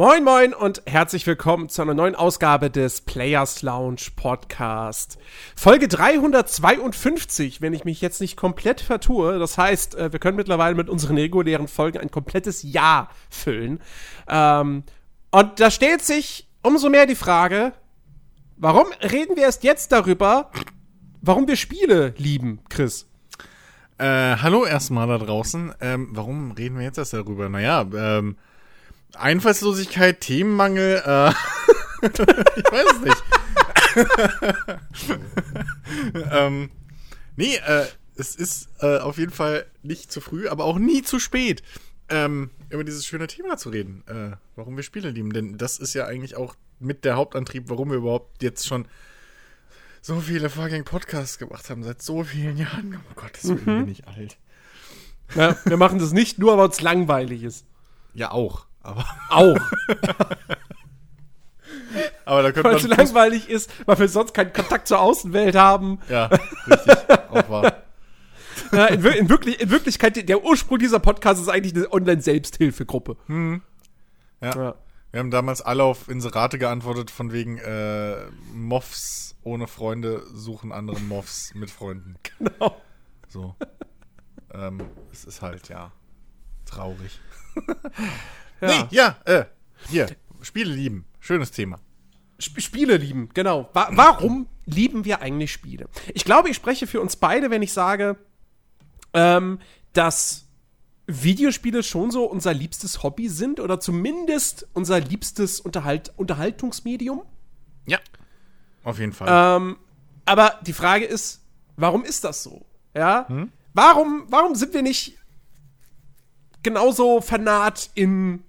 moin moin und herzlich willkommen zu einer neuen Ausgabe des Players Lounge Podcast. Folge 352, wenn ich mich jetzt nicht komplett vertue. Das heißt, äh, wir können mittlerweile mit unseren regulären Folgen ein komplettes Jahr füllen. Ähm, und da stellt sich umso mehr die Frage, warum reden wir erst jetzt darüber, warum wir Spiele lieben, Chris? Äh, hallo erstmal da draußen. Ähm, warum reden wir jetzt erst darüber? Naja, ähm, Einfallslosigkeit, Themenmangel, äh, ich weiß es nicht. ähm, nee, äh, es ist äh, auf jeden Fall nicht zu früh, aber auch nie zu spät, ähm, über dieses schöne Thema zu reden, äh, warum wir Spiele lieben. Denn das ist ja eigentlich auch mit der Hauptantrieb, warum wir überhaupt jetzt schon so viele fucking Podcasts gemacht haben, seit so vielen Jahren. Oh Gott, das mhm. bin ich alt. Ja, wir machen das nicht nur, weil es langweilig ist. Ja, auch. Aber auch. aber da Weil es langweilig ist, weil wir sonst keinen Kontakt zur Außenwelt haben. Ja, richtig. auch wahr. Ja, in, in, wirklich, in, Wirklichkeit, der Ursprung dieser Podcast ist eigentlich eine Online-Selbsthilfegruppe. Hm. Ja. ja. Wir haben damals alle auf Inserate geantwortet, von wegen äh, Moffs ohne Freunde suchen andere Moffs mit Freunden. Genau. So. ähm, es ist halt, ja, traurig. Ja. Nee, ja, äh, hier, Spiele lieben. Schönes Thema. Sp Spiele lieben, genau. Wa warum lieben wir eigentlich Spiele? Ich glaube, ich spreche für uns beide, wenn ich sage, ähm, dass Videospiele schon so unser liebstes Hobby sind oder zumindest unser liebstes Unterhalt Unterhaltungsmedium. Ja, auf jeden Fall. Ähm, aber die Frage ist, warum ist das so? Ja, hm? warum, warum sind wir nicht genauso fanat in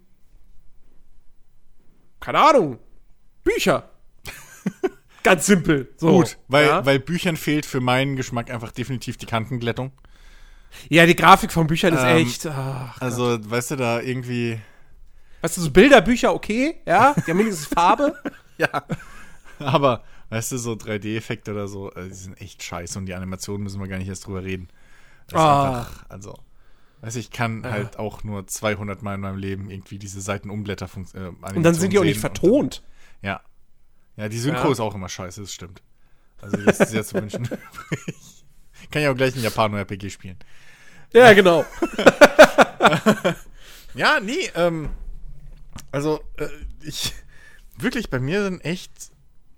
keine Ahnung, Bücher. Ganz simpel. So. Gut, weil, ja? weil Büchern fehlt für meinen Geschmack einfach definitiv die Kantenglättung. Ja, die Grafik von Büchern ist ähm, echt. Ach, also, Gott. weißt du, da irgendwie. Weißt du, so Bilderbücher okay, ja, die haben wenigstens Farbe. ja. Aber, weißt du, so 3D-Effekte oder so, äh, die sind echt scheiße und die Animationen müssen wir gar nicht erst drüber reden. Das ah. einfach, also. Weißt du, ich kann ja. halt auch nur 200 Mal in meinem Leben irgendwie diese Seitenumblätter äh, Und dann sind die auch nicht vertont. Dann, ja. Ja, die Synchro ja. ist auch immer scheiße, das stimmt. Also das ist sehr zu wünschen. kann ja auch gleich ein Japano-RPG spielen. Ja, genau. ja, nee, ähm, also äh, ich, wirklich, bei mir sind echt,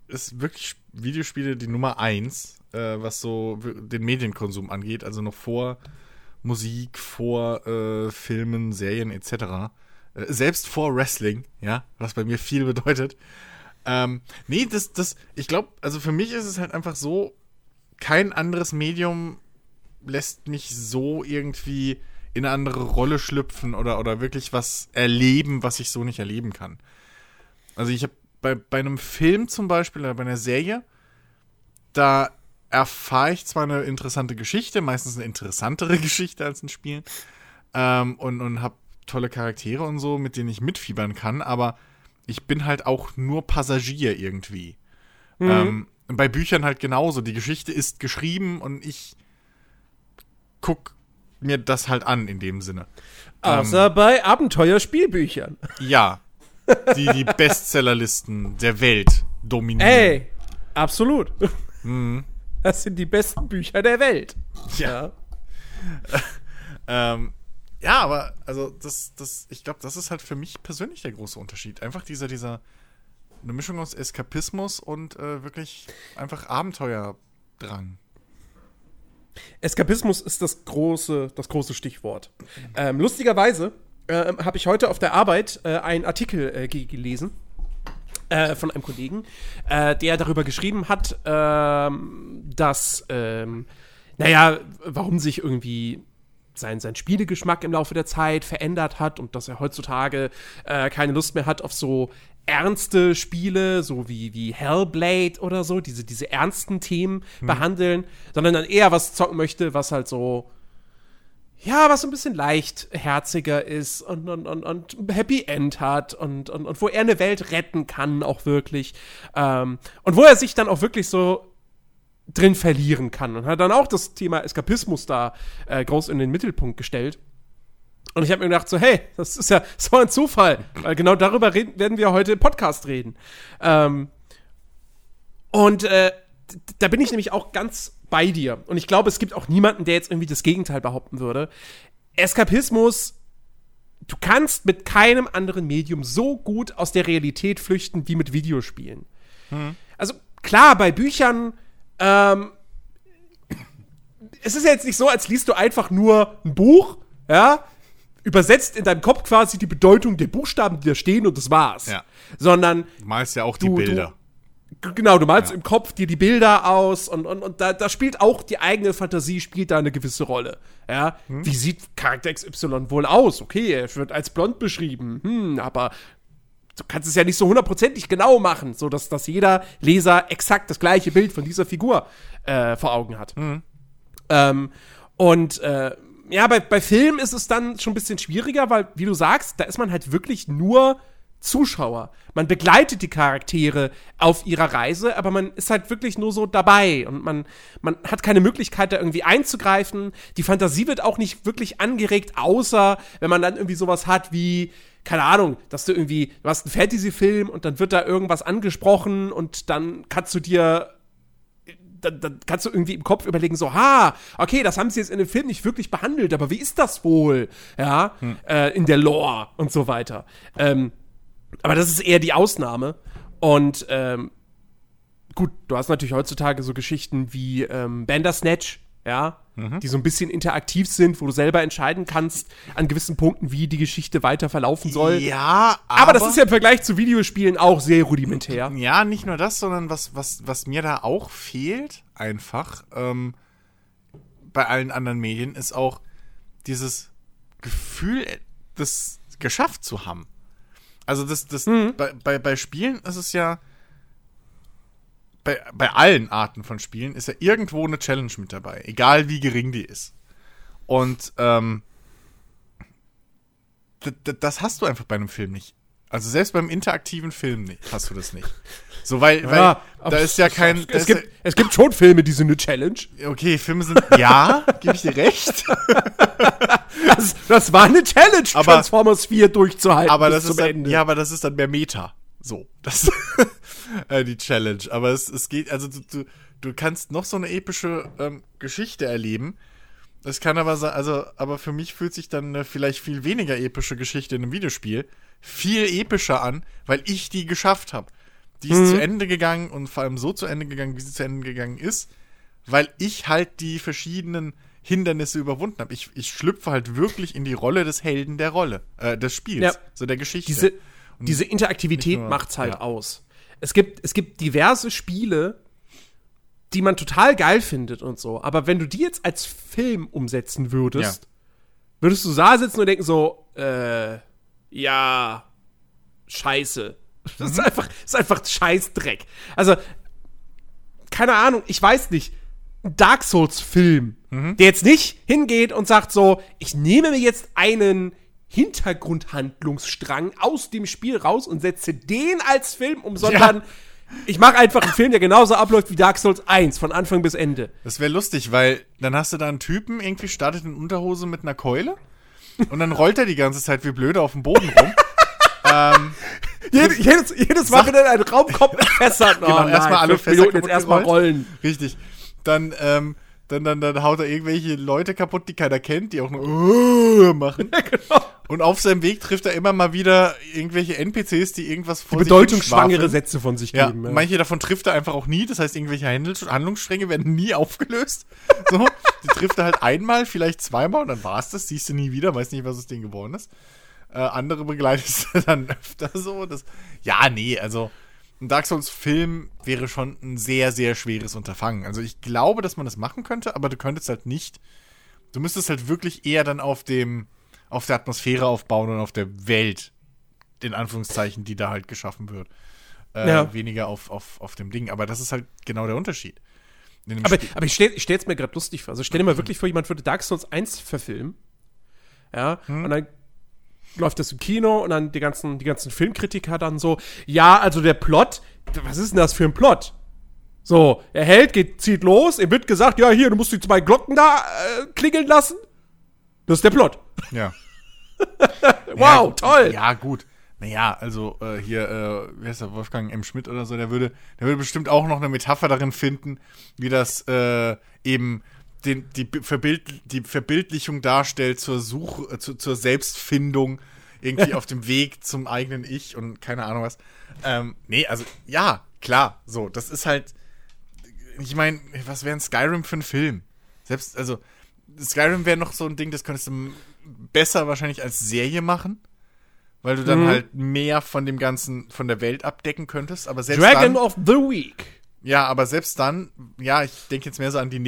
ist wirklich Videospiele die Nummer eins, äh, was so den Medienkonsum angeht, also noch vor Musik, vor äh, Filmen, Serien etc. Äh, selbst vor Wrestling, ja, was bei mir viel bedeutet. Ähm, nee, das, das, ich glaube, also für mich ist es halt einfach so, kein anderes Medium lässt mich so irgendwie in eine andere Rolle schlüpfen oder, oder wirklich was erleben, was ich so nicht erleben kann. Also ich habe bei, bei einem Film zum Beispiel oder bei einer Serie, da erfahre ich zwar eine interessante Geschichte, meistens eine interessantere Geschichte als ein Spiel, ähm, und, und habe tolle Charaktere und so, mit denen ich mitfiebern kann, aber ich bin halt auch nur Passagier irgendwie. Mhm. Ähm, bei Büchern halt genauso. Die Geschichte ist geschrieben und ich guck mir das halt an in dem Sinne. Außer ähm, bei Abenteuerspielbüchern. Ja. Die die Bestsellerlisten der Welt dominieren. Ey, absolut. Mhm. Das sind die besten Bücher der Welt. Ja. ähm, ja, aber also das, das, ich glaube, das ist halt für mich persönlich der große Unterschied. Einfach dieser, dieser, eine Mischung aus Eskapismus und äh, wirklich einfach Abenteuerdrang. Eskapismus ist das große, das große Stichwort. Ähm, lustigerweise äh, habe ich heute auf der Arbeit äh, einen Artikel äh, gelesen äh, von einem Kollegen, äh, der darüber geschrieben hat, ähm, dass, ähm, naja, warum sich irgendwie sein, sein Spielegeschmack im Laufe der Zeit verändert hat und dass er heutzutage äh, keine Lust mehr hat auf so ernste Spiele, so wie, wie Hellblade oder so, diese, diese ernsten Themen hm. behandeln, sondern dann eher was zocken möchte, was halt so ja, was so ein bisschen leichtherziger ist und, und, und, und Happy End hat und, und, und wo er eine Welt retten kann, auch wirklich. Ähm, und wo er sich dann auch wirklich so drin verlieren kann. Und hat dann auch das Thema Eskapismus da äh, groß in den Mittelpunkt gestellt. Und ich habe mir gedacht, so, hey, das ist ja so ein Zufall, weil genau darüber reden, werden wir heute im Podcast reden. Ähm, und äh, da bin ich nämlich auch ganz bei dir. Und ich glaube, es gibt auch niemanden, der jetzt irgendwie das Gegenteil behaupten würde. Eskapismus, du kannst mit keinem anderen Medium so gut aus der Realität flüchten wie mit Videospielen. Hm. Also klar, bei Büchern, ähm, es ist ja jetzt nicht so, als liest du einfach nur ein Buch, ja, übersetzt in deinem Kopf quasi die Bedeutung der Buchstaben, die da stehen und das war's. Ja. Sondern Du malst ja auch die Bilder. Du, genau, du malst im Kopf dir die Bilder aus und, und, und da, da spielt auch die eigene Fantasie spielt da eine gewisse Rolle. Ja, wie sieht Charakter XY wohl aus? Okay, er wird als blond beschrieben, hm, aber du kannst es ja nicht so hundertprozentig genau machen, so dass, dass jeder Leser exakt das gleiche Bild von dieser Figur äh, vor Augen hat. Ähm, und äh, ja, bei, bei Film ist es dann schon ein bisschen schwieriger, weil, wie du sagst, da ist man halt wirklich nur Zuschauer. Man begleitet die Charaktere auf ihrer Reise, aber man ist halt wirklich nur so dabei und man, man hat keine Möglichkeit, da irgendwie einzugreifen. Die Fantasie wird auch nicht wirklich angeregt, außer wenn man dann irgendwie sowas hat wie, keine Ahnung, dass du irgendwie, du hast einen Fantasy-Film und dann wird da irgendwas angesprochen und dann kannst du dir dann, dann kannst du irgendwie im Kopf überlegen, so, ha, okay, das haben sie jetzt in dem Film nicht wirklich behandelt, aber wie ist das wohl? Ja, äh, in der Lore und so weiter. Ähm, aber das ist eher die Ausnahme. Und ähm, gut, du hast natürlich heutzutage so Geschichten wie ähm, Bandersnatch, ja, die so ein bisschen interaktiv sind, wo du selber entscheiden kannst an gewissen Punkten, wie die Geschichte weiter verlaufen soll. Ja, aber, das ist ja im Vergleich zu Videospielen auch sehr rudimentär. Ja, nicht nur das, sondern was, was, was mir da auch fehlt, einfach, ähm, bei allen anderen Medien, ist auch dieses Gefühl, das geschafft zu haben. Also das, das, bei, bei, bei Spielen ist es ja, bei, bei allen Arten von Spielen ist ja irgendwo eine Challenge mit dabei, egal wie gering die ist. Und ähm, das hast du einfach bei einem Film nicht. Also selbst beim interaktiven Film nicht, hast du das nicht. So, weil, weil Ja, da ist ja kein. Es ja- gibt, es gibt schon Filme, die sind eine Challenge. Okay, Filme sind. Ja, gebe ich dir recht. Das, das war eine Challenge, Aber- Transformers 4 durchzuhalten. Aber bis das ist dann, ja, aber das ist dann mehr Meta. So, das äh, die Challenge. Aber es, es geht, also du, du, du kannst noch so eine epische ähm, Geschichte erleben. Das kann aber sein, also, aber für mich fühlt sich dann eine vielleicht viel weniger epische Geschichte in einem Videospiel viel epischer an, weil ich die geschafft habe. Die ist zu Ende gegangen und vor allem so zu Ende gegangen, wie sie zu Ende gegangen ist, weil ich halt die verschiedenen Hindernisse überwunden habe. Ich, ich schlüpfe halt wirklich in die Rolle des Helden der Rolle, äh, des Spiels, Ja. so der Geschichte. diese, diese Interaktivität nur- macht's halt ja. aus. Es gibt, es gibt diverse Spiele, die man total geil findet und so. Aber wenn du die jetzt als Film umsetzen würdest, würdest du da sitzen und denken so, äh, ja, scheiße. Das ist einfach, ist einfach Scheißdreck. Also, keine Ahnung, ich weiß nicht. Ein Dark Souls-Film, der jetzt nicht hingeht und sagt so, ich nehme mir jetzt einen Hintergrundhandlungsstrang aus dem Spiel raus und setze den als Film um, sondern ich mache einfach einen Film, der genauso abläuft wie Dark Souls 1, von Anfang bis Ende. Das wäre lustig, weil dann hast du da einen Typen, irgendwie startet in Unterhose mit einer Keule und dann rollt er die ganze Zeit wie blöde auf dem Boden rum. ähm, Jed jedes, jedes Mal, wenn er in einen Raum kommt mit Fässern. Oh, Genau, erstmal alle Fässer jetzt erstmal rollen. Richtig. Dann, ähm, dann, dann, dann haut er irgendwelche Leute kaputt, die keiner kennt, die auch nur "Uh", machen. genau. Und auf seinem Weg trifft er immer mal wieder irgendwelche NPCs, die irgendwas vor sich Bedeutungsschwangere. Sätze von sich Ja, geben. manche davon trifft er einfach auch nie. Das heißt, irgendwelche Handlungsstränge werden nie aufgelöst. So, die trifft er halt einmal, vielleicht zweimal und dann war es das. Siehst du nie wieder, weiß nicht, was aus denen geworden ist. Äh, andere begleitest du dann öfter so. Das, ja, nee, also ein Dark Souls-Film wäre schon ein sehr, sehr schweres Unterfangen. Also ich glaube, dass man das machen könnte, aber du könntest halt nicht. Du müsstest halt wirklich eher dann auf dem, auf der Atmosphäre aufbauen und auf der Welt, in Anführungszeichen, die da halt geschaffen wird. Äh, Ja. Weniger auf, auf, auf dem Ding. Aber das ist halt genau der Unterschied. Aber, aber ich stelle stell's mir gerade lustig vor. Also stell dir mal wirklich vor, jemand würde Dark Souls 1 verfilmen. Ja, Hm. und dann läuft das im Kino und dann die ganzen, die ganzen Filmkritiker dann so, ja, also der Plot, was ist denn das für ein Plot? So, er hält, geht, zieht los, ihm wird gesagt, ja, hier, du musst die zwei Glocken da äh, klingeln lassen. Das ist der Plot. ja. wow, ja, gut, toll. Ja, gut. Naja, also äh, hier, äh, wer ist der, Wolfgang M. Schmidt oder so, der würde, der würde bestimmt auch noch eine Metapher darin finden, wie das äh, eben den, die, Verbild, die Verbildlichung darstellt zur Suche, äh, zu, zur Selbstfindung, irgendwie auf dem Weg zum eigenen Ich und keine Ahnung was. Ähm, nee, also ja, klar, so, das ist halt, ich meine, was wäre ein Skyrim für ein Film? Selbst, also, Skyrim wäre noch so ein Ding, das könntest du besser wahrscheinlich als Serie machen weil du dann mhm. halt mehr von dem ganzen, von der Welt abdecken könntest. Aber selbst Dragon dann, of the Week. Ja, aber selbst dann, ja, ich denke jetzt mehr so an die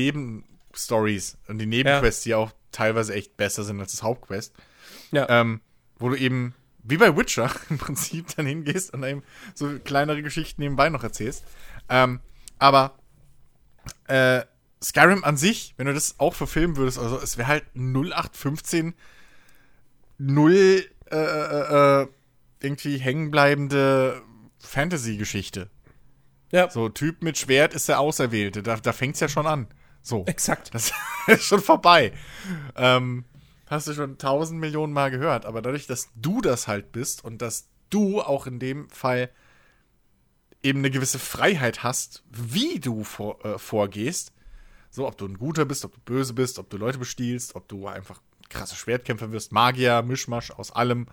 Nebenstories und die Nebenquests, ja. die auch teilweise echt besser sind als das Hauptquest. Ja. Ähm, wo du eben, wie bei Witcher, im Prinzip dann hingehst und eben so kleinere Geschichten nebenbei noch erzählst. Ähm, aber äh, Skyrim an sich, wenn du das auch verfilmen würdest, also es wäre halt 0815 0 äh, äh, äh, irgendwie hängenbleibende Fantasy-Geschichte. Ja. So, Typ mit Schwert ist der Auserwählte. Da, da fängt es ja schon an. So. Exakt. Das ist schon vorbei. Ähm, hast du schon tausend Millionen Mal gehört. Aber dadurch, dass du das halt bist und dass du auch in dem Fall eben eine gewisse Freiheit hast, wie du vor, äh, vorgehst, so, ob du ein Guter bist, ob du böse bist, ob du Leute bestiehlst, ob du einfach krasse Schwertkämpfer wirst, Magier, Mischmasch aus allem,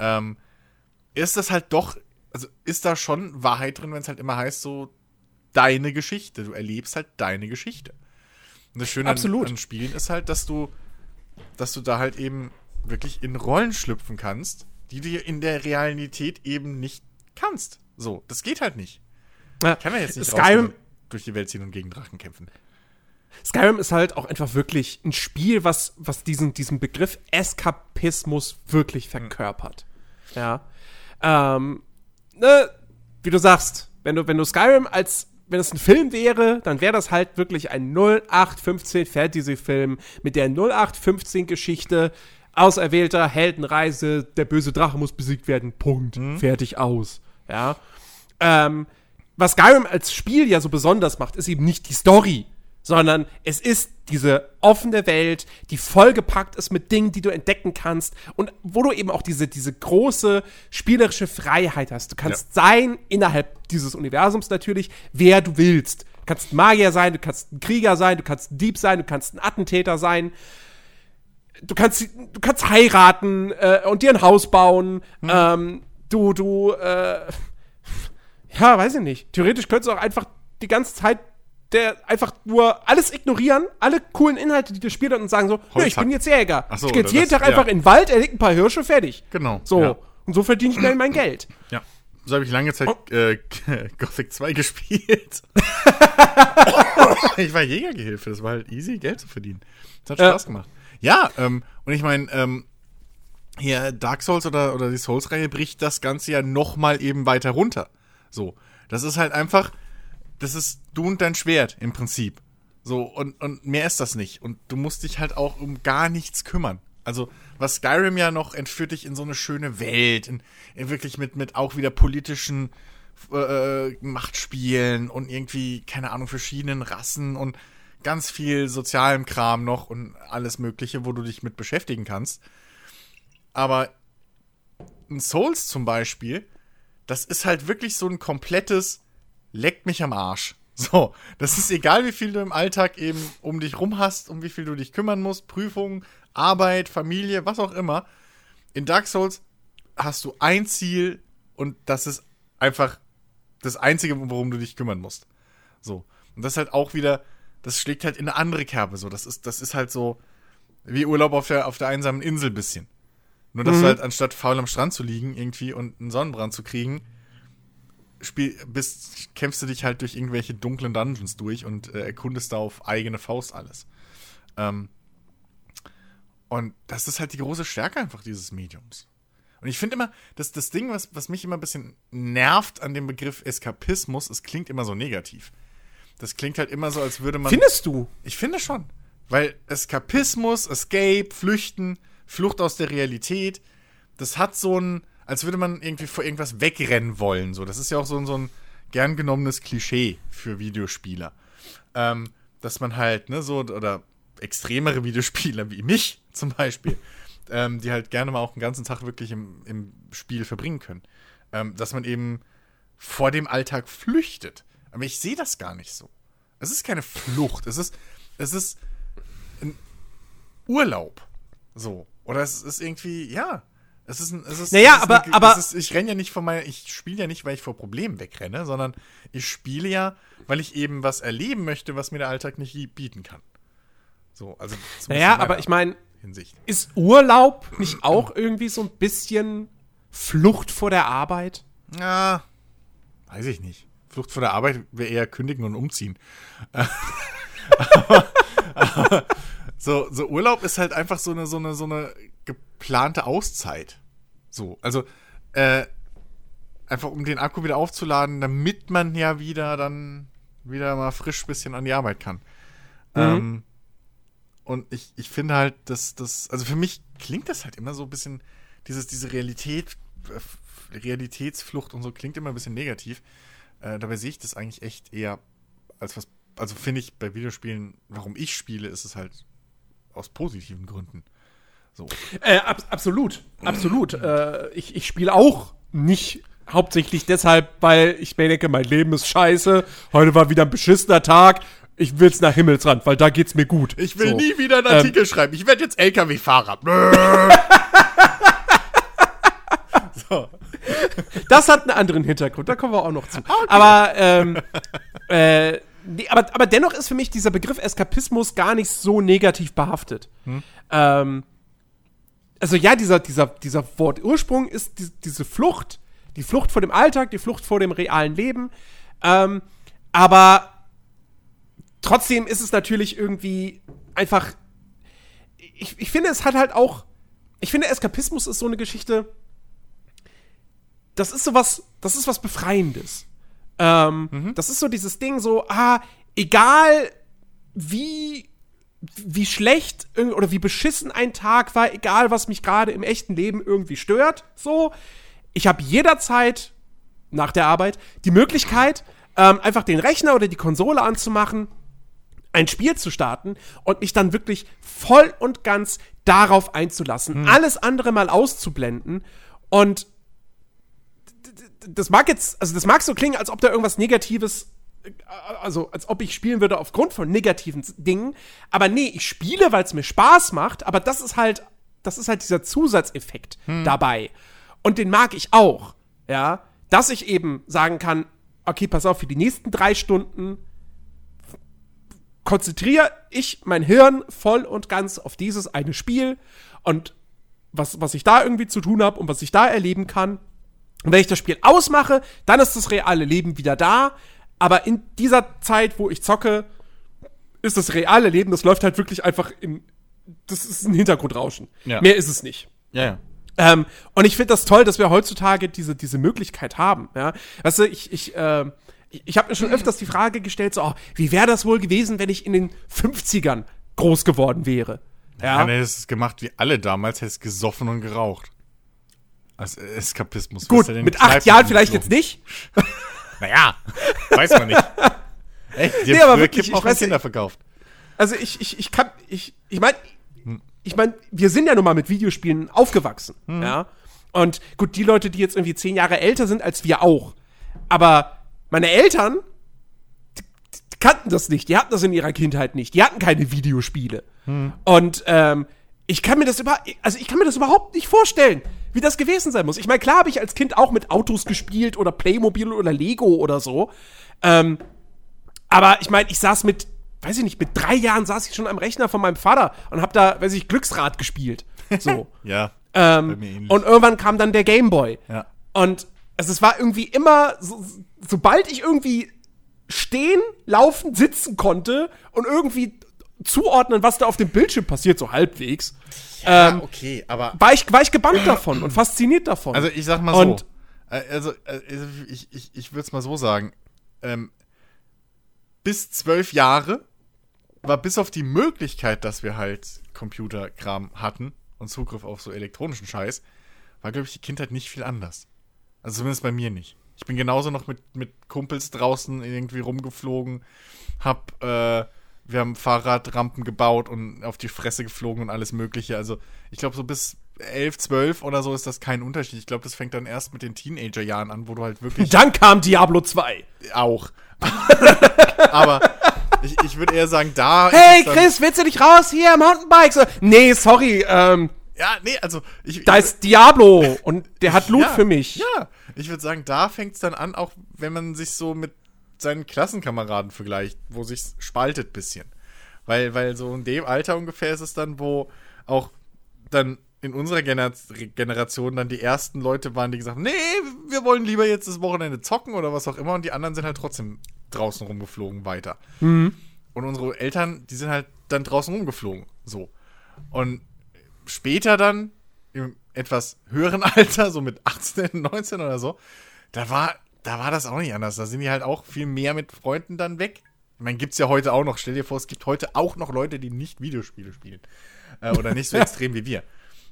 ähm, ist das halt doch, also ist da schon Wahrheit drin, wenn es halt immer heißt, so deine Geschichte. Du erlebst halt deine Geschichte. Und das Schöne Absolut. An, an Spielen ist halt, dass du, dass du da halt eben wirklich in Rollen schlüpfen kannst, die du in der Realität eben nicht kannst. So, das geht halt nicht. Ja, kann man jetzt nicht Skyrim durch die Welt ziehen und gegen Drachen kämpfen. Skyrim ist halt auch einfach wirklich ein Spiel, was, was diesen, diesen Begriff Eskapismus wirklich verkörpert. Ja. Ähm, ne, wie du sagst, wenn du, wenn du Skyrim als, wenn es ein Film wäre, dann wäre das halt wirklich ein 0815 Fantasy-Film mit der 0815 Geschichte, auserwählter Heldenreise, der böse Drache muss besiegt werden, Punkt, mhm. fertig aus. Ja. Ähm, was Skyrim als Spiel ja so besonders macht, ist eben nicht die Story sondern es ist diese offene Welt, die vollgepackt ist mit Dingen, die du entdecken kannst und wo du eben auch diese, diese große spielerische Freiheit hast. Du kannst ja. sein innerhalb dieses Universums natürlich, wer du willst. Du kannst ein Magier sein, du kannst ein Krieger sein, du kannst ein Dieb sein, du kannst ein Attentäter sein. Du kannst, du kannst heiraten äh, und dir ein Haus bauen. Hm. Ähm, du, du, äh, ja, weiß ich nicht. Theoretisch könntest du auch einfach die ganze Zeit der einfach nur alles ignorieren, alle coolen Inhalte, die du spielst und sagen so, Nö, ich bin jetzt Jäger. so, ich gehe jetzt jeden das, Tag einfach in den Wald, erleg ein paar Hirsche, fertig. Genau. So. Ja. Und so verdiene ich mein Geld. Ja. So habe ich lange Zeit oh. äh, Gothic 2 gespielt. ich war Jägergehilfe, das war halt easy, Geld zu verdienen. Das hat Spaß ja. gemacht. Ja, ähm, und ich meine, ähm, hier Dark Souls oder, oder die Souls-Reihe bricht das Ganze ja nochmal eben weiter runter. So. Das ist halt einfach, das ist du und dein Schwert im Prinzip. So, und, und mehr ist das nicht. Und du musst dich halt auch um gar nichts kümmern. Also, was Skyrim ja noch entführt dich in so eine schöne Welt, in, in wirklich mit, mit auch wieder politischen äh, äh, Machtspielen und irgendwie, keine Ahnung, verschiedenen Rassen und ganz viel sozialem Kram noch und alles Mögliche, wo du dich mit beschäftigen kannst. Aber ein Souls zum Beispiel, das ist halt wirklich so ein komplettes leckt mich am Arsch. So, das ist egal, wie viel du im Alltag eben um dich rum hast, um wie viel du dich kümmern musst, Prüfungen, Arbeit, Familie, was auch immer. In Dark Souls hast du ein Ziel und das ist einfach das Einzige, worum du dich kümmern musst. So. Und das ist halt auch wieder, das schlägt halt in eine andere Kerbe. So, das ist, das ist halt so wie Urlaub auf der, auf der einsamen Insel bisschen. Nur, dass mhm. du halt anstatt faul am Strand zu liegen irgendwie und einen Sonnenbrand zu kriegen, spiel, bist, kämpfst du dich halt durch irgendwelche dunklen Dungeons durch und äh, erkundest da auf eigene Faust alles. Ähm, und das ist halt die große Stärke einfach dieses Mediums. Und ich finde immer, dass das Ding, was, was mich immer ein bisschen nervt an dem Begriff Eskapismus, es klingt immer so negativ. Das klingt halt immer so, als würde man. Findest du? Ich finde schon. Weil Eskapismus, Escape, Flüchten, Flucht aus der Realität, das hat so ein als würde man irgendwie vor irgendwas wegrennen wollen. So, das ist ja auch so, so ein gern genommenes Klischee für Videospieler. Ähm, dass man halt, ne, so, oder extremere Videospieler wie mich zum Beispiel, ähm, die halt gerne mal auch einen ganzen Tag wirklich im, im Spiel verbringen können. Ähm, dass man eben vor dem Alltag flüchtet. Aber ich sehe das gar nicht so. Es ist keine Flucht. Es ist, es ist ein Urlaub. So. Oder es ist irgendwie, ja. Es ist ein, es ist, Naja, es ist aber- eine, aber- ist, ich renne ja nicht von meiner, ich spiele ja nicht, weil ich vor Problemen wegrenne, sondern ich spiele ja, weil ich eben was erleben möchte, was mir der Alltag nicht bieten kann. So, also Naja, aber ich meine, ist Urlaub nicht auch irgendwie so ein bisschen Flucht vor der Arbeit? Ja, weiß ich nicht. Flucht vor der Arbeit wäre eher kündigen und umziehen. aber, aber so, so Urlaub ist halt einfach so eine, so eine, so eine geplante Auszeit. So, also äh, einfach um den Akku wieder aufzuladen, damit man ja wieder dann wieder mal frisch bisschen an die Arbeit kann. Ähm, und ich, ich finde halt, dass das, also für mich klingt das halt immer so ein bisschen, dieses, diese Realität, Realitätsflucht und so klingt immer ein bisschen negativ. Äh, dabei sehe ich das eigentlich echt eher als was, also finde ich bei Videospielen, warum ich spiele, ist es halt aus positiven Gründen. So. Äh, ab, absolut, absolut. Äh, ich ich spiele auch nicht hauptsächlich deshalb, weil ich mir denke, mein Leben ist scheiße. Heute war wieder ein beschissener Tag. Ich will's nach Himmelsrand, weil da geht's mir gut. Ich will So. nie wieder einen Ähm, Artikel schreiben. Ich werde jetzt LKW-Fahrer. so. Das hat einen anderen Hintergrund, da kommen wir auch noch zu. Aber, ähm, äh, nee, aber, aber dennoch ist für mich dieser Begriff Eskapismus gar nicht so negativ behaftet. Ähm, also ja, dieser, dieser, dieser Wortursprung ist die, diese Flucht, die Flucht vor dem Alltag, die Flucht vor dem realen Leben. Ähm, aber trotzdem ist es natürlich irgendwie einfach. Ich, ich finde, es hat halt auch. Ich finde, Eskapismus ist so eine Geschichte das ist so was, das ist was Befreiendes. Ähm, Das ist so dieses Ding, so, ah, egal wie, wie schlecht oder wie beschissen ein Tag war, egal was mich gerade im echten Leben irgendwie stört, so, ich habe jederzeit nach der Arbeit die Möglichkeit, ähm, einfach den Rechner oder die Konsole anzumachen, ein Spiel zu starten und mich dann wirklich voll und ganz darauf einzulassen, alles andere mal auszublenden. Und das mag jetzt, also das mag so klingen, als ob da irgendwas Negatives, also als ob ich spielen würde aufgrund von negativen Dingen, aber nee, ich spiele, weil es mir Spaß macht, aber das ist halt, das ist halt dieser Zusatzeffekt dabei. Und den mag ich auch, ja, dass ich eben sagen kann, okay, pass auf, für die nächsten drei Stunden konzentriere ich mein Hirn voll und ganz auf dieses eine Spiel und was, was ich da irgendwie zu tun habe und was ich da erleben kann. Und wenn ich das Spiel ausmache, dann ist das reale Leben wieder da. Aber in dieser Zeit, wo ich zocke, ist das reale Leben, das läuft halt wirklich einfach in. Das ist ein Hintergrundrauschen. Ja. Mehr ist es nicht. Ja, ja. Ähm, und ich finde das toll, dass wir heutzutage diese, diese Möglichkeit haben. Ja? Weißt du, ich, ich, äh, ich, habe mir schon öfters die Frage gestellt, so, oh, wie wäre das wohl gewesen, wenn ich in den 50ern groß geworden wäre? Ja, dann hättest du es gemacht wie alle damals, hättest gesoffen und geraucht. Als Eskapismus. Gut, mit acht Jahren vielleicht jetzt nicht. Naja, weiß man nicht. Echt, die Nee, aber wirklich, Kippen ich auch weiß Kinder verkauft. Also ich, ich, ich kann, ich, ich meine, ich meine, wir sind ja nun mal mit Videospielen aufgewachsen, ja. Und gut, die Leute, die jetzt irgendwie zehn Jahre älter sind als wir auch. Aber meine Eltern die, die kannten das nicht. Die hatten das in ihrer Kindheit nicht. Die hatten keine Videospiele. Und ähm, ich kann mir das über, also ich kann mir das überhaupt nicht vorstellen, wie das gewesen sein muss. Ich meine, klar habe ich als Kind auch mit Autos gespielt oder Playmobil oder Lego oder so. Ähm, aber ich meine, ich saß mit, weiß ich nicht, mit drei Jahren saß ich schon am Rechner von meinem Vater und hab da, weiß ich, Glücksrad gespielt. So. Ja. Ähm, und irgendwann kam dann der Gameboy. Ja. Und also es war irgendwie immer, so, sobald ich irgendwie stehen, laufen, sitzen konnte und irgendwie zuordnen, was da auf dem Bildschirm passiert, so halbwegs, ähm, okay, aber. war, ich, war ich gebannt davon und fasziniert davon. Also ich sag mal Und- so. äh, Also, äh, also ich, ich, ich würde es mal so sagen. Ähm, bis zwölf Jahre war bis auf die Möglichkeit, dass wir halt Computerkram hatten und Zugriff auf so elektronischen Scheiß, war, glaube ich, die Kindheit nicht viel anders. Also zumindest bei mir nicht. Ich bin genauso noch mit, mit Kumpels draußen irgendwie rumgeflogen, hab äh, wir haben Fahrradrampen gebaut und auf die Fresse geflogen und alles Mögliche. Also ich glaube, so bis 11, 12 oder so ist das kein Unterschied. Ich glaube, das fängt dann erst mit den Teenager-Jahren an, wo du halt wirklich Dann kam Diablo 2. auch. Aber ich, ich würde eher sagen, da. Hey Chris, willst du nicht raus hier, Mountainbike? So, nee, sorry, ähm, Ja, nee, also ich. da ist Diablo und der hat Loot ja, für mich. Ja, ich würde sagen, da fängt es dann an, auch wenn man sich so mit seinen Klassenkameraden vergleicht, wo sich spaltet bisschen. Weil, weil so in dem Alter ungefähr ist es dann, wo auch dann in unserer Gener Generation dann die ersten Leute waren, die gesagt haben, nee, wir wollen lieber jetzt das Wochenende zocken oder was auch immer und die anderen sind halt trotzdem draußen rumgeflogen weiter. Und unsere Eltern, die sind halt dann draußen rumgeflogen. So. Und später dann, im etwas höheren Alter, so mit 18, 19 oder so, da war, da war das auch nicht anders. Da sind die halt auch viel mehr mit Freunden dann weg. Ich meine, gibt's ja heute auch noch. Stell dir vor, es gibt heute auch noch Leute, die nicht Videospiele spielen. Äh, oder nicht so extrem wie wir.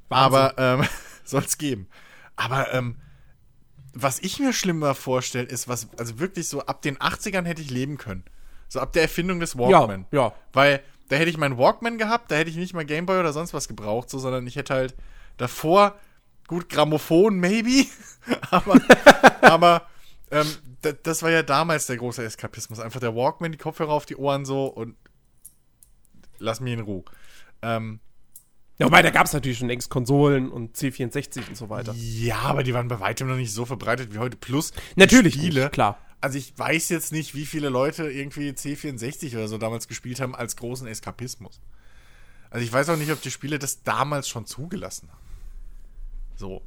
Aber ähm, soll's geben. Aber ähm, was ich mir schlimmer vorstelle, ist, was, also wirklich so ab den 80ern hätte ich leben können. So ab der Erfindung des Walkman. ja. Weil da hätte ich meinen Walkman gehabt, da hätte ich nicht mal Gameboy oder sonst was gebraucht, so, sondern ich hätte halt davor, gut, Grammophon, maybe, aber, aber ähm, da, das war ja damals der große Eskapismus. Einfach der Walkman, die Kopfhörer auf die Ohren so und lass mich in Ruhe. Ähm, Ja, wobei, da gab es natürlich schon längst Konsolen und C64 und so weiter. ja, aber die waren bei weitem noch nicht so verbreitet wie heute. Plus Natürlich Spiele. nicht, klar. Also ich weiß jetzt nicht, wie viele Leute irgendwie C64 oder so damals gespielt haben als großen Eskapismus. Also ich weiß auch nicht, ob die Spiele das damals schon zugelassen haben. So.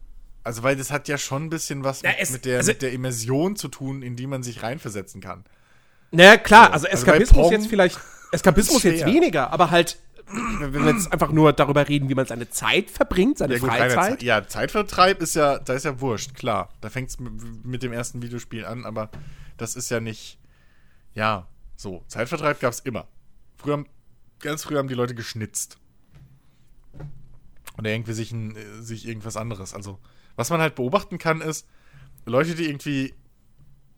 Also weil das hat ja schon ein bisschen was Ja, mit, es- mit, der, also- mit der Immersion zu tun, in die man sich reinversetzen kann. Naja, klar, also Also Eskapismus jetzt vielleicht, Eskapismus ist jetzt weniger, aber halt, wenn wir jetzt einfach nur darüber reden, wie man seine Zeit verbringt, seine Ja, gut, Freizeit. Ze- ja, Zeitvertreib ist ja, da ist ja wurscht, klar. Da fängt es mit, dem ersten Videospiel an, aber das ist ja nicht, ja, so. Zeitvertreib gab es immer. Früher, haben- ganz früher haben die Leute geschnitzt. Oder irgendwie sich, ein, äh, sich irgendwas anderes. Also, was man halt beobachten kann, ist, Leute, die irgendwie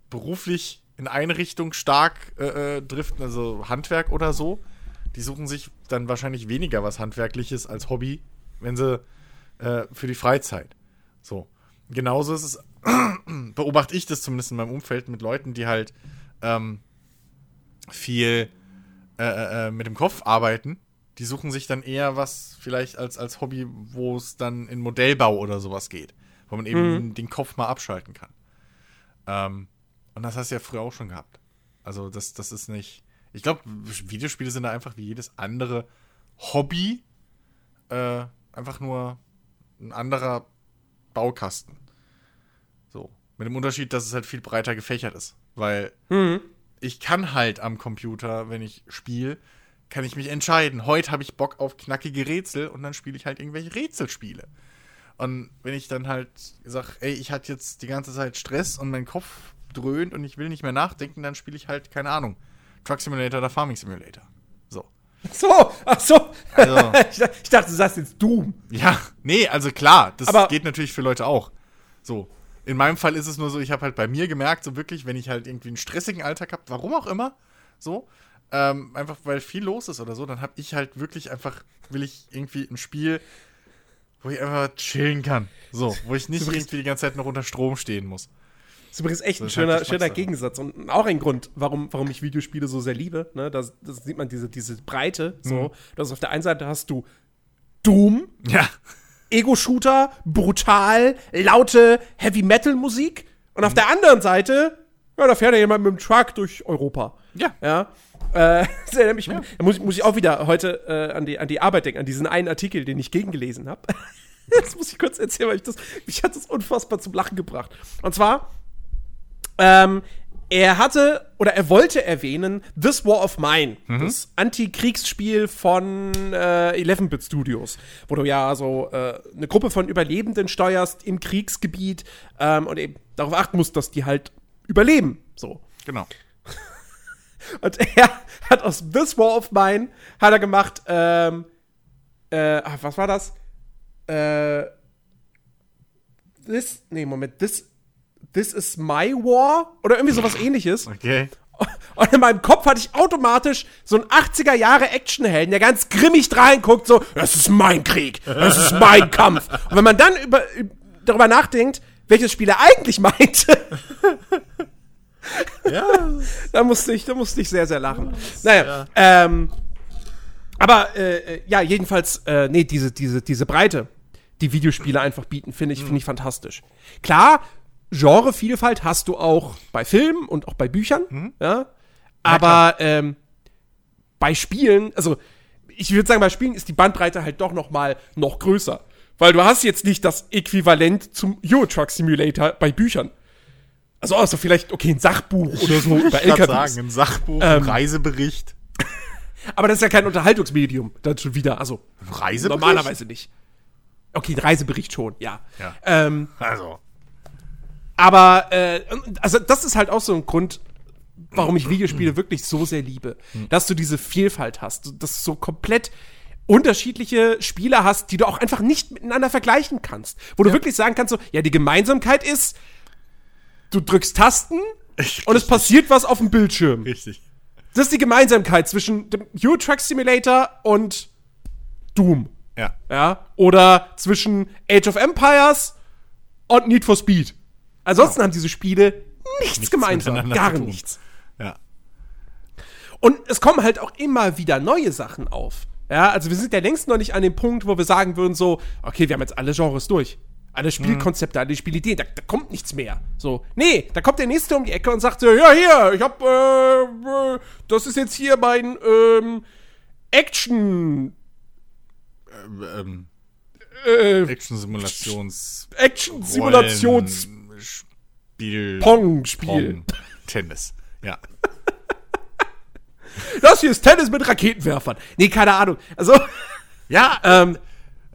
beruflich in eine Richtung stark äh, äh, driften, also Handwerk oder so, die suchen sich dann wahrscheinlich weniger was Handwerkliches als Hobby, wenn sie äh, für die Freizeit. So. Genauso ist es, beobachte ich das zumindest in meinem Umfeld mit Leuten, die halt ähm, viel äh, äh, mit dem Kopf arbeiten. Die suchen sich dann eher was vielleicht als, als Hobby, wo es dann in Modellbau oder sowas geht, wo man eben den Kopf mal abschalten kann. Ähm, und das hast du ja früher auch schon gehabt. Also das, das ist nicht. Ich glaube, Videospiele sind da einfach wie jedes andere Hobby. Äh, einfach nur ein anderer Baukasten. So. Mit dem Unterschied, dass es halt viel breiter gefächert ist. Weil Mhm. ich kann halt am Computer, wenn ich spiele, kann ich mich entscheiden. Heute habe ich Bock auf knackige Rätsel und dann spiele ich halt irgendwelche Rätselspiele. Und wenn ich dann halt sage, ey, ich hatte jetzt die ganze Zeit Stress und mein Kopf dröhnt und ich will nicht mehr nachdenken, dann spiele ich halt, keine Ahnung, Truck Simulator oder Farming Simulator. So. So, ach so. Also- ich, dachte- ich dachte, du sagst jetzt Doom. Ja, nee, also klar, das Aber- geht natürlich für Leute auch. So. In meinem Fall ist es nur so, ich habe halt bei mir gemerkt, so wirklich, wenn ich halt irgendwie einen stressigen Alltag habe, warum auch immer, so, ähm, einfach weil viel los ist oder so, dann habe ich halt wirklich einfach, will ich irgendwie ein Spiel, wo ich einfach chillen kann. So, wo ich nicht irgendwie die ganze Zeit noch unter Strom stehen muss. Das ist übrigens echt ein halt schöner, schöner Gegensatz und auch ein Grund, warum, warum ich Videospiele so sehr liebe. Ne? Das, das sieht man, diese, diese Breite. Mhm. So. Das auf der einen Seite hast du Doom, Ja. Ego-Shooter, brutal, laute Heavy-Metal-Musik. Und Mhm. auf der anderen Seite, ja, da fährt ja jemand mit dem Truck durch Europa. Ja. Ja. Äh, das erinnert mich, Da muss, ich- muss ich auch wieder heute äh, an, die, an die Arbeit denken, an diesen einen Artikel, den ich gegengelesen habe. das muss ich kurz erzählen, weil ich das, mich hat das unfassbar zum Lachen gebracht. Und zwar, ähm, er hatte oder er wollte erwähnen This War of Mine, das Antikriegsspiel von äh, 11-Bit Studios, wo du ja so äh, eine Gruppe von Überlebenden steuerst im Kriegsgebiet ähm, und eben darauf achten musst, dass die halt überleben. So. Genau. Und er hat aus This War of Mine hat er gemacht, ähm, äh, ah, was war das? Äh, this, nee, Moment, this, this is my war? Oder irgendwie sowas ähnliches. Okay. Und in meinem Kopf hatte ich automatisch so einen 80er Jahre Actionhelden, der ganz grimmig reinguckt, so, das ist mein Krieg, das ist mein Kampf. Und wenn man dann über, darüber nachdenkt, welches Spiel er eigentlich meinte, Ja, da musste ich, da musste ich sehr, sehr lachen. Naja, ähm, aber äh, äh, ja, jedenfalls, äh, nee, diese, diese, diese Breite, die Videospiele einfach bieten, finde ich, finde ich fantastisch. Klar, Genrevielfalt hast du auch bei Filmen und auch bei Büchern, ja. Aber ähm, bei Spielen, also ich würde sagen, bei Spielen ist die Bandbreite halt doch noch mal noch größer. Weil du hast jetzt nicht das Äquivalent zum Euro Truck Simulator bei Büchern. Also außer vielleicht, okay, ein Sachbuch oder so kann LKWs. sagen, ein Sachbuch, Ähm, ein Reisebericht. Aber das ist ja kein Unterhaltungsmedium, dann schon wieder. Also Reisebericht? normalerweise nicht. Okay, ein Reisebericht schon, ja. Ja. Ähm, Also, aber äh, also das ist halt auch so ein Grund, warum ich Videospiele wirklich so sehr liebe, dass du diese Vielfalt hast, dass du so komplett unterschiedliche Spiele hast, die du auch einfach nicht miteinander vergleichen kannst, wo du wirklich sagen kannst so, ja, die Gemeinsamkeit ist, du drückst Tasten und es passiert was auf dem Bildschirm. richtig. Das ist die Gemeinsamkeit zwischen dem Euro Truck Simulator und Doom. Ja. Ja, oder zwischen Age of Empires und Need for Speed. Ansonsten haben diese Spiele nichts, gemeinsam, miteinander gar nichts. Ja. Und es kommen halt auch immer wieder neue Sachen auf. Ja, also wir sind ja längst noch nicht an dem Punkt, wo wir sagen würden so, okay, wir haben jetzt alle Genres durch. Alle Spielkonzepte, alle Spielideen, da, da kommt nichts mehr. So, nee, da kommt der Nächste um die Ecke und sagt so, ja, hier, ich hab, äh, äh, das ist jetzt hier mein, ähm, Action, Ähm, äh, Action-Simulations... Action-Simulations- Spiel... Pong-Spiel. Pong. Tennis. Ja. Das hier ist Tennis mit Raketenwerfern. Nee, keine Ahnung. Also, Ja, ähm,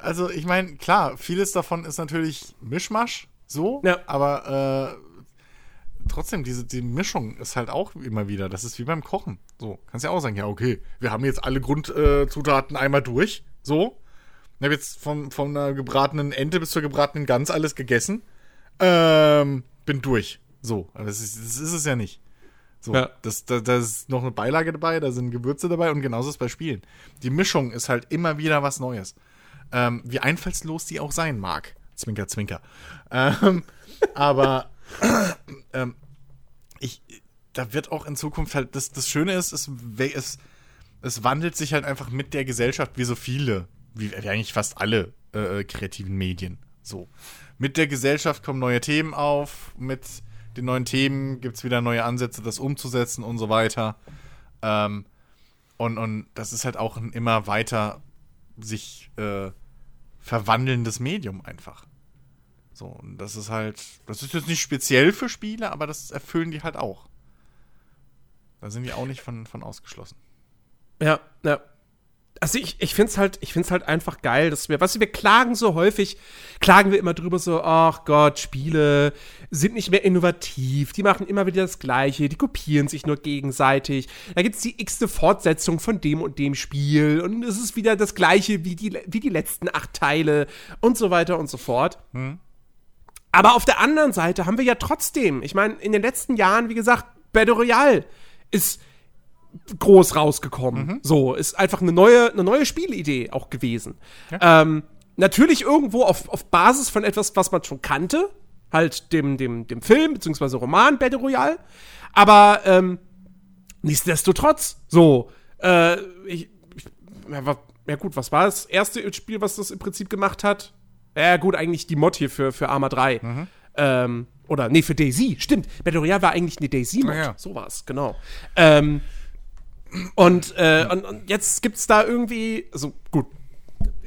also ich meine, klar, vieles davon ist natürlich Mischmasch, so, Ja. aber äh, trotzdem, diese die Mischung ist halt auch immer wieder, das ist wie beim Kochen. So, kannst ja auch sagen, ja, okay, wir haben jetzt alle Grundzutaten einmal durch, so. Ich habe jetzt von, von einer gebratenen Ente bis zur gebratenen Gans alles gegessen. Ähm, bin durch. So, aber das ist, das ist es ja nicht. So, Ja. das, da, da ist noch eine Beilage dabei, da sind Gewürze dabei und genauso ist es bei Spielen. Die Mischung ist halt immer wieder was Neues. Ähm, wie einfallslos die auch sein mag. Zwinker, zwinker. Ähm, aber ähm, ich, da wird auch in Zukunft halt, das, das Schöne ist, es, es, es wandelt sich halt einfach mit der Gesellschaft, wie so viele, wie, wie eigentlich fast alle äh, kreativen Medien. So. Mit der Gesellschaft kommen neue Themen auf, mit den neuen Themen gibt es wieder neue Ansätze, das umzusetzen und so weiter. Ähm, und, und das ist halt auch ein immer weiter sich äh, verwandelndes Medium einfach. So, und das ist halt, das ist jetzt nicht speziell für Spiele, aber das erfüllen die halt auch. Da sind die auch nicht von, von ausgeschlossen. Ja, ja. Also ich, ich finde es halt, ich find's halt einfach geil, dass wir, weißt du, wir klagen so häufig, klagen wir immer drüber so, ach Gott, Spiele sind nicht mehr innovativ, die machen immer wieder das Gleiche, die kopieren sich nur gegenseitig, da gibt's die x-te Fortsetzung von dem und dem Spiel und es ist wieder das Gleiche wie die, wie die letzten acht Teile und so weiter und so fort. Aber auf der anderen Seite haben wir ja trotzdem, ich meine, in den letzten Jahren, wie gesagt, Battle Royale ist groß rausgekommen. So, ist einfach eine neue, eine neue Spielidee auch gewesen. Ähm, natürlich irgendwo auf, auf Basis von etwas, was man schon kannte, halt dem, dem, dem Film, beziehungsweise Roman Battle Royale. Aber ähm, nichtsdestotrotz, so, äh, ich, ich ja, wa- ja gut, was war das erste Spiel, was das im Prinzip gemacht hat? Ja gut, eigentlich die Mod hier für, für Arma 3. Ähm, oder, nee, für Daisy, stimmt. Battle Royale war eigentlich eine Daisy-Mod. Ah, ja. So war's, genau. Ähm, und, äh, und, und jetzt gibt's da irgendwie, also gut,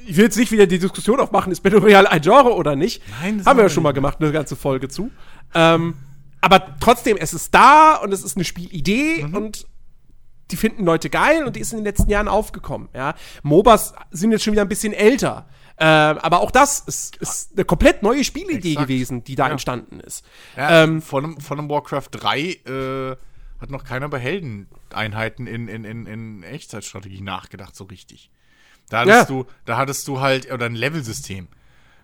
ich will jetzt nicht wieder die Diskussion aufmachen, ist Battle Royale ein Genre oder nicht. Nein, das Haben wir ja schon mal gemacht, eine ganze Folge zu. Ähm, aber trotzdem, es ist da und es ist eine Spielidee Mhm. und die finden Leute geil und die ist in den letzten Jahren aufgekommen. Ja. MOBAs sind jetzt schon wieder ein bisschen älter. Ähm, aber auch das ist, ist eine komplett neue Spielidee Exakt. gewesen, die da Ja. entstanden ist. Ja, Ähm, von, einem, von einem Warcraft 3 äh, hat noch keiner bei Heldeneinheiten in, in, in, in Echtzeitstrategie nachgedacht, so richtig. Da hattest, Ja. du, da hattest du halt, oder ein Level-System.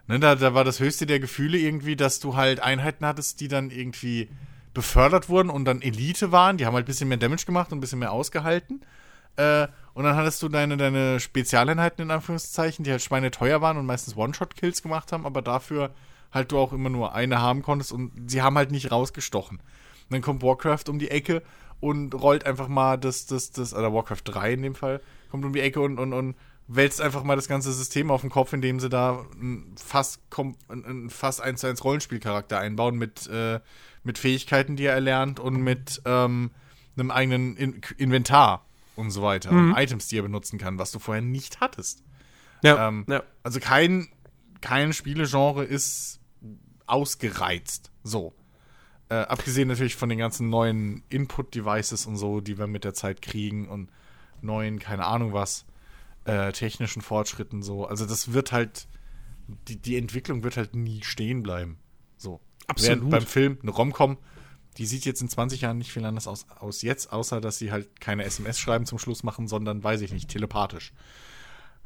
Ne, da, da war das höchste der Gefühle irgendwie, dass du halt Einheiten hattest, die dann irgendwie befördert wurden und dann Elite waren. Die haben halt ein bisschen mehr Damage gemacht und ein bisschen mehr ausgehalten. Äh, und dann hattest du deine, deine Spezialeinheiten in Anführungszeichen, die halt schweineteuer waren und meistens One-Shot-Kills gemacht haben, aber dafür halt du auch immer nur eine haben konntest und sie haben halt nicht rausgestochen. Und dann kommt Warcraft um die Ecke und rollt einfach mal das, das, das, oder Warcraft 3 in dem Fall, kommt um die Ecke und, und, und wälzt einfach mal das ganze System auf den Kopf, indem sie da ein fast, ein fast 1 zu 1 Rollenspielcharakter einbauen mit, äh, mit Fähigkeiten, die er erlernt und mit ähm, einem eigenen in Inventar und so weiter. Mhm. Und Items, die er benutzen kann, was du vorher nicht hattest. Ja, ähm, ja. Also kein, kein Spielegenre ist ausgereizt. So. Äh, abgesehen natürlich von den ganzen neuen Input-Devices und so, die wir mit der Zeit kriegen und neuen, keine Ahnung was, äh, technischen Fortschritten so. Also das wird halt, die, die Entwicklung wird halt nie stehen bleiben. So. Absolut. Während beim Film eine Romcom, die sieht jetzt in 20 Jahren nicht viel anders aus, aus jetzt, außer dass sie halt keine SMS schreiben zum Schluss machen, sondern, weiß ich nicht, telepathisch.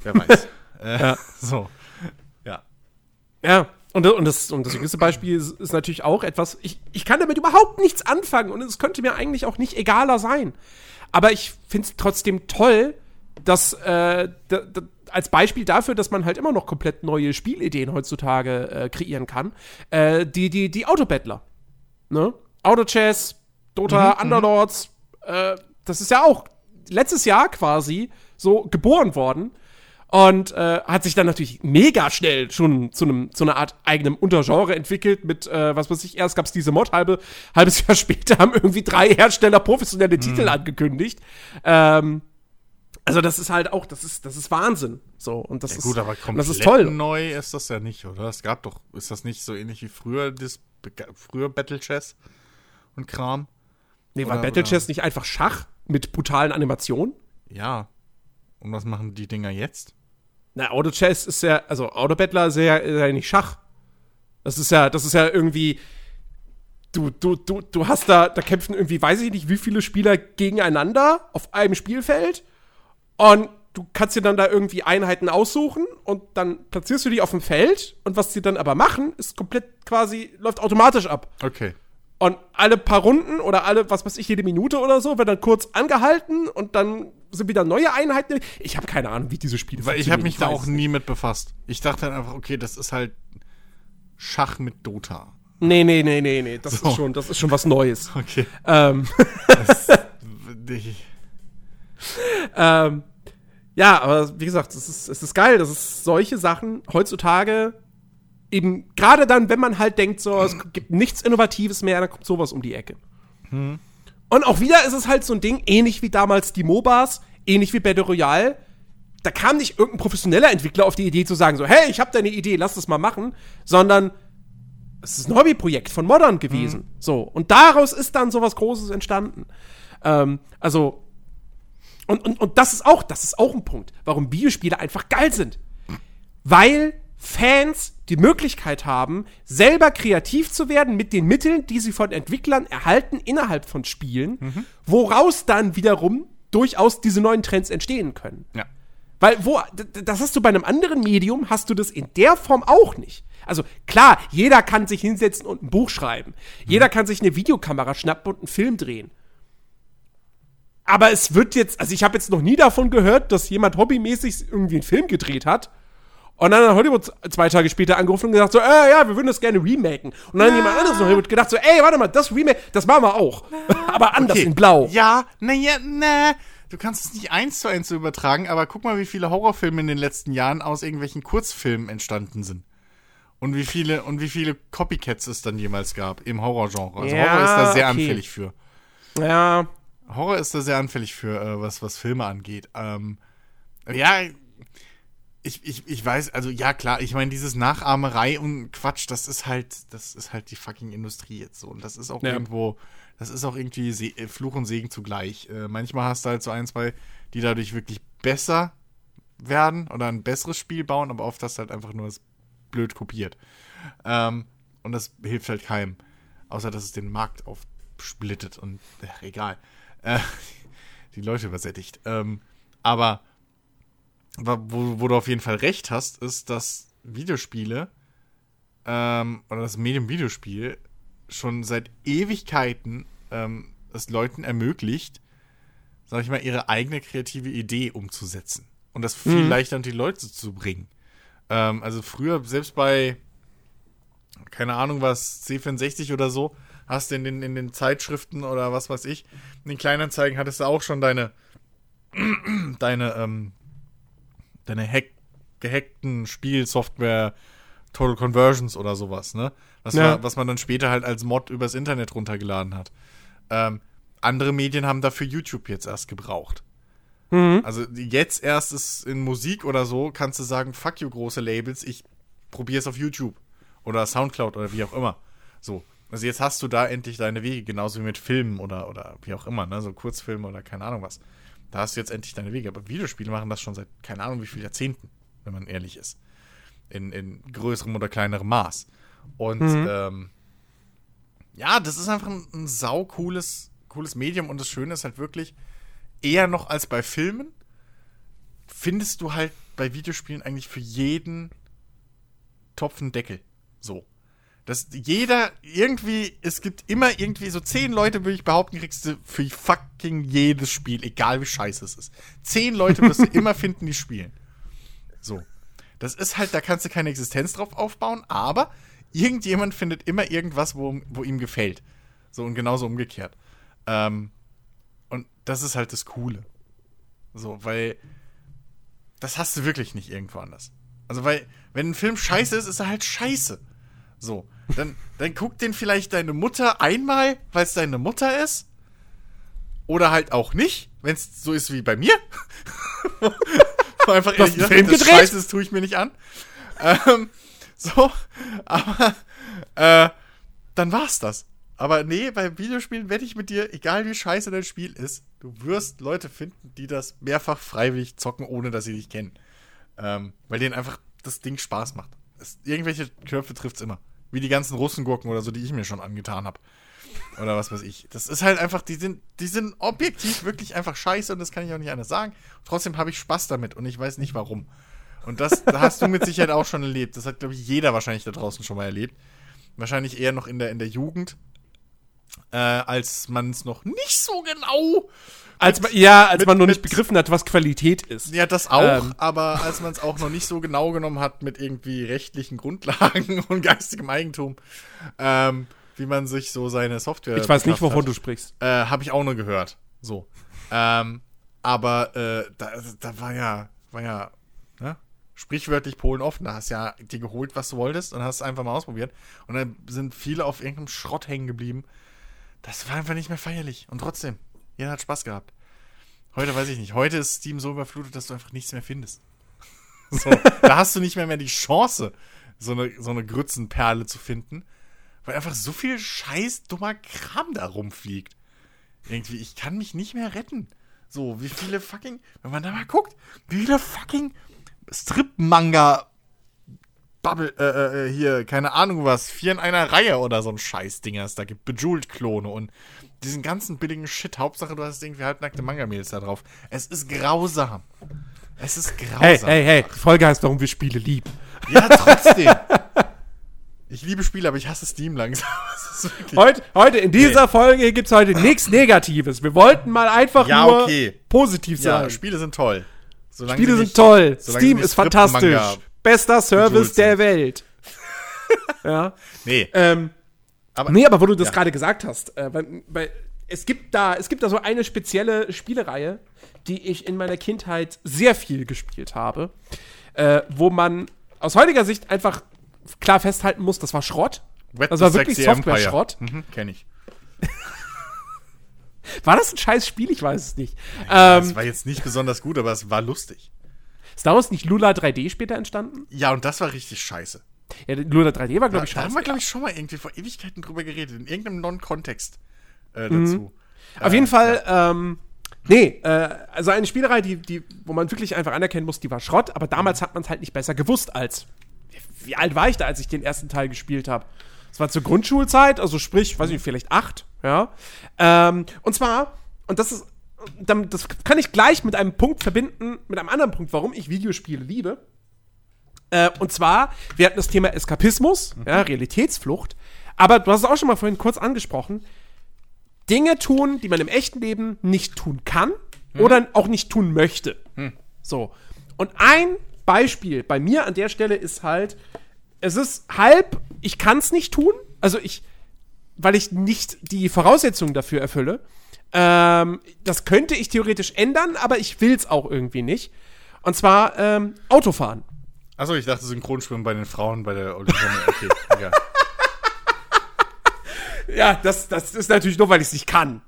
Wer weiß. äh. So. Ja. Und, und, das, und das jüngste Beispiel ist, ist, natürlich auch etwas, ich, ich kann damit überhaupt nichts anfangen und es könnte mir eigentlich auch nicht egaler sein. Aber ich finde es trotzdem toll, dass äh, als Beispiel dafür, dass man halt immer noch komplett neue Spielideen heutzutage äh, kreieren kann, äh, die, die, die Autobattler. Ne? Autochess, Dota, mhm, mhm. Underlords, äh, das ist ja auch letztes Jahr quasi so geboren worden und äh, hat sich dann natürlich mega schnell schon zu einem zu einer Art eigenem Untergenre entwickelt mit äh, was weiß ich erst gab es diese Mod halbe halbes Jahr später haben irgendwie drei Hersteller professionelle mhm. Titel angekündigt. Ähm, also das ist halt auch das ist das ist Wahnsinn. So und das ja, ist gut aber das ist toll. neu ist das ja nicht oder? Es gab doch ist das nicht so ähnlich wie früher das früher Battle Chess und Kram? Nee oder, war Battle Chess nicht einfach Schach mit brutalen Animationen? Ja und was machen die Dinger jetzt na, Auto Chess ist ja, also Auto Battler ist ja, ist ja nicht Schach. Das ist ja, das ist ja irgendwie, du, du, du, du hast da, da kämpfen irgendwie, weiß ich nicht, wie viele Spieler gegeneinander auf einem Spielfeld und du kannst dir dann da irgendwie Einheiten aussuchen und dann platzierst du die auf dem Feld und was sie dann aber machen, ist komplett quasi, läuft automatisch ab. Okay. Und alle paar Runden oder alle, was weiß ich, jede Minute oder so, wird dann kurz angehalten und dann sind wieder neue Einheiten. Ich habe keine Ahnung, wie diese Spiele Weil ich habe mich ich da auch nie mit befasst. Ich dachte dann einfach, okay, das ist halt Schach mit Dota. Nee, nee, nee, nee, nee. Das, so. ist, schon, das ist schon was Neues. Okay. Ähm. Das, ähm, ja, aber wie gesagt, es ist, es ist geil, dass es solche Sachen heutzutage eben, gerade dann, wenn man halt denkt, so, es gibt nichts Innovatives mehr, dann kommt sowas um die Ecke. Hm. Und auch wieder ist es halt so ein Ding, ähnlich wie damals die MOBAs, ähnlich wie Battle Royale. Da kam nicht irgendein professioneller Entwickler auf die Idee zu sagen, so, hey, ich hab da eine Idee, lass das mal machen, sondern es ist ein Hobbyprojekt von Modern gewesen. Mhm. So. Und daraus ist dann sowas Großes entstanden. Ähm, also, und, und, und das ist auch, das ist auch ein Punkt, warum Videospiele einfach geil sind. Weil Fans die Möglichkeit haben, selber kreativ zu werden mit den Mitteln, die sie von Entwicklern erhalten innerhalb von Spielen, mhm. woraus dann wiederum durchaus diese neuen Trends entstehen können. Ja. Weil wo das hast du bei einem anderen Medium hast du das in der Form auch nicht. Also klar, jeder kann sich hinsetzen und ein Buch schreiben. Mhm. Jeder kann sich eine Videokamera schnappen und einen Film drehen. Aber es wird jetzt, also ich habe jetzt noch nie davon gehört, dass jemand hobbymäßig irgendwie einen Film gedreht hat und dann hat Hollywood zwei Tage später angerufen und gesagt so, äh, ja, wir würden das gerne remaken. Und dann ja. hat jemand anderes in Hollywood gedacht so, ey, warte mal, das Remake, das machen wir auch. aber anders okay. in blau. Ja, naja, na. Du kannst es nicht eins zu eins übertragen, aber guck mal, wie viele Horrorfilme in den letzten Jahren aus irgendwelchen Kurzfilmen entstanden sind. Und wie viele, und wie viele Copycats es dann jemals gab im Horrorgenre. Also ja, Horror ist da sehr okay. anfällig für. Ja. Horror ist da sehr anfällig für, äh, was, was Filme angeht. Ähm, ja, ich, ich, ich weiß, also ja klar, ich meine, dieses Nachahmerei und Quatsch, das ist halt, das ist halt die fucking Industrie jetzt so. Und das ist auch ja. irgendwo, das ist auch irgendwie Se äh, Fluch und Segen zugleich. Äh, manchmal hast du halt so ein, zwei, die dadurch wirklich besser werden oder ein besseres Spiel bauen, aber oft hast du halt einfach nur das blöd kopiert. Ähm, und das hilft halt keinem. Außer, dass es den Markt aufsplittet und ach, egal. Äh, die Leute übersättigt. Ähm, aber wo, wo du auf jeden Fall recht hast, ist, dass Videospiele ähm, oder das Medium Videospiel schon seit Ewigkeiten ähm, es Leuten ermöglicht, sag ich mal, ihre eigene kreative Idee umzusetzen. Und das viel Mhm. leichter unter die Leute zu bringen. Ähm, also früher, selbst bei, keine Ahnung was, C64 oder so, hast du in den, in den Zeitschriften oder was weiß ich, in den Kleinanzeigen hattest du auch schon deine, deine, ähm, deine hack, gehackten Spielsoftware Total Conversions oder sowas, ne? Was, Ja. man, was man dann später halt als Mod übers Internet runtergeladen hat. Ähm, andere Medien haben dafür YouTube jetzt erst gebraucht. Mhm. Also jetzt erst ist in Musik oder so, kannst du sagen, fuck you, große Labels, ich probiere es auf YouTube oder Soundcloud oder wie auch immer. So. Also jetzt hast du da endlich deine Wege, genauso wie mit Filmen oder, oder wie auch immer, ne? So Kurzfilme oder keine Ahnung was. Da hast du jetzt endlich deine Wege. Aber Videospiele machen das schon seit keine Ahnung wie vielen Jahrzehnten, wenn man ehrlich ist. In, in größerem oder kleinerem Maß. Und ähm, ja, das ist einfach ein, ein sau cooles, cooles Medium und das Schöne ist halt wirklich, eher noch als bei Filmen, findest du halt bei Videospielen eigentlich für jeden Topf einen Deckel. So. Dass jeder irgendwie, es gibt immer irgendwie so zehn Leute, würde ich behaupten, kriegst du für fucking jedes Spiel, egal wie scheiße es ist. Zehn Leute wirst du immer finden, die spielen. So. Das ist halt, da kannst du keine Existenz drauf aufbauen, aber irgendjemand findet immer irgendwas, wo, wo ihm gefällt. So und genauso umgekehrt. Ähm, und das ist halt das Coole. So, weil das hast du wirklich nicht irgendwo anders. Also, weil, wenn ein Film scheiße ist, ist er halt scheiße. So, dann, dann guckt den vielleicht deine Mutter einmal, weil es deine Mutter ist. Oder halt auch nicht, wenn es so ist wie bei mir. Wo einfach ehrlich einen Film das? Scheiße, das tue ich mir nicht an. Ähm, so, aber äh, dann war's das. Aber nee, bei Videospielen wette ich mit dir, egal wie scheiße dein Spiel ist, du wirst Leute finden, die das mehrfach freiwillig zocken, ohne dass sie dich kennen. Ähm, weil denen einfach das Ding Spaß macht. Es, irgendwelche Knöpfe trifft's immer. Wie die ganzen Russengurken oder so, die ich mir schon angetan habe. Oder was weiß ich. Das ist halt einfach, die sind, die sind objektiv wirklich einfach scheiße und das kann ich auch nicht anders sagen. Trotzdem habe ich Spaß damit und ich weiß nicht warum. Und das da hast du mit Sicherheit auch schon erlebt. Das hat, glaube ich, jeder wahrscheinlich da draußen schon mal erlebt. Wahrscheinlich eher noch in der, in der Jugend, äh, als man es noch nicht so genau. Als man, ja, als mit- man noch nicht mit- begriffen hat, was Qualität ist. Ja, das auch, Ähm. aber als man es auch noch nicht so genau genommen hat mit irgendwie rechtlichen Grundlagen und geistigem Eigentum, ähm, wie man sich so seine Software. Ich weiß nicht, wovon hat. du sprichst. Äh, habe ich auch nur gehört. So. Ähm, aber äh, da, da war ja, war ja, ne? Sprichwörtlich Polen offen. Da hast ja dir geholt, was du wolltest und hast es einfach mal ausprobiert. Und dann sind viele auf irgendeinem Schrott hängen geblieben. Das war einfach nicht mehr feierlich. Und trotzdem, jeder hat Spaß gehabt. Heute weiß ich nicht. Heute ist Steam so überflutet, dass du einfach nichts mehr findest. So, da hast du nicht mehr, mehr die Chance, so eine, so eine Grützenperle zu finden, weil einfach so viel scheiß dummer Kram da rumfliegt. Irgendwie, ich kann mich nicht mehr retten. So, wie viele fucking, wenn man da mal guckt, wie viele fucking Strip-Manga Bubble, äh, äh, hier, keine Ahnung was, vier in einer Reihe oder so ein Scheißding es da gibt, Bejeweled-Klone und diesen ganzen billigen Shit. Hauptsache, du hast irgendwie halbnackte Manga-Mails da drauf. Es ist grausam. Es ist grausam. Hey, hey, hey, Folge heißt, warum wir Spiele lieben. Ja, trotzdem. ich liebe Spiele, aber ich hasse Steam langsam. Heute, heute in dieser Folge gibt's heute nichts Negatives. Wir wollten mal einfach Ja, nur okay. positiv ja, sein. Spiele sind toll. Solange Spiele sie sind nicht- toll. Steam ist nicht fantastisch. Bester Service der. Welt. ja. Nee, Ähm, aber nee, aber wo du das Ja. gerade gesagt hast, äh, weil, weil es gibt da, es gibt da so eine spezielle Spielereihe, die ich in meiner Kindheit sehr viel gespielt habe, äh, wo man aus heutiger Sicht einfach klar festhalten muss, das war Schrott. Wet das war wirklich. Software-Schrott. Mhm, kenn ich. War das ein scheiß Spiel? Ich weiß es nicht. Das Ähm, war jetzt nicht besonders gut, aber es war lustig. Ist daraus nicht Lula 3D später entstanden? Ja, und das war richtig scheiße. Ja, Lula 3D war, glaube ich, da haben scheiße. wir, glaube ich, schon mal irgendwie vor Ewigkeiten drüber geredet, in irgendeinem Non-Kontext äh, dazu. Auf jeden Fall, ähm, nee, äh, also eine Spielerei, die, die, wo man wirklich einfach anerkennen muss, die war Schrott, aber damals hat man es halt nicht besser gewusst als. Wie alt war ich da, als ich den ersten Teil gespielt habe? Es war zur Grundschulzeit, also sprich, weiß ich, vielleicht acht, ja. Ähm, und zwar, und das ist, das kann ich gleich mit einem Punkt verbinden, mit einem anderen Punkt, warum ich Videospiele liebe. Äh, und zwar, wir hatten das Thema Eskapismus, ja, Realitätsflucht, Aber du hast es auch schon mal vorhin kurz angesprochen. Dinge tun, die man im echten Leben nicht tun kann oder auch nicht tun möchte. So. Und ein Beispiel bei mir an der Stelle ist halt, es ist halb, ich kann es nicht tun. Also ich, weil ich nicht die Voraussetzungen dafür erfülle. Ähm, das könnte ich theoretisch ändern, aber ich will es auch irgendwie nicht. Und zwar ähm, Autofahren. Achso, ich dachte Synchronschwimmen bei den Frauen bei der Olympiade. Okay, egal. Ja, das, das ist natürlich nur, weil ich es nicht kann.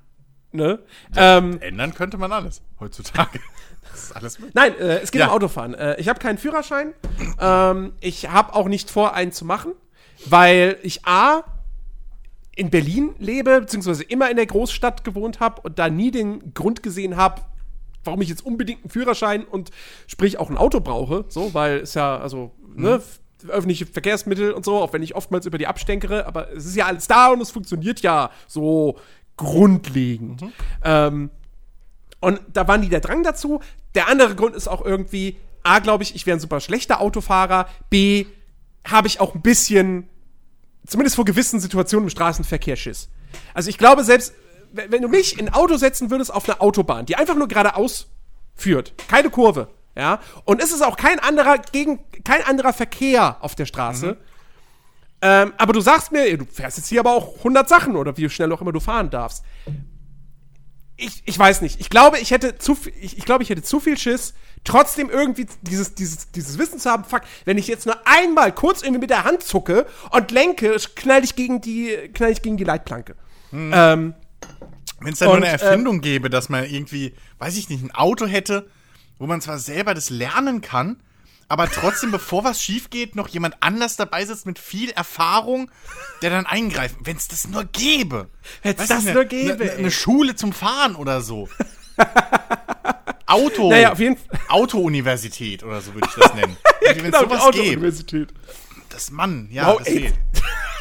Ne? Ähm, Ändern könnte man alles heutzutage. Das ist alles möglich. nein, äh, es geht Ja. um Autofahren. Äh, ich habe keinen Führerschein. Ähm, ich habe auch nicht vor, einen zu machen, weil ich A in Berlin lebe, beziehungsweise immer in der Großstadt gewohnt habe und da nie den Grund gesehen habe, warum ich jetzt unbedingt einen Führerschein und sprich auch ein Auto brauche, so, weil es ja, also, ne, f- öffentliche Verkehrsmittel und so, auch wenn ich oftmals über die abstenkere, aber es ist ja alles da und es funktioniert ja so grundlegend. Ähm, und da war nie der Drang dazu. Der andere Grund ist auch irgendwie, A, glaube ich, ich wäre ein super schlechter Autofahrer. B, habe ich auch ein bisschen, zumindest vor gewissen Situationen im Straßenverkehr Schiss. Also ich glaube, selbst wenn du mich in ein Auto setzen würdest auf einer Autobahn, die einfach nur geradeaus führt, keine Kurve, ja, und es ist auch kein anderer gegen kein anderer Verkehr auf der Straße. Ähm, aber du sagst mir, du fährst jetzt hier aber auch 100 Sachen oder wie schnell auch immer du fahren darfst ich, ich weiß nicht. Ich glaube, ich hätte zu viel, ich, ich glaube, ich hätte zu viel Schiss, trotzdem irgendwie dieses, dieses, dieses Wissen zu haben, fuck, wenn ich jetzt nur einmal kurz irgendwie mit der Hand zucke und lenke, knall ich gegen die, knall ich gegen die Leitplanke. Ähm, Wenn es da nur eine Erfindung gäbe, dass man irgendwie, weiß ich nicht, ein Auto hätte, wo man zwar selber das lernen kann, aber trotzdem, bevor was schief geht, noch jemand anders dabei sitzt mit viel Erfahrung, der dann eingreift. Wenn es das nur gäbe. Wenn's Weißt du, das eine- nur gäbe, Eine, eine Schule zum Fahren oder so. Auto. Naja, auf jeden Fall. Auto-Universität oder so würde ich das nennen. Wenn es Genau, sowas gäbe. Autouniversität. Das Mann, ja, Wow, das ey. fehlt.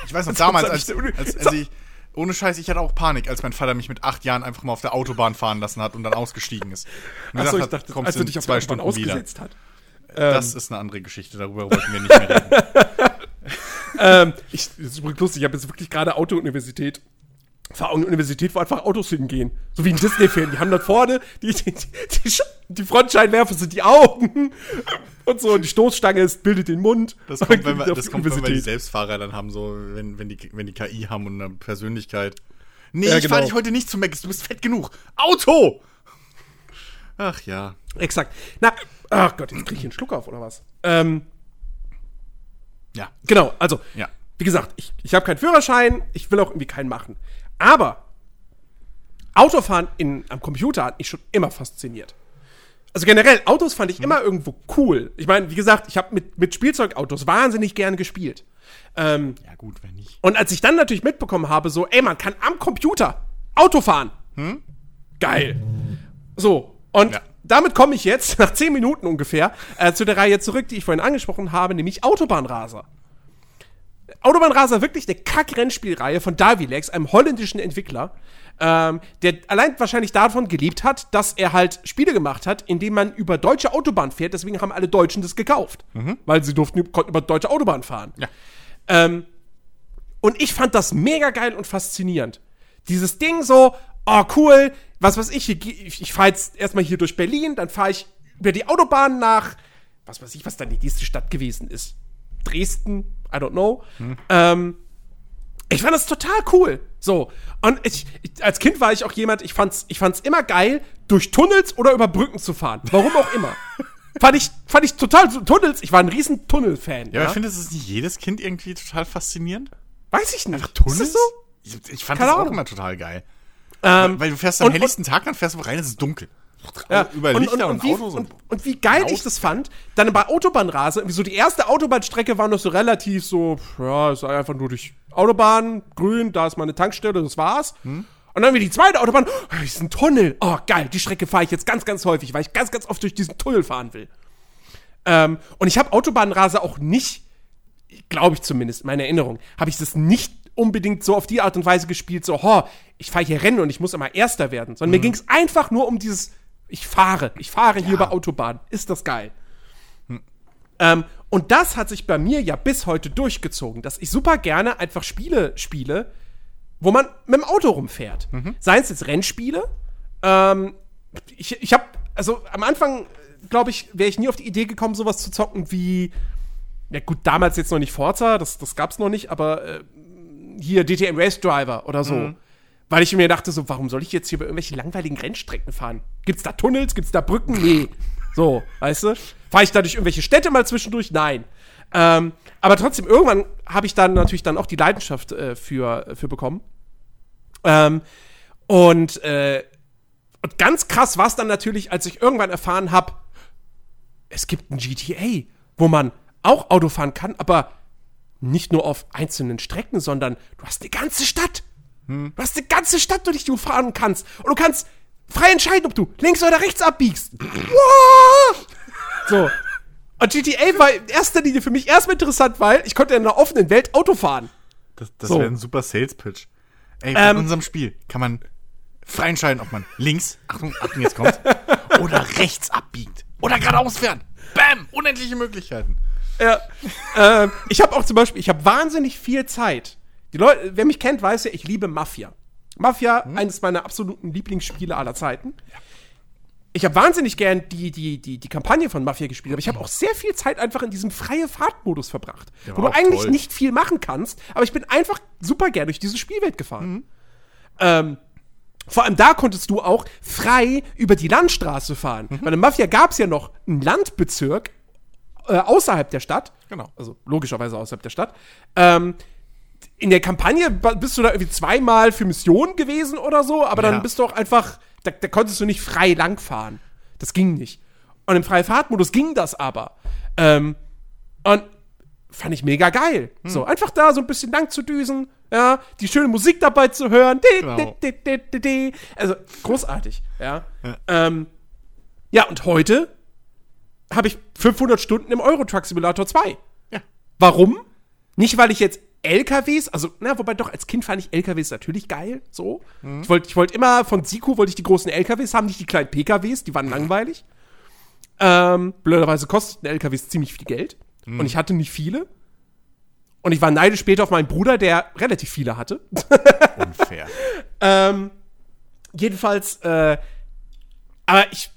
Ich weiß noch, damals, als, als, als ich, ohne Scheiß, ich hatte auch Panik, als mein Vater mich mit acht Jahren einfach mal auf der Autobahn fahren lassen hat und dann ausgestiegen ist. Und Achso, ich dachte, kommst als du dich auf zwei der Autobahn Stunden wieder. ausgesetzt hat. Das ist eine andere Geschichte, darüber wollten wir nicht mehr reden. ähm, ich, das ist übrigens lustig, ich habe jetzt wirklich gerade Auto-Universität. Fahr eine Universität, wo einfach Autos hingehen. So wie ein Disney-Film. Die haben dort vorne, die, die, die, die Frontscheinwerfer sind die Augen und so, und die Stoßstange ist, bildet den Mund. Das kommt, wenn wir, das kommt, wenn wir die. Selbstfahrer dann haben, so, wenn, wenn, die, wenn die KI haben und eine Persönlichkeit. Nee, Ja, ich genau. dich heute nicht zu Max, du bist fett genug. Auto! Ach ja. Exakt. Na, ach Gott, jetzt krieg ich einen Schluck auf, oder was? Ähm, Ja. genau, also, Ja. wie gesagt, ich, ich habe keinen Führerschein, ich will auch irgendwie keinen machen. Aber Autofahren in, am Computer hat mich schon immer fasziniert. Also generell, Autos fand ich immer irgendwo cool. Ich meine, wie gesagt, ich habe mit, mit Spielzeugautos wahnsinnig gern gespielt. Ähm, Ja, gut, wenn nicht. und als ich dann natürlich mitbekommen habe, so, ey, man kann am Computer Auto fahren. Geil. So, und Ja. Damit komme ich jetzt, nach 10 Minuten ungefähr, äh, zu der Reihe zurück, die ich vorhin angesprochen habe, nämlich Autobahnraser. Autobahnraser wirklich eine Kack-Rennspielreihe von Davilex, einem holländischen Entwickler, ähm, der allein wahrscheinlich davon gelebt hat, dass er halt Spiele gemacht hat, in denen man über deutsche Autobahn fährt. Deswegen haben alle Deutschen das gekauft, weil sie durften konnten über deutsche Autobahn fahren. Ja. Ähm, und ich fand das mega geil und faszinierend. Dieses Ding so, oh cool, was weiß ich, ich, ich fahre jetzt erstmal hier durch Berlin, dann fahre ich über die Autobahn nach, was weiß ich, was dann die nächste Stadt gewesen ist. Dresden, I don't know. Ähm, ich fand das total cool. So. Und ich, ich, als Kind war ich auch jemand, ich fand's, ich fand's immer geil, durch Tunnels oder über Brücken zu fahren. Warum auch immer. fand ich, fand ich total, Tunnels, ich war ein riesen Tunnel-Fan. Ja, aber ich finde, das ist nicht jedes Kind irgendwie total faszinierend. Weiß ich nicht. Tunnels? Ist das so? Ich, ich fand Keine das auch Ahnung. immer total geil. Ähm, Weil du fährst am und- helllichsten Tag, dann fährst du rein, es ist dunkel. Ja, Über Lichter und, wie, Autos und, und wie geil ich das fand, dann bei Autobahnrase, so die erste Autobahnstrecke war noch so relativ so, ja, es war einfach nur durch Autobahn, grün, da ist meine Tankstelle, das war's. Hm? Und dann wie die zweite Autobahn, oh, ist ein Tunnel. Oh, geil, die Strecke fahre ich jetzt ganz, ganz häufig, weil ich ganz, ganz oft durch diesen Tunnel fahren will. Ähm, und ich habe Autobahnrase auch nicht, glaube ich zumindest, meine Erinnerung, habe ich das nicht unbedingt so auf die Art und Weise gespielt, so, ho, ich fahre hier Rennen und ich muss immer Erster werden, sondern mir ging es einfach nur um dieses, ich fahre, ich fahre hier über Autobahn, ist das geil. Ähm, Und das hat sich bei mir ja bis heute durchgezogen, dass ich super gerne einfach Spiele spiele, wo man mit dem Auto rumfährt. Seien es jetzt Rennspiele. Ähm, ich ich habe, also am Anfang, glaube ich, wäre ich nie auf die Idee gekommen, sowas zu zocken wie, ja gut, damals jetzt noch nicht Forza, das, das gab's noch nicht, aber äh, hier DTM Race Driver oder so. Weil ich mir dachte, so, warum soll ich jetzt hier bei irgendwelchen langweiligen Rennstrecken fahren? Gibt's da Tunnels? Gibt's da Brücken? Nee. So, weißt du? Fahre ich da durch irgendwelche Städte mal zwischendurch? Nein. Ähm, aber trotzdem, irgendwann habe ich dann natürlich dann auch die Leidenschaft äh, für, für bekommen. Ähm, und, äh, und ganz krass war es dann natürlich, als ich irgendwann erfahren habe, es gibt ein GTA, wo man auch Auto fahren kann, aber nicht nur auf einzelnen Strecken, sondern du hast eine ganze Stadt. Du hast eine ganze Stadt, durch die du fahren kannst. Und du kannst frei entscheiden, ob du links oder rechts abbiegst. So. Und GTA war in erster Linie für mich erstmal interessant, weil ich konnte in einer offenen Welt Auto fahren. Das, das So. wäre ein super Sales-Pitch. Ey, in Ähm. unserem Spiel kann man frei entscheiden, ob man links, Achtung, Achtung, jetzt kommt's, oder rechts abbiegt. Oder geradeaus fährt. Bam! Unendliche Möglichkeiten. Ja. ähm, ich habe auch zum Beispiel, ich habe wahnsinnig viel Zeit. Die Leute, wer mich kennt, weiß ja, ich liebe Mafia. Mafia, eines meiner absoluten Lieblingsspiele aller Zeiten. Ich habe wahnsinnig gern die, die, die, die Kampagne von Mafia gespielt, aber ich habe auch sehr viel Zeit einfach in diesem freie Fahrtmodus verbracht. Der wo du eigentlich toll. nicht viel machen kannst, aber ich bin einfach super gern durch diese Spielwelt gefahren. Ähm, vor allem da konntest du auch frei über die Landstraße fahren. Bei der Mafia gab es ja noch einen Landbezirk äh, außerhalb der Stadt. Genau. Also logischerweise außerhalb der Stadt. Ähm, in der Kampagne bist du da irgendwie zweimal für Missionen gewesen oder so, aber Ja. dann bist du auch einfach, da, da konntest du nicht frei langfahren. Das ging nicht. Und im Freifahrtmodus ging das aber. Ähm, und fand ich mega geil. So, einfach da so ein bisschen lang zu düsen, ja, die schöne Musik dabei zu hören. Di, Genau. di, di. Also, großartig, ja. Ja, ähm, ja und heute habe ich 500 Stunden im Euro Truck Simulator 2. Ja. Warum? Nicht, weil ich jetzt LKWs, also, na, wobei doch, als Kind fand ich LKWs natürlich geil, so. Ich wollte ich wollt immer, von Siku wollte ich die großen LKWs haben, nicht die kleinen PKWs, die waren langweilig. Ähm, blöderweise kosteten LKWs ziemlich viel Geld. Und ich hatte nicht viele. Und ich war neidisch später auf meinen Bruder, der relativ viele hatte. Unfair. Ähm, jedenfalls, äh, aber ich,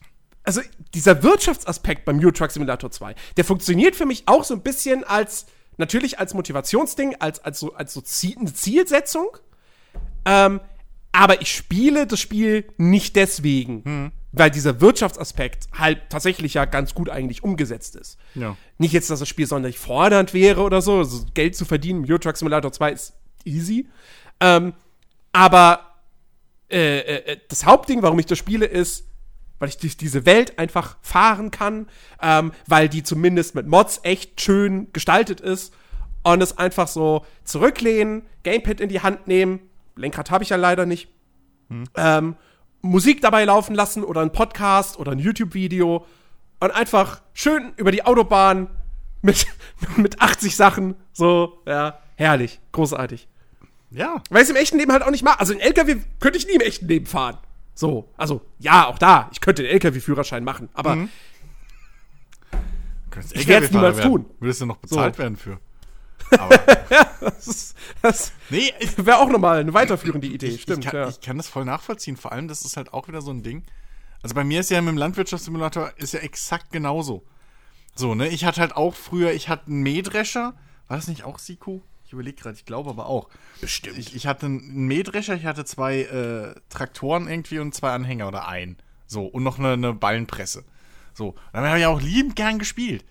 also dieser Wirtschaftsaspekt beim Euro Truck Simulator 2, der funktioniert für mich auch so ein bisschen als, natürlich als Motivationsding, als, als so, als so eine Zielsetzung. Ähm, aber ich spiele das Spiel nicht deswegen, weil dieser Wirtschaftsaspekt halt tatsächlich ja ganz gut eigentlich umgesetzt ist. Ja. Nicht jetzt, dass das Spiel sonderlich fordernd wäre oder so. Also Geld zu verdienen im Euro Truck Simulator 2 ist easy. Ähm, aber äh, äh, das Hauptding, warum ich das spiele, ist, weil ich durch diese Welt einfach fahren kann, ähm, weil die zumindest mit Mods echt schön gestaltet ist und es einfach so zurücklehnen, Gamepad in die Hand nehmen, Lenkrad habe ich ja leider nicht, ähm, Musik dabei laufen lassen oder ein Podcast oder ein YouTube-Video und einfach schön über die Autobahn mit, mit 80 Sachen, so, ja, herrlich, großartig. Ja. Weil ich es im echten Leben halt auch nicht mache. Also ein LKW könnte ich nie im echten Leben fahren. So, also ja, auch da. Ich könnte den LKW-Führerschein machen, aber Mhm. Könntest Ich werd's LKW-Fahrer niemals werden. tun. Würdest du noch bezahlt So. werden für. Aber, das, ist- das nee, wäre auch nochmal eine weiterführende Idee. ich, Stimmt, ich, kann, ja. ich kann das voll nachvollziehen. Vor allem, das ist halt auch wieder so ein Ding. Also bei mir ist ja mit dem Landwirtschaftssimulator ist ja exakt genauso. So, ne? Ich hatte halt auch früher, ich hatte einen Mähdrescher. War das nicht auch Siku? Ich überlege gerade, ich glaube aber auch. Bestimmt. Ich, ich hatte einen Mähdrescher, ich hatte zwei äh, Traktoren irgendwie und zwei Anhänger oder ein. So, und noch eine, eine Ballenpresse. So, dann habe ich auch liebend gern gespielt.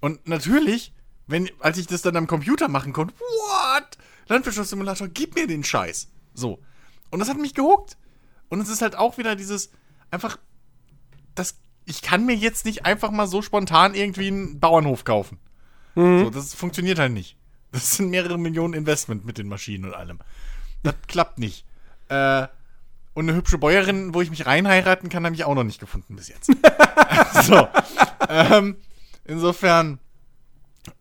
Und natürlich, wenn, als ich das dann am Computer machen konnte, what? Landwirtschaftssimulator, gib mir den Scheiß. So. Und das hat mich gehuckt. Und es ist halt auch wieder dieses, einfach, das, ich kann mir jetzt nicht einfach mal so spontan irgendwie einen Bauernhof kaufen. So, das funktioniert halt nicht. Das sind mehrere Millionen Investment mit den Maschinen und allem. Das klappt nicht. Äh, und eine hübsche Bäuerin, wo ich mich reinheiraten kann, habe ich auch noch nicht gefunden bis jetzt. so. Ähm, insofern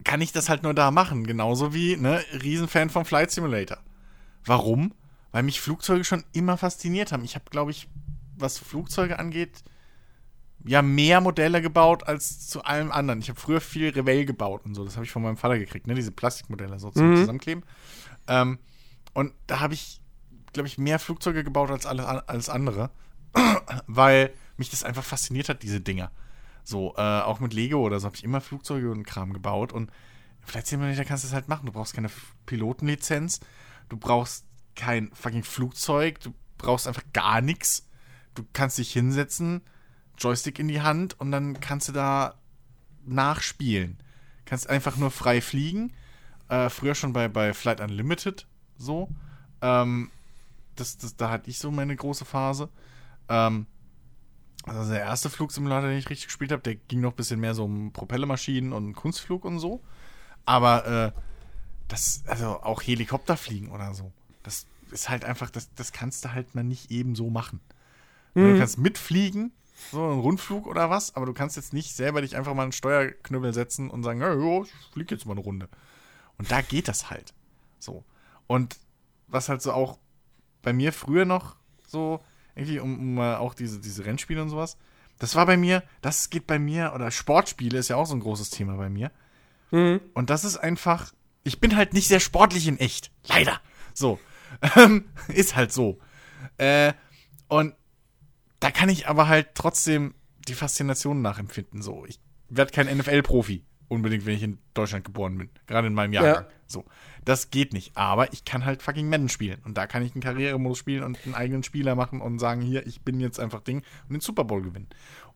kann ich das halt nur da machen. Genauso wie, ne, Riesenfan vom Flight Simulator. Warum? Weil mich Flugzeuge schon immer fasziniert haben. Ich habe, glaube ich, was Flugzeuge angeht, ja mehr Modelle gebaut als zu allem anderen. Ich habe früher viel Revell gebaut und so. Das habe ich von meinem Vater gekriegt, ne? Diese Plastikmodelle so zum Zusammenkleben. Ähm, und da habe ich, glaube ich, mehr Flugzeuge gebaut als alles als andere, weil mich das einfach fasziniert hat, diese Dinger. So, äh, auch mit Lego oder so habe ich immer Flugzeuge und Kram gebaut und vielleicht sehen wir nicht, da kannst du es halt machen. Du brauchst keine Pilotenlizenz, du brauchst kein fucking Flugzeug, du brauchst einfach gar nichts. Du kannst dich hinsetzen, Joystick in die Hand und dann kannst du da nachspielen. Kannst einfach nur frei fliegen. Äh, früher schon bei, bei Flight Unlimited so. Ähm, das, das, da hatte ich so meine große Phase. Ähm, also der erste Flugsimulator, den ich richtig gespielt habe, der ging noch ein bisschen mehr so um Propellermaschinen und Kunstflug und so. Aber äh, das, also auch Helikopterfliegen oder so, das ist halt einfach, das, das kannst du halt mal nicht eben so machen. Du kannst mitfliegen, so einen Rundflug oder was, aber du kannst jetzt nicht selber dich einfach mal einen Steuerknüppel setzen und sagen, ja, ja, ich fliege jetzt mal eine Runde. Und da geht das halt. So. Und was halt so auch bei mir früher noch so, irgendwie um, um auch diese, diese Rennspiele und sowas, das war bei mir, das geht bei mir, oder Sportspiele ist ja auch so ein großes Thema bei mir. Und das ist einfach, ich bin halt nicht sehr sportlich in echt. Leider. So. Ähm, ist halt so. Äh, und da kann ich aber halt trotzdem die Faszination nachempfinden. So, ich werde kein NFL-Profi. Unbedingt, wenn ich in Deutschland geboren bin. Gerade in meinem Jahrgang. Ja. So. Das geht nicht. Aber ich kann halt fucking Madden spielen. Und da kann ich einen Karrieremodus spielen und einen eigenen Spieler machen und sagen, hier, ich bin jetzt einfach Ding und den Super Bowl gewinnen.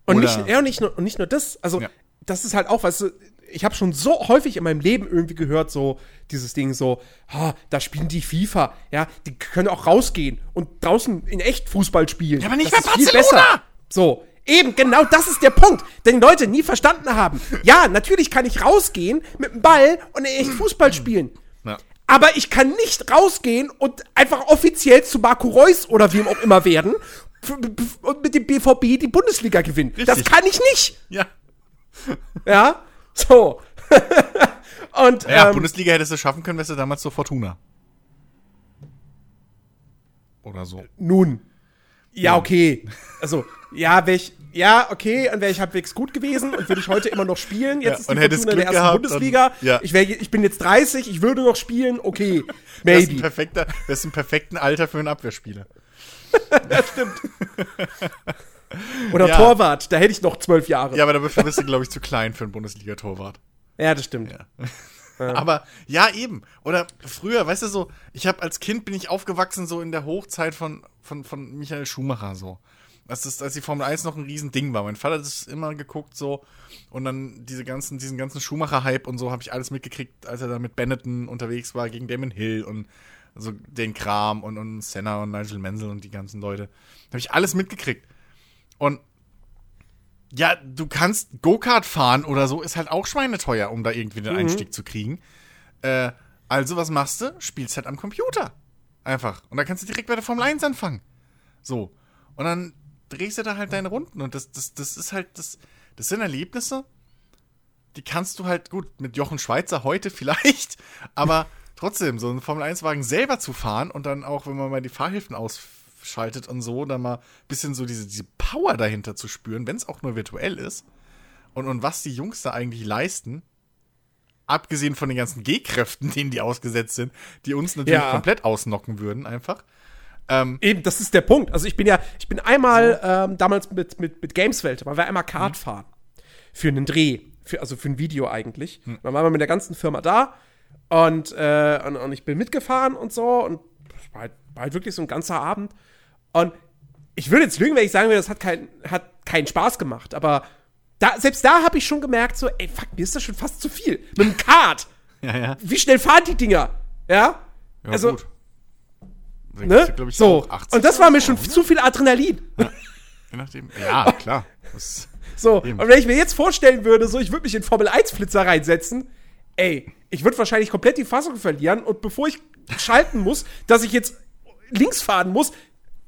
Und Oder- nicht, ja, und nicht, nur, und nicht nur das, also Ja. Das ist halt auch, weißt du, ich habe schon so häufig in meinem Leben irgendwie gehört, so dieses Ding so, ha, da spielen die FIFA, ja, die können auch rausgehen und draußen in echt Fußball spielen. Ja, aber nicht das bei ist viel Barcelona! besser. So, eben, genau das ist der Punkt, den Leute nie verstanden haben. Ja, natürlich kann ich rausgehen mit dem Ball und in echt Fußball spielen. Ja. Aber ich kann nicht rausgehen und einfach offiziell zu Marco Reus oder wem auch immer werden und mit dem BVB die Bundesliga gewinnen. Das Richtig. kann ich nicht. Ja. Ja, so. und Ja, ähm, Bundesliga hättest du schaffen können, wärst du damals zur Fortuna. Oder so. nun. Ja, okay. Also, ja, wäre ich, ja, okay, und wäre ich halbwegs gut gewesen und würde ich heute immer noch spielen. Jetzt Ja, ist und die hättest Fortuna in der ersten Bundesliga. dann- ja. Ich, wär, ich bin jetzt 30, ich würde noch spielen, okay, Das ist ein maybe. perfekter, das ist ein perfekten Alter für einen Abwehrspieler. Oder Ja. Torwart, da hätte ich noch zwölf Jahre. Ja, aber dafür bist du, glaube ich, zu klein für einen Bundesliga-Torwart. ja das stimmt. Ja. Aber ja, eben. Oder früher, weißt du so, ich habe als Kind bin ich aufgewachsen so in der Hochzeit von, von, von Michael Schumacher so. Das ist, als die Formel 1 noch ein Riesending war. Mein Vater hat es immer geguckt so und dann diese ganzen, diesen ganzen Schumacher-Hype und so habe ich alles mitgekriegt, als er da mit Benetton unterwegs war gegen Damon Hill und so den Kram und, und Senna und Nigel Mansell und die ganzen Leute. Habe ich alles mitgekriegt. Und ja, du kannst Go-Kart fahren oder so, ist halt auch schweineteuer, um da irgendwie den Einstieg zu kriegen. Äh, also, was machst du? Spielst halt am Computer. Einfach. Und dann kannst du direkt bei der Formel 1 anfangen. So. Und dann drehst du da halt deine Runden. Und das, das, das ist halt, das, das sind Erlebnisse, die kannst du halt gut mit Jochen Schweizer heute vielleicht, aber trotzdem, so einen Formel-1-Wagen selber zu fahren und dann auch, wenn man mal die Fahrhilfen ausschaltet und so, dann mal ein bisschen so diese, diese Power dahinter zu spüren, wenn es auch nur virtuell ist. Und, und was die Jungs da eigentlich leisten, abgesehen von den ganzen G-Kräften, denen die ausgesetzt sind, die uns natürlich Ja. komplett ausnocken würden, einfach. Ähm, Eben, das ist der Punkt. Also ich bin ja, ich bin einmal ähm, damals mit, mit, mit Gameswelt, weil wir einmal Kart Mhm. fahren. Für einen Dreh. Für, also für ein Video eigentlich. Hm. Dann waren wir mit der ganzen Firma da und, äh, und, und ich bin mitgefahren und so und war halt, war halt wirklich so ein ganzer Abend. Und ich würde jetzt lügen, wenn ich sagen würde, das hat, kein, hat keinen Spaß gemacht, aber da, selbst da habe ich schon gemerkt, so, ey, fuck, mir ist das schon fast zu viel. Mit dem Kart. ja, ja. Wie schnell fahren die Dinger? Ja? ja also, gut. Ne? ja, glaub ich, so. auch 80 Und das war mir schon so, zu viel Adrenalin. Je nachdem. Ja, klar. Das, So, Eben. und wenn ich mir jetzt vorstellen würde, so, ich würde mich in Formel-1-Flitzer reinsetzen, ey, ich würde wahrscheinlich komplett die Fassung verlieren und bevor ich schalten muss, dass ich jetzt links fahren muss,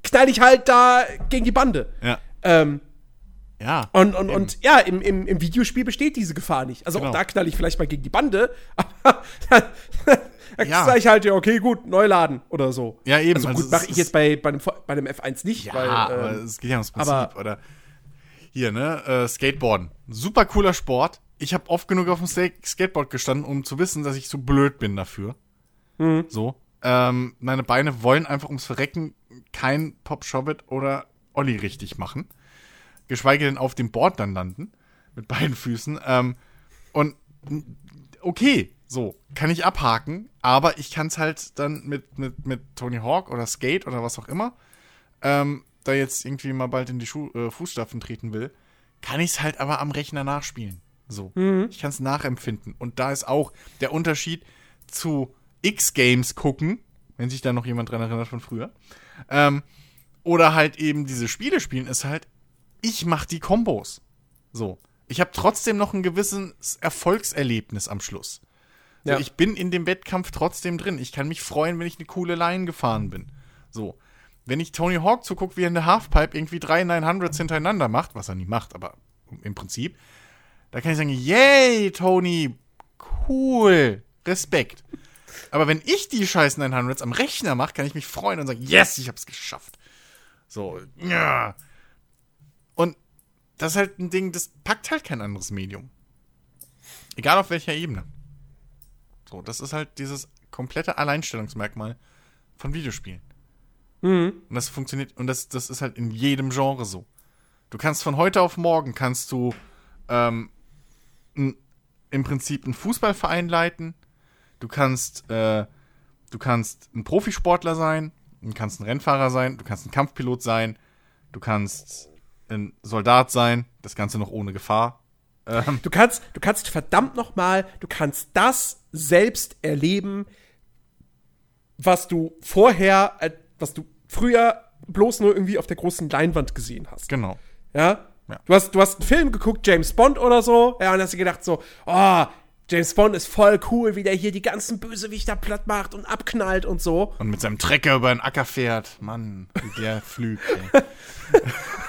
knall ich halt da gegen die Bande. ja. Ähm, Ja. und, und, und ja, im, im, im Videospiel besteht diese Gefahr nicht. Also Genau. auch da knall ich vielleicht mal gegen die Bande, aber dann, dann Ja. sag ich halt, ja, okay, gut, neu laden oder so. Ja, eben. Also Also gut, mache ich jetzt bei, bei, einem, bei einem F1 nicht, Ja, weil, aber ähm, es geht ja ums Prinzip. aber- oder hier, ne, äh, Skateboarden. Super cooler Sport. Ich habe oft genug auf dem Skateboard gestanden, um zu wissen, dass ich so blöd bin dafür. So. Ähm, meine Beine wollen einfach ums Verrecken kein Pop Shobbit oder Olli richtig machen. Geschweige denn auf dem Board dann landen. Mit beiden Füßen. Ähm, und okay, so, kann ich abhaken, aber ich kann es halt dann mit, mit, mit Tony Hawk oder Skate oder was auch immer, ähm, da jetzt irgendwie mal bald in die Schu äh, Fußstapfen treten will, kann ich es halt aber am Rechner nachspielen. So. Ich kann es nachempfinden. Und da ist auch der Unterschied zu X-Games gucken, wenn sich da noch jemand dran erinnert von früher. Ähm, oder halt eben diese Spiele spielen, ist halt, ich mach die Kombos. So. Ich habe trotzdem noch ein gewisses Erfolgserlebnis am Schluss. So, Ja. Ich bin in dem Wettkampf trotzdem drin. Ich kann mich freuen, wenn ich eine coole Line gefahren bin. So. Wenn ich Tony Hawk zugucke, wie er in der Halfpipe irgendwie drei 900s hintereinander macht, was er nie macht, aber im Prinzip, da kann ich sagen, yay, Tony, cool, Respekt. Aber wenn ich die scheiß 900s am Rechner mache, kann ich mich freuen und sagen, yes, ich hab's geschafft. So, ja. Und das ist halt ein Ding, das packt halt kein anderes Medium. Egal auf welcher Ebene. So, das ist halt dieses komplette Alleinstellungsmerkmal von Videospielen. Und das funktioniert, und das, das ist halt in jedem Genre so. Du kannst von heute auf morgen kannst du ähm, n, im Prinzip einen Fußballverein leiten. Du kannst, äh, du kannst ein Profisportler sein, du kannst ein Rennfahrer sein, du kannst ein Kampfpilot sein, du kannst ein Soldat sein, das Ganze noch ohne Gefahr. Ähm, Du kannst, du kannst verdammt noch mal, du kannst das selbst erleben, was du vorher, äh, was du früher bloß nur irgendwie auf der großen Leinwand gesehen hast. genau. Ja? Ja. Du hast, du hast einen Film geguckt, James Bond oder so, ja, und hast dir gedacht so, oh, James Bond ist voll cool, wie der hier die ganzen Bösewichter platt macht und abknallt und so. Und mit seinem Trecker über den Acker fährt. Mann, wie der flügt, ey.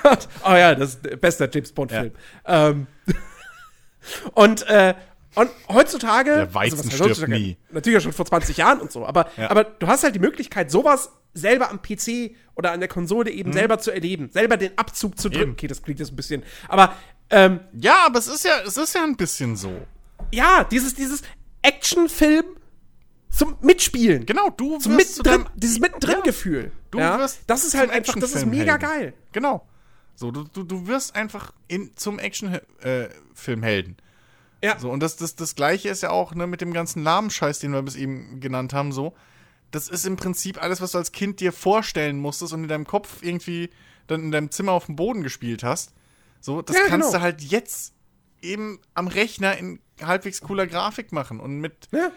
oh ja, das ist der beste James Bond-Film. Ähm, und, äh, und heutzutage. Der Weizen was heißt stirbt heutzutage? nie. Natürlich ja schon vor 20 Jahren und so, aber, Ja. aber du hast halt die Möglichkeit, sowas selber am PC oder an der Konsole Mhm. eben selber zu erleben, selber den Abzug zu drücken. Okay, das klingt jetzt ein bisschen. Aber ähm, Ja, aber es ist ja, es ist ja ein bisschen so. Ja, dieses, dieses Actionfilm zum Mitspielen. Genau, du Zum wirst Mittendrin, dieses Mittendrin-Gefühl. Du ja? wirst Das ist halt einfach, das ist mega geil. Genau. So, du, du, du wirst einfach in, zum Actionfilmhelden. Ja. So, und das, das, das gleiche ist ja auch ne, mit dem ganzen Lahmscheiß, den wir bis eben genannt haben, so. Das ist im Prinzip alles, was du als Kind dir vorstellen musstest und in deinem Kopf irgendwie dann in deinem Zimmer auf dem Boden gespielt hast. So, das Ja, kannst genau. du halt jetzt eben am Rechner in halbwegs cooler Grafik machen und mit Ja.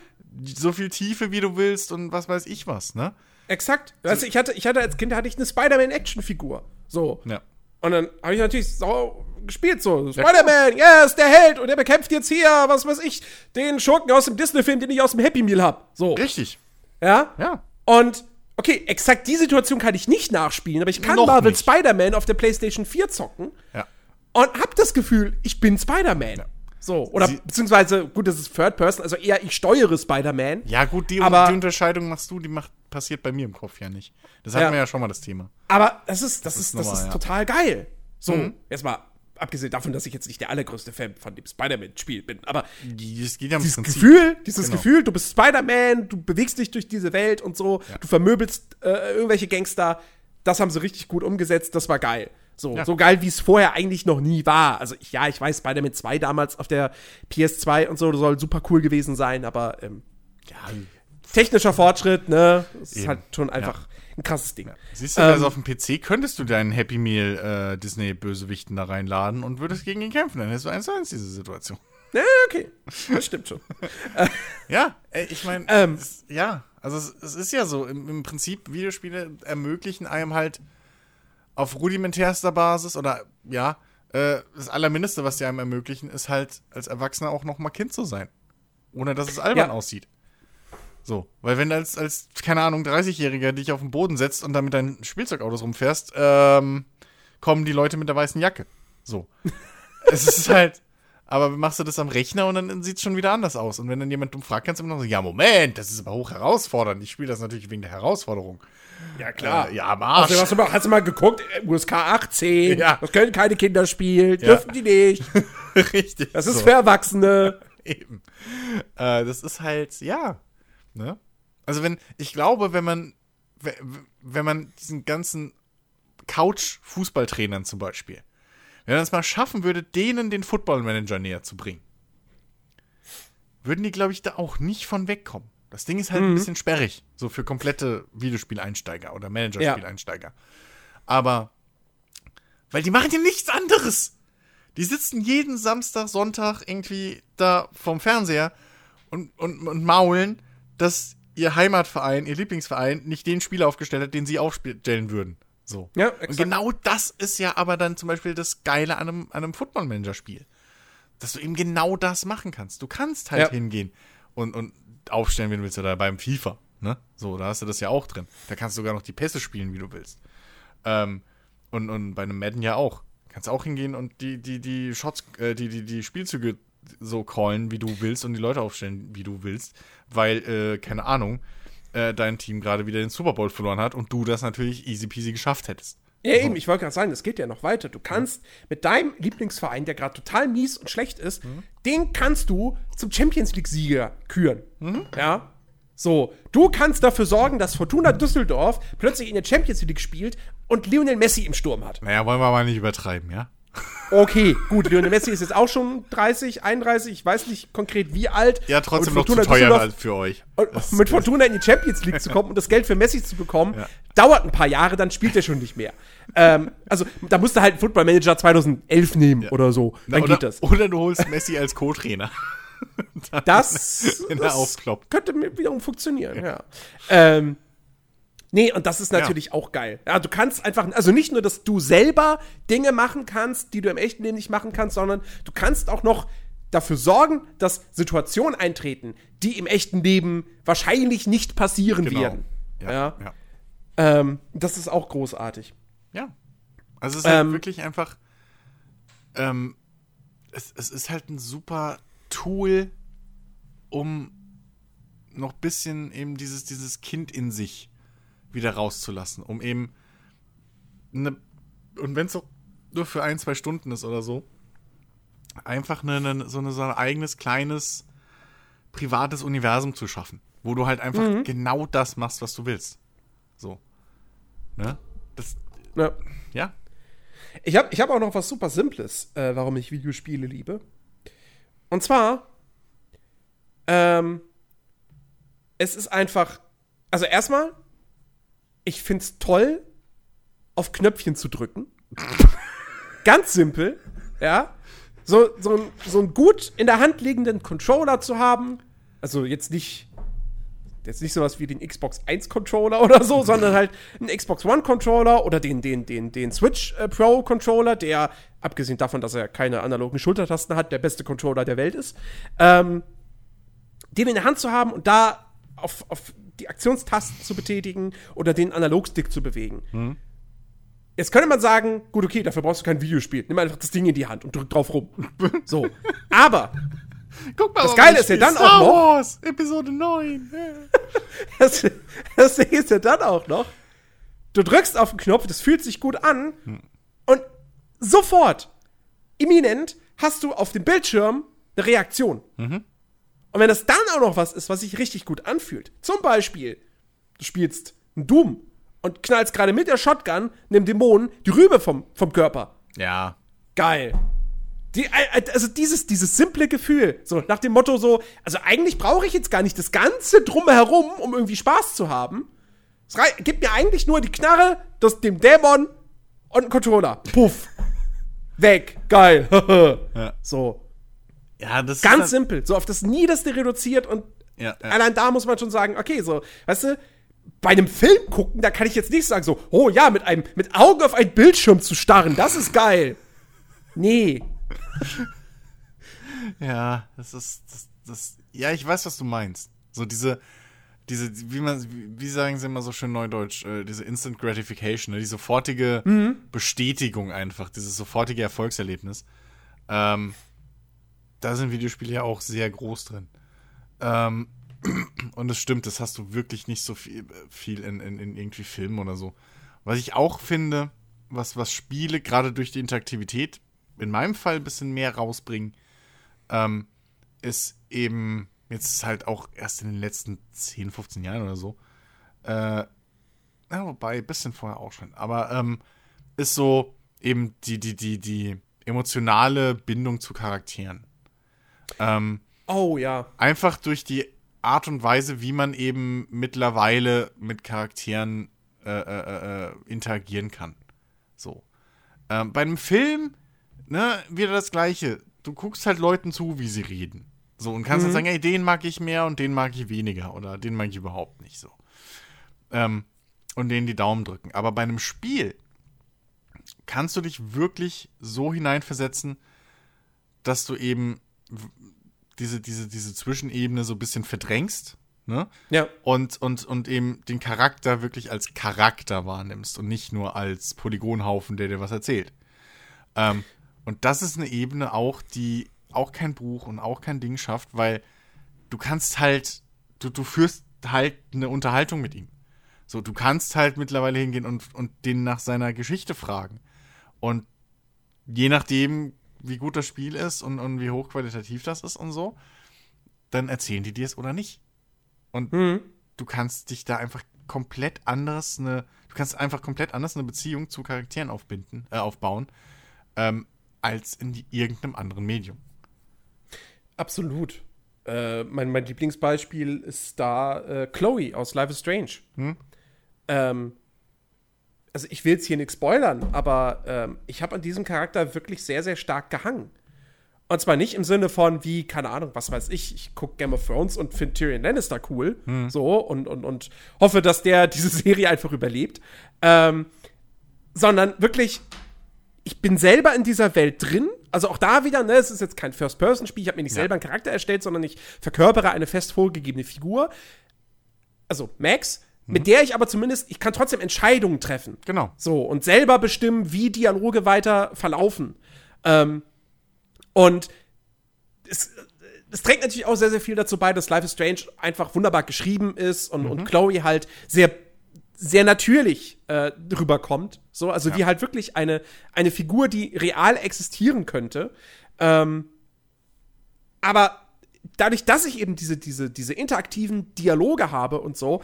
so viel Tiefe, wie du willst und was weiß ich was, ne? Exakt. Du, ich hatte, ich hatte als Kind hatte ich eine Spider-Man-Action-Figur. So. Ja. Und dann habe ich natürlich so gespielt, so, Ja, Spider-Man, yes, der Held und der bekämpft jetzt hier, was weiß ich, den Schurken aus dem Disney-Film, den ich aus dem Happy Meal hab. So. Richtig. Ja? Ja. Und, okay, exakt die Situation kann ich nicht nachspielen, aber ich kann Noch Marvel. Spider-Man auf der PlayStation 4 zocken Ja. Und hab das Gefühl, ich bin Spider-Man. So. Oder Sie- beziehungsweise, gut, das ist Third Person, also eher ich steuere Spider-Man. Ja, gut, die, Aber- die Unterscheidung machst du, die macht, passiert bei mir im Kopf ja nicht. Das hatten Ja. wir ja schon mal das Thema. Aber das ist, das, ist, ist das normal, ist ja. total geil. So, Mhm. jetzt mal abgesehen davon, dass ich jetzt nicht der allergrößte Fan von dem Spider-Man-Spiel bin, aber Das ja dieses Prinzip. Gefühl, dieses Genau. Gefühl, du bist Spider-Man, du bewegst dich durch diese Welt und so, du vermöbelst äh, irgendwelche Gangster, das haben sie richtig gut umgesetzt, das war geil. So, Ja. so geil, wie es vorher eigentlich noch nie war. Also, ich, ja, ich weiß, Spider-Man 2 damals auf der PS2 und so, soll super cool gewesen sein, aber ähm, Ja, technischer Fortschritt, ne, das ist halt schon einfach ein krasses Ding. siehst du, Ähm, also auf dem PC könntest du deinen Happy Meal äh, Disney-Bösewichten da reinladen und würdest gegen ihn kämpfen. Dann hättest du eins zu eins diese Situation. Ja, okay, das stimmt schon. Ja, ich meine, Ähm. ja, also es, es ist ja so, im, im Prinzip, Videospiele ermöglichen einem halt auf rudimentärster Basis oder ja, äh, das Allermindeste, was die einem ermöglichen, ist halt als Erwachsener auch noch mal Kind zu sein. Ohne dass es albern Ja. aussieht. So, weil wenn du als, als, keine Ahnung, 30-Jähriger dich auf den Boden setzt und dann mit deinen Spielzeugautos rumfährst, ähm, kommen die Leute mit der weißen Jacke. So. es ist halt, aber machst du das am Rechner und dann sieht es schon wieder anders aus. Und wenn dann jemand dumm fragt, kannst du immer noch so, ja, Moment, das ist aber hoch herausfordernd. Ich spiele das natürlich wegen der Herausforderung. Ja, klar. Äh, ja, am Arsch. Also, hast, du mal, hast du mal geguckt? USK 18. Ja. Das können keine Kinder spielen. Dürfen die nicht. Richtig. Das ist so. für Erwachsene. Eben. Äh, das ist halt, ja. Ne? Also wenn, ich glaube, wenn man, we- wenn man diesen ganzen Couch-Fußballtrainern zum Beispiel, wenn man es mal schaffen würde, denen den Football-Manager näher zu bringen, würden die, glaube ich, da auch nicht von wegkommen. Das Ding ist halt ein bisschen sperrig, so für komplette Videospieleinsteiger oder Managerspieleinsteiger. Aber, weil die machen ja nichts anderes. Die sitzen jeden Samstag, Sonntag irgendwie da vorm Fernseher und, und, und maulen, dass ihr Heimatverein, ihr Lieblingsverein, nicht den Spieler aufgestellt hat, den sie aufstellen würden. So. Ja, und exakt. genau das ist ja aber dann zum Beispiel das Geile an einem, an einem Football-Manager-Spiel. Dass du eben genau das machen kannst. Du kannst halt Ja. hingehen und, und aufstellen, wenn du willst, oder beim FIFA. Ne? So, da hast du das ja auch drin. Da kannst du sogar noch die Pässe spielen, wie du willst. Ähm, und, und bei einem Madden ja auch. Kannst auch hingehen und die, die, die Shots, äh, die, die, die Spielzüge so callen, wie du willst und die Leute aufstellen, wie du willst, weil, äh, keine Ahnung, äh, dein Team gerade wieder den Super Bowl verloren hat und du das natürlich easy peasy geschafft hättest. Ja, eben, ich wollte gerade sagen, das geht ja noch weiter. Du kannst mit deinem Lieblingsverein, der gerade total mies und schlecht ist, den kannst du zum Champions League-Sieger küren. Ja. So, du kannst dafür sorgen, dass Fortuna Düsseldorf plötzlich in der Champions League spielt und Lionel Messi im Sturm hat. Naja, wollen wir mal nicht übertreiben, ja? Okay, gut, Lionel Messi ist jetzt auch schon 30, 31, ich weiß nicht konkret wie alt. Ja, trotzdem noch zu teuer als für euch. Und Das- mit Fortuna in die Champions League zu kommen und das Geld für Messi zu bekommen, Ja. dauert ein paar Jahre, dann spielt er schon nicht mehr. ähm, also, da musst du halt einen Football Manager 2011 nehmen oder so. Dann oder, geht das. Oder du holst Messi als Co-Trainer. Das, Wenn er das könnte wiederum funktionieren, ja. Ähm, nee, und das ist natürlich auch geil. Ja, du kannst einfach, also nicht nur, dass du selber Dinge machen kannst, die du im echten Leben nicht machen kannst, sondern du kannst auch noch dafür sorgen, dass Situationen eintreten, die im echten Leben wahrscheinlich nicht passieren werden. Ja. Ja. ja. Ähm, das ist auch großartig. Ja. Also es ist halt Ähm, wirklich einfach. Ähm, es, es ist halt ein super Tool, um noch ein bisschen eben dieses, dieses Kind in sich wieder rauszulassen. Um eben eine, und wenn es auch nur für ein, zwei Stunden ist oder so, einfach eine, eine, so, eine, so ein eigenes kleines privates Universum zu schaffen. Wo du halt einfach genau das machst, was du willst. So. Ne? Das, Ja. ja, Ich habe ich hab auch noch was super Simples, äh, warum ich Videospiele liebe. Und zwar, ähm, es ist einfach, also erstmal, ich find's toll, auf Knöpfchen zu drücken. Ganz simpel, ja. So, so, so einen gut in der Hand liegenden Controller zu haben. Also jetzt nicht, jetzt nicht sowas wie den Xbox 1 Controller oder so, sondern halt einen Xbox One Controller oder den, den, den, den Switch äh, Pro Controller, der, abgesehen davon, dass er keine analogen Schultertasten hat, der beste Controller der Welt ist. Ähm, den in der Hand zu haben und da auf, auf die Aktionstasten zu betätigen oder den Analogstick zu bewegen. Jetzt könnte man sagen, gut, okay, dafür brauchst du kein Videospiel. Nimm einfach das Ding in die Hand und drück drauf rum. So. Aber Guck mal, Das warum Geile ist ja dann Star auch noch- Wars, Episode 9. das, das Ding ist ja dann auch noch, du drückst auf den Knopf, das fühlt sich gut an und sofort, imminent, hast du auf dem Bildschirm eine Reaktion. Und wenn das dann auch noch was ist, was sich richtig gut anfühlt, zum Beispiel, du spielst einen Doom und knallst gerade mit der Shotgun einem Dämonen die Rübe vom, vom Körper. Ja. Geil. Die, äh, also dieses, dieses simple Gefühl, so nach dem Motto so, also eigentlich brauche ich jetzt gar nicht das ganze drumherum, um irgendwie Spaß zu haben. Es gibt mir eigentlich nur die Knarre, das, dem Dämon und einen Controller. Puff. Weg. Geil. Ja. So. Ja, das Ganz ist simpel. So auf das Niederste reduziert und Ja, ja. allein da muss man schon sagen, okay, so, weißt du, bei einem Film gucken, da kann ich jetzt nicht sagen so, oh ja, mit einem, mit Augen auf einen Bildschirm zu starren, das ist geil. Nee. Ja, das ist das, das ja, ich weiß, was du meinst. So diese diese wie man wie, wie sagen sie immer so schön neudeutsch, äh, diese Instant Gratification, ne? die sofortige Mhm. Bestätigung einfach, dieses sofortige Erfolgserlebnis. Ähm da sind Videospiele ja auch sehr groß drin. Ähm, und es stimmt, das hast du wirklich nicht so viel, viel in, in, in irgendwie Filmen oder so. Was ich auch finde, was, was Spiele gerade durch die Interaktivität in meinem Fall ein bisschen mehr rausbringen, ähm, ist eben jetzt halt auch erst in den letzten 10, 15 Jahren oder so. Äh, ja, wobei, ein bisschen vorher auch schon. Aber ähm, ist so eben die, die, die, die emotionale Bindung zu Charakteren. Ähm, Oh ja. einfach durch die Art und Weise, wie man eben mittlerweile mit Charakteren äh, äh, äh, interagieren kann. So. Ähm, bei einem Film, ne, wieder das Gleiche. Du guckst halt Leuten zu, wie sie reden. So, und kannst dann sagen, ey, den mag ich mehr und den mag ich weniger oder den mag ich überhaupt nicht so. Ähm, und denen die Daumen drücken. Aber bei einem Spiel kannst du dich wirklich so hineinversetzen, dass du eben diese, diese, diese Zwischenebene so ein bisschen verdrängst, ne? Ja. Und, und, und eben den Charakter wirklich als Charakter wahrnimmst und nicht nur als Polygonhaufen, der dir was erzählt. Ähm, und das ist eine Ebene auch, die auch kein Buch und auch kein Ding schafft, weil du kannst halt, du, du führst halt eine Unterhaltung mit ihm. So, du kannst halt mittlerweile hingehen und, und den nach seiner Geschichte fragen. Und je nachdem, wie gut das Spiel ist und, und wie hochqualitativ das ist und so, dann erzählen die dir es oder nicht. Und Mhm. du kannst dich da einfach komplett anders eine, du kannst einfach komplett anders eine Beziehung zu Charakteren aufbinden, äh, aufbauen, ähm, als in die, irgendeinem anderen Medium. Absolut. Äh, mein, mein Lieblingsbeispiel ist da äh, Chloe aus Life is Strange. Hm? Ähm, also ich will jetzt hier nichts spoilern, aber ähm, ich habe an diesem Charakter wirklich sehr, sehr stark gehangen. Und zwar nicht im Sinne von, wie, keine Ahnung, was weiß ich, ich gucke Game of Thrones und finde Tyrion Lannister cool, so, und, und, und hoffe, dass der diese Serie einfach überlebt. Ähm, sondern wirklich, ich bin selber in dieser Welt drin. Also auch da wieder, ne, es ist jetzt kein First-Person-Spiel, ich habe mir nicht Ja. selber einen Charakter erstellt, sondern ich verkörpere eine fest vorgegebene Figur. Also Max, mit der ich aber zumindest, ich kann trotzdem Entscheidungen treffen. Genau. So, und selber bestimmen, wie Dialoge weiter verlaufen. Ähm, und es, es trägt natürlich auch sehr, sehr viel dazu bei, dass Life is Strange einfach wunderbar geschrieben ist und, und Chloe halt sehr, sehr natürlich äh, rüberkommt. So, also wie halt wirklich eine, eine Figur, die real existieren könnte. Ähm, aber dadurch, dass ich eben diese, diese, diese interaktiven Dialoge habe und so,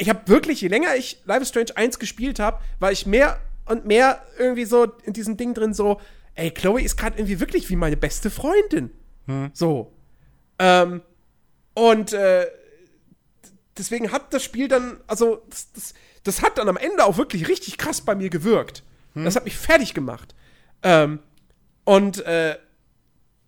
ich habe wirklich, je länger ich Life is Strange 1 gespielt habe, war ich mehr und mehr irgendwie so in diesem Ding drin, so, ey, Chloe ist gerade irgendwie wirklich wie meine beste Freundin. So. Ähm, und äh, deswegen hat das Spiel dann, also, das, das, das hat dann am Ende auch wirklich richtig krass bei mir gewirkt. Das hat mich fertig gemacht. Ähm, und äh,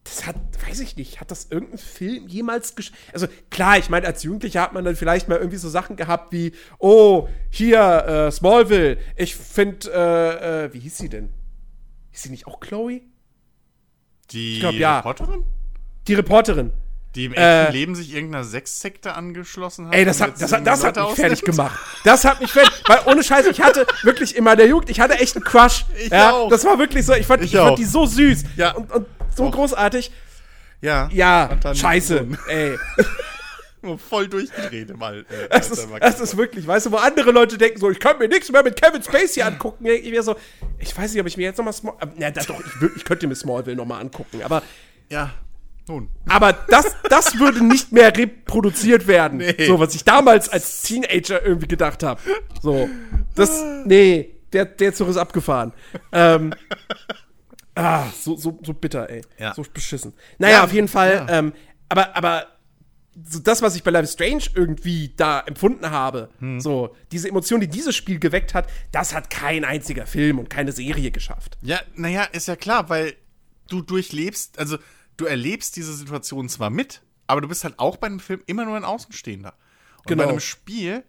das hat, weiß ich nicht, hat das irgendein Film jemals gesch Also klar, ich meine, als Jugendlicher hat man dann vielleicht mal irgendwie so Sachen gehabt wie, oh, hier, äh, Smallville, ich finde, äh, äh, wie hieß sie denn? Hieß sie nicht auch Chloe? Die glaub, ja. Reporterin? Die Reporterin. Die im echten Äh, Leben sich irgendeiner Sexsekte angeschlossen hat. Ey, das hat, das hat, das hat mich fertig ausnimmt? gemacht. Das hat mich fertig, weil ohne Scheiß, ich hatte wirklich in meiner Jugend, ich hatte echt einen Crush. Ich ja, auch. Das war wirklich so, ich fand, ich Ich fand die so süß Ja. und, und so Doch. großartig. Ja. Ja, scheiße, ey. voll durchgedreht mal. Äh, Das ist, das ist wirklich, weißt du, wo andere Leute denken so, ich kann mir nichts mehr mit Kevin Spacey angucken. Ich mir so, ich weiß nicht, ob ich mir jetzt nochmal Small, äh, na, doch, ich, ich könnte mir Smallville nochmal angucken, aber, Ja, nun. aber das, das würde nicht mehr reproduziert werden. Nee. So, was ich damals als Teenager irgendwie gedacht habe. So, das, nee, der, der Zug ist abgefahren. Ähm, ah, so, so, so bitter, ey. Ja. So beschissen. Naja, Ja, auf jeden Fall, ja. ähm, aber, aber so das, was ich bei Life Strange irgendwie da empfunden habe, Hm. so diese Emotion, die dieses Spiel geweckt hat, das hat kein einziger Film und keine Serie geschafft. Ja, naja, ist ja klar, weil du durchlebst, also du erlebst diese Situation zwar mit, aber du bist halt auch bei einem Film immer nur ein Außenstehender. Und Genau. bei einem Spiel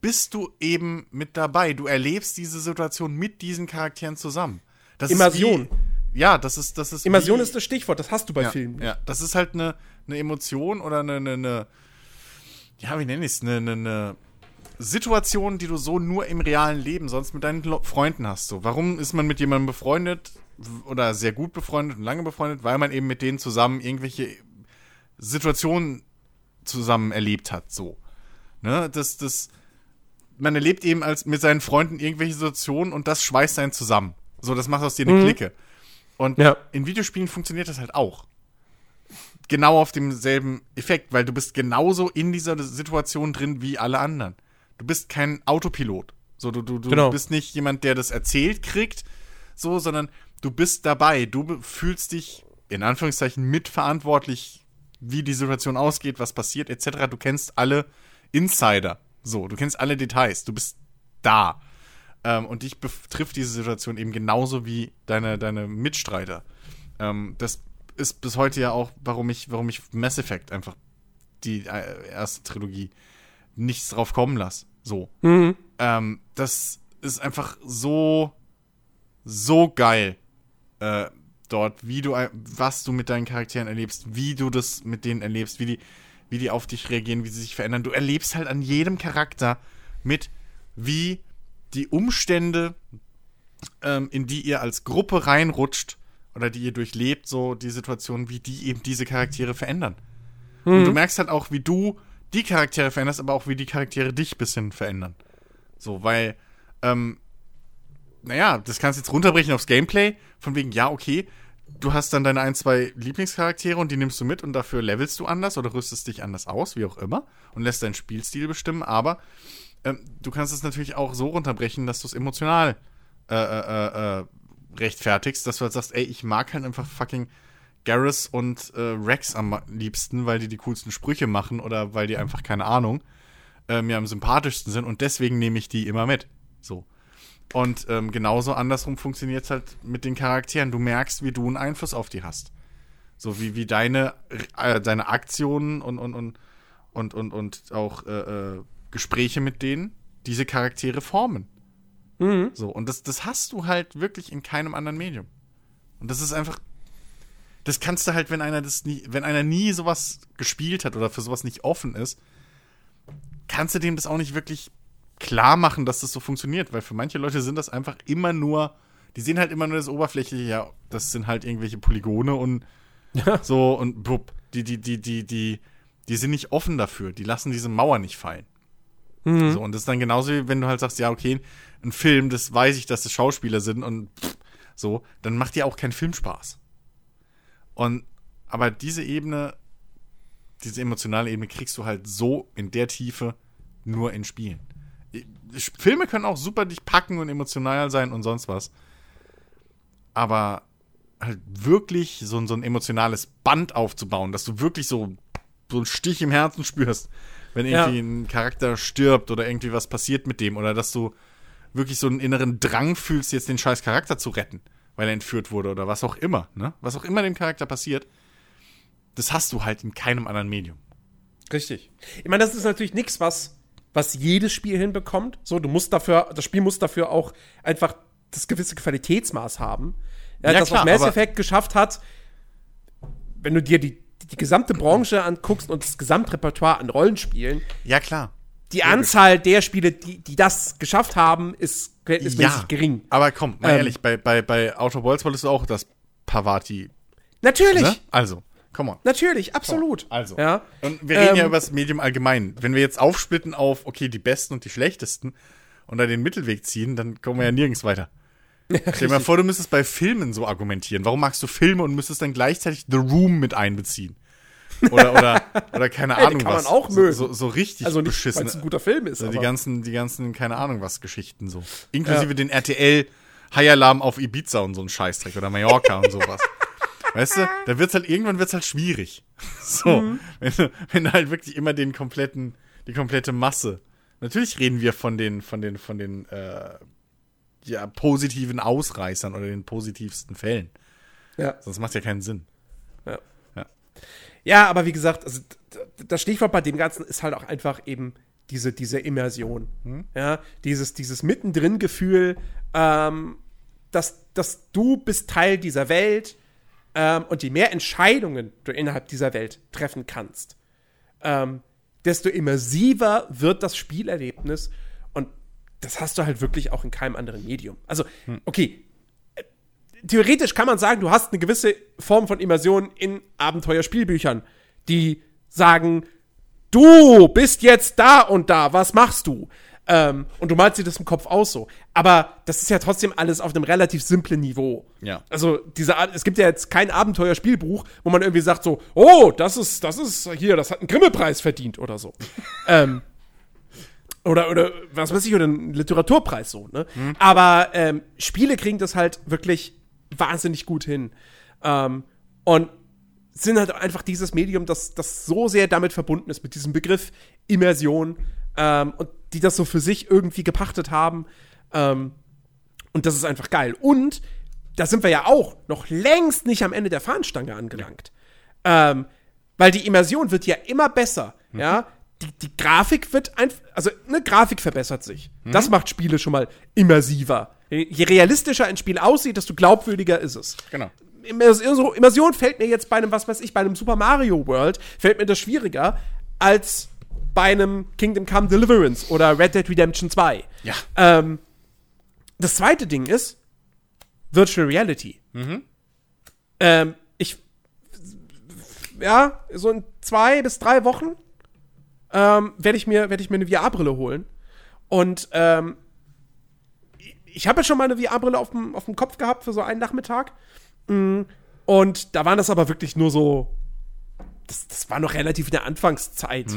bist du eben mit dabei. Du erlebst diese Situation mit diesen Charakteren zusammen. Das Immersion. Wie, ja, das ist das ist Immersion wie, ist das Stichwort, das hast du bei ja, Filmen. Ja, das ist halt eine, eine Emotion oder eine, eine, eine ja, wie nenne ich es, eine, eine, eine Situationen, die du so nur im realen Leben sonst mit deinen Freunden hast. So, warum ist man mit jemandem befreundet oder sehr gut befreundet und lange befreundet? Weil man eben mit denen zusammen irgendwelche Situationen zusammen erlebt hat. So, ne, das, das, man erlebt eben als mit seinen Freunden irgendwelche Situationen und das schweißt einen zusammen. So, das macht aus dir eine Clique. Und Ja. in Videospielen funktioniert das halt auch genau auf demselben Effekt, weil du bist genauso in dieser Situation drin wie alle anderen. Du bist kein Autopilot. So, du, du, du Genau. bist nicht jemand, der das erzählt kriegt, so, sondern du bist dabei. Du fühlst dich in Anführungszeichen mitverantwortlich, wie die Situation ausgeht, was passiert, etc. Du kennst alle Insider. So, du kennst alle Details. Du bist da. Ähm, und dich betrifft diese Situation eben genauso wie deine, deine Mitstreiter. Ähm, das ist bis heute ja auch, warum ich, warum ich Mass Effect einfach die äh, erste Trilogie nichts drauf kommen lasse. So. Ähm, das ist einfach so, so geil äh, dort, wie du, was du mit deinen Charakteren erlebst, wie du das mit denen erlebst, wie die, wie die auf dich reagieren, wie sie sich verändern. Du erlebst halt an jedem Charakter mit, wie die Umstände, ähm, in die ihr als Gruppe reinrutscht oder die ihr durchlebt, so die Situation, wie die eben diese Charaktere verändern. Und du merkst halt auch, wie du die Charaktere veränderst, aber auch wie die Charaktere dich bisschen verändern. So, weil, ähm, naja, das kannst du jetzt runterbrechen aufs Gameplay, von wegen, ja, okay, du hast dann deine ein, zwei Lieblingscharaktere und die nimmst du mit und dafür levelst du anders oder rüstest dich anders aus, wie auch immer, und lässt deinen Spielstil bestimmen, aber ähm, du kannst es natürlich auch so runterbrechen, dass du es emotional äh, äh, äh, rechtfertigst, dass du halt sagst, ey, ich mag halt einfach fucking Garrus und äh, Rex am liebsten, weil die die coolsten Sprüche machen oder weil die einfach, keine Ahnung, äh, mir am sympathischsten sind und deswegen nehme ich die immer mit. So. Und ähm, genauso andersrum funktioniert es halt mit den Charakteren. Du merkst, wie du einen Einfluss auf die hast. So wie, wie deine, äh, deine Aktionen und, und, und, und, und, und auch äh, äh, Gespräche mit denen diese Charaktere formen. So, und das, das hast du halt wirklich in keinem anderen Medium. Und das ist einfach. Das kannst du halt, wenn einer das nie, wenn einer nie sowas gespielt hat oder für sowas nicht offen ist, kannst du dem das auch nicht wirklich klar machen, dass das so funktioniert, weil für manche Leute sind das einfach immer nur, die sehen halt immer nur das Oberflächliche, ja, das sind halt irgendwelche Polygone und so und blub, die, die, die, die, die, die sind nicht offen dafür, die lassen diese Mauer nicht fallen. So, und das ist dann genauso, wie wenn du halt sagst, ja, okay, ein Film, das weiß ich, dass das Schauspieler sind und pff, so, dann macht dir auch kein Film Spaß. Und, aber diese Ebene, diese emotionale Ebene kriegst du halt so in der Tiefe nur in Spielen. Filme können auch super dich packen und emotional sein und sonst was. Aber halt wirklich so, ein- so ein emotionales Band aufzubauen, dass du wirklich so, so einen Stich im Herzen spürst, wenn Ja. irgendwie ein Charakter stirbt oder irgendwie was passiert mit dem oder dass du wirklich so einen inneren Drang fühlst, jetzt den scheiß Charakter zu retten, weil er entführt wurde oder was auch immer, ne? Was auch immer dem Charakter passiert, das hast du halt in keinem anderen Medium. Richtig. Ich meine, das ist natürlich nichts, was, was jedes Spiel hinbekommt. So, du musst dafür, das Spiel muss dafür auch einfach das gewisse Qualitätsmaß haben. Ja, Ja, das, klar, was Mass Effect geschafft hat, wenn du dir die, die gesamte Branche anguckst und das Gesamtrepertoire an Rollenspielen, Ja, klar. die Anzahl der Spiele, die, die das geschafft haben, ist verhältnismäßig gering. Aber komm, mal Ähm. ehrlich, bei, bei, bei Outer Worlds wolltest du auch das Pavati, Natürlich, ne? Also, come on. natürlich, absolut. Also. Ja. Und wir reden ja Ähm, über das Medium allgemein. Wenn wir jetzt aufsplitten auf, okay, die besten und die schlechtesten und dann den Mittelweg ziehen, dann kommen wir ja nirgends weiter. Stell dir mal vor, du müsstest bei Filmen so argumentieren. Warum magst du Filme und müsstest dann gleichzeitig The Room mit einbeziehen? Oder, oder, oder keine Ey, Ahnung kann man was. auch so, mögen. so, so richtig Also nicht, weil beschissen. es ein guter Film ist. Also die ganzen, die ganzen, keine Ahnung was Geschichten so. Inklusive den RTL High-Alarm auf Ibiza und so ein Scheißdreck oder Mallorca und sowas. Weißt du, da wird's halt, irgendwann wird's halt schwierig. So, Mhm. wenn, du, wenn du halt wirklich immer den kompletten, die komplette Masse. Natürlich reden wir von den, von den, von den, äh, ja, positiven Ausreißern oder den positivsten Fällen. ja. Sonst macht ja keinen Sinn. Ja, aber wie gesagt, also, das Stichwort bei dem Ganzen ist halt auch einfach eben diese, diese Immersion. Ja, dieses, dieses Mittendrin-Gefühl, ähm, dass, dass du bist Teil dieser Welt ähm, und je mehr Entscheidungen du innerhalb dieser Welt treffen kannst, ähm, desto immersiver wird das Spielerlebnis. Und das hast du halt wirklich auch in keinem anderen Medium. Also, okay, äh, theoretisch kann man sagen, du hast eine gewisse Form von Immersion in Abenteuerspielbüchern, die sagen, du bist jetzt da und da, was machst du? Ähm, und du malst dir das im Kopf aus so. Aber das ist ja trotzdem alles auf einem relativ simplen Niveau. Ja. Also, diese Art, es gibt ja jetzt kein Abenteuerspielbuch, wo man irgendwie sagt so, oh, das ist, das ist hier, das hat einen Grimme-Preis verdient oder so. ähm, oder, oder was weiß ich, oder einen Literaturpreis so, ne? Aber ähm, Spiele kriegen das halt wirklich wahnsinnig gut hin. Ähm, und sind halt einfach dieses Medium, das, das so sehr damit verbunden ist, mit diesem Begriff Immersion ähm, und die das so für sich irgendwie gepachtet haben. Ähm, und das ist einfach geil. Und da sind wir ja auch noch längst nicht am Ende der Fahnenstange angelangt. Ähm, weil die Immersion wird ja immer besser. Ja, die, die Grafik wird einfach, also eine Grafik verbessert sich. Das macht Spiele schon mal immersiver. Je realistischer ein Spiel aussieht, desto glaubwürdiger ist es. Genau. Immersion, Immersion fällt mir jetzt bei einem, was weiß ich, bei einem Super Mario World, fällt mir das schwieriger als bei einem Kingdom Come Deliverance oder Red Dead Redemption 2. Ja. Ähm, das zweite Ding ist Virtual Reality. Ähm, ich, ja, so in zwei bis drei Wochen ähm, werde ich mir, werde ich mir eine VR-Brille holen. Und ähm, ich habe ja schon mal eine VR-Brille auf dem, auf dem Kopf gehabt für so einen Nachmittag. Mm, Und da waren das aber wirklich nur so. Das, das war noch relativ in der Anfangszeit.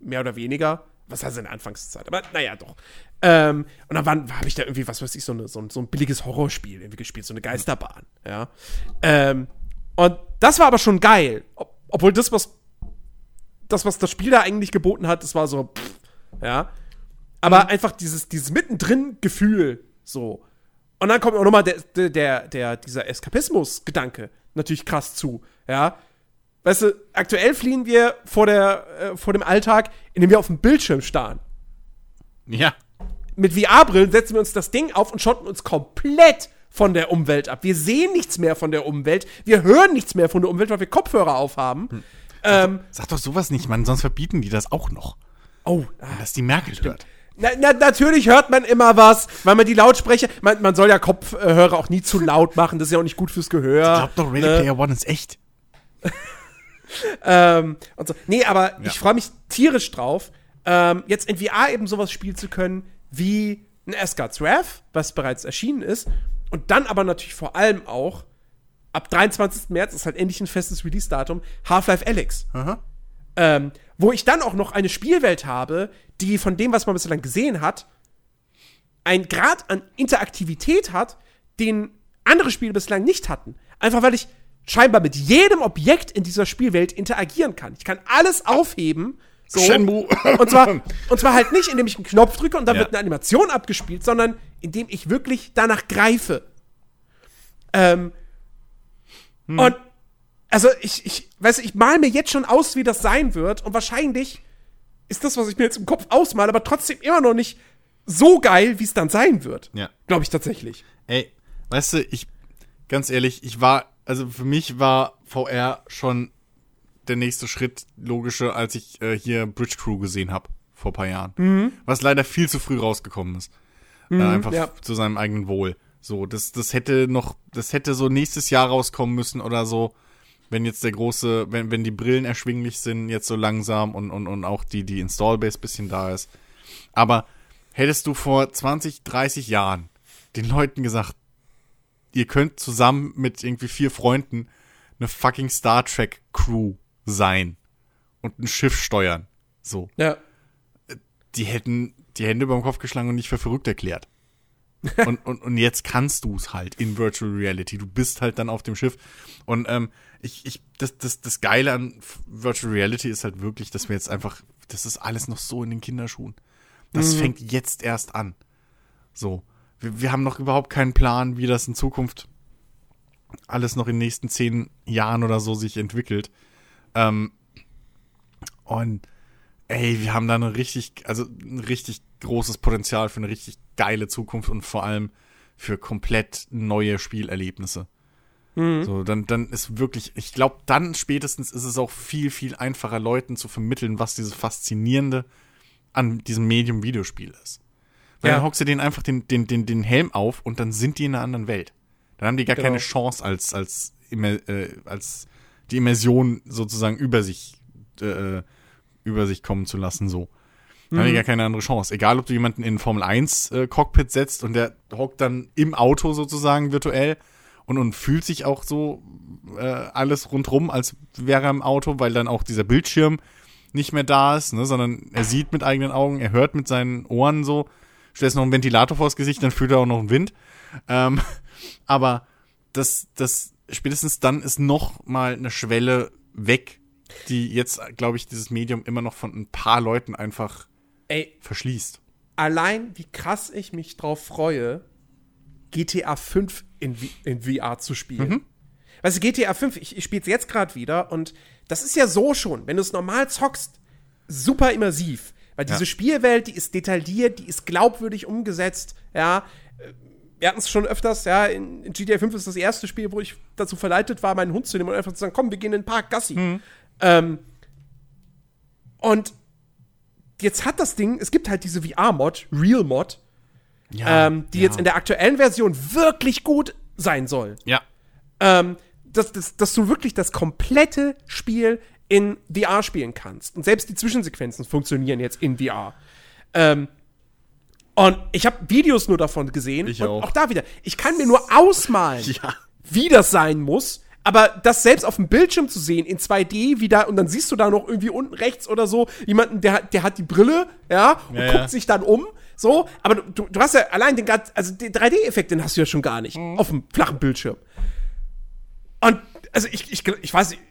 Mehr oder weniger. Was heißt in der Anfangszeit? Aber naja, doch. Ähm, und dann habe ich da irgendwie, was weiß ich, so, eine, so, ein, so ein billiges Horrorspiel irgendwie gespielt, so eine Geisterbahn. Ja. Ähm, und das war aber schon geil. Ob, obwohl das, was das, was das Spiel da eigentlich geboten hat, das war so, pff, ja. Aber einfach dieses, dieses mittendrin-Gefühl, so. Und dann kommt auch nochmal der, der, der, der, dieser Eskapismus-Gedanke natürlich krass zu, ja. Weißt du, aktuell fliehen wir vor, der, äh, vor dem Alltag, indem wir auf dem Bildschirm starren. Ja. Mit VR-Brillen setzen wir uns das Ding auf und schotten uns komplett von der Umwelt ab. Wir sehen nichts mehr von der Umwelt, wir hören nichts mehr von der Umwelt, weil wir Kopfhörer aufhaben. Ähm, Sag doch sowas nicht, Mann, sonst verbieten die das auch noch. oh, ah, Dass die Merkel hört. Na, na, natürlich hört man immer was, weil man die Lautsprecher, man, man soll ja Kopfhörer auch nie zu laut machen, das ist ja auch nicht gut fürs Gehör. Ich glaub doch, Ready ne? Player One ist echt. Ähm, und so. Nee, aber ich freue mich tierisch drauf, ähm, jetzt in VR eben sowas spielen zu können wie ein Asgard's Wrath, was bereits erschienen ist. Und dann aber natürlich vor allem auch, ab 23. März ist halt endlich ein festes Release-Datum, Half-Life. Aha. Ähm, wo ich dann auch noch eine Spielwelt habe, die von dem, was man bislang gesehen hat, ein Grad an Interaktivität hat, den andere Spiele bislang nicht hatten. Einfach weil ich scheinbar mit jedem Objekt in dieser Spielwelt interagieren kann. Ich kann alles aufheben. So. Shenmue. Und zwar, und zwar halt nicht, indem ich einen Knopf drücke und dann Ja. wird eine Animation abgespielt, sondern indem ich wirklich danach greife. Ähm, Und also ich, ich, weiß ich mal mir jetzt schon aus, wie das sein wird und wahrscheinlich ist das, was ich mir jetzt im Kopf ausmale, aber trotzdem immer noch nicht so geil, wie es dann sein wird. Ja. Glaube ich tatsächlich. Ey, weißt du, ich, ganz ehrlich, ich war, also für mich war VR schon der nächste Schritt logische, als ich äh, hier Bridge Crew gesehen habe vor ein paar Jahren. Was leider viel zu früh rausgekommen ist. äh, einfach ja. zu seinem eigenen Wohl. So, das, das hätte noch, das hätte so nächstes Jahr rauskommen müssen oder so, wenn jetzt der große, wenn, wenn die Brillen erschwinglich sind, jetzt so langsam und, und, und auch die, die Installbase bisschen da ist. Aber hättest du vor 20, 30 Jahren den Leuten gesagt, ihr könnt zusammen mit irgendwie vier Freunden eine fucking Star Trek Crew sein und ein Schiff steuern. So. Ja. Die hätten die Hände über dem Kopf geschlagen und nicht für verrückt erklärt. Und, und, und jetzt kannst du es halt in Virtual Reality. Du bist halt dann auf dem Schiff. Und ähm, ich, ich, das, das, das Geile an Virtual Reality ist halt wirklich, dass wir jetzt einfach, das ist alles noch so in den Kinderschuhen. Das fängt jetzt erst an. So. Wir, wir haben noch überhaupt keinen Plan, wie das in Zukunft alles noch in den nächsten zehn Jahren oder so sich entwickelt. Ähm, und ey, wir haben da eine richtig, also ein richtig großes Potenzial für eine richtig geile Zukunft und vor allem für komplett neue Spielerlebnisse. So, dann, dann ist wirklich, ich glaube, dann spätestens ist es auch viel, viel einfacher, Leuten zu vermitteln, was dieses Faszinierende an diesem Medium Videospiel ist. Weil Ja. dann hockst du denen einfach den, den, den, den Helm auf und dann sind die in einer anderen Welt. Dann haben die gar Genau. keine Chance, als, als, äh, als die Immersion sozusagen über sich, äh, über sich kommen zu lassen, so. Dann haben die gar keine andere Chance. Egal, ob du jemanden in Formel 1 äh, Cockpit setzt und der hockt dann im Auto sozusagen virtuell und, und fühlt sich auch so äh, alles rundrum, als wäre er im Auto, weil dann auch dieser Bildschirm nicht mehr da ist, ne, sondern er sieht mit eigenen Augen, er hört mit seinen Ohren so, stellst noch einen Ventilator vors Gesicht, dann fühlt er auch noch einen Wind. Ähm, aber das, das spätestens dann ist noch mal eine Schwelle weg, die jetzt, glaube ich, dieses Medium immer noch von ein paar Leuten einfach Ey, verschließt. allein wie krass ich mich drauf freue, GTA 5 in, V- in VR zu spielen. Weißt du, GTA 5, ich, ich spiele es jetzt gerade wieder und das ist ja so schon, wenn du es normal zockst, super immersiv. Weil diese Ja. Spielwelt, die ist detailliert, die ist glaubwürdig umgesetzt, ja. Äh, Wir hatten es schon öfters, ja, in, in GTA 5 ist das erste Spiel, wo ich dazu verleitet war, meinen Hund zu nehmen und einfach zu sagen, komm, wir gehen in den Park, Gassi. Ähm, und jetzt hat das Ding, es gibt halt diese VR-Mod, Real-Mod, Ja, ähm, die jetzt in der aktuellen Version wirklich gut sein soll. Ja. Ähm, dass, dass, dass du wirklich das komplette Spiel in VR spielen kannst. Und selbst die Zwischensequenzen funktionieren jetzt in VR. Ähm, und ich habe Videos nur davon gesehen. Ich und auch. auch da wieder. Ich kann mir nur ausmalen, Ja. wie das sein muss. Aber das selbst auf dem Bildschirm zu sehen, in 2D wieder, und dann siehst du da noch irgendwie unten rechts oder so, jemanden, der, hat- der hat die Brille, ja, und Ja, guckt ja. sich dann um, so, aber du, du hast ja allein den, also den 3D-Effekt, den hast du ja schon gar nicht, Mhm. auf dem flachen Bildschirm. Und, also ich, ich, ich weiß nicht,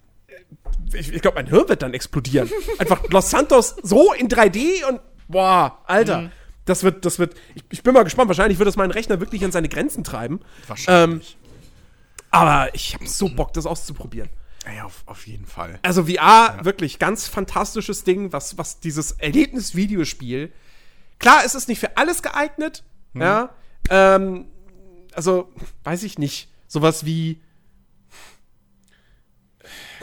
ich, ich glaube, mein Hirn wird dann explodieren. Einfach Los Santos so in 3D und, boah, Alter. Mhm. Das wird, das wird, ich, ich bin mal gespannt, wahrscheinlich wird das meinen Rechner wirklich an seine Grenzen treiben. Wahrscheinlich. Aber ich habe so Bock, das auszuprobieren. ja, auf, auf jeden Fall. Also VR, wirklich ganz fantastisches Ding, was, was dieses Erlebnis-Videospiel. Klar, es ist nicht für alles geeignet, ja. Ähm, also, weiß ich nicht. Sowas wie,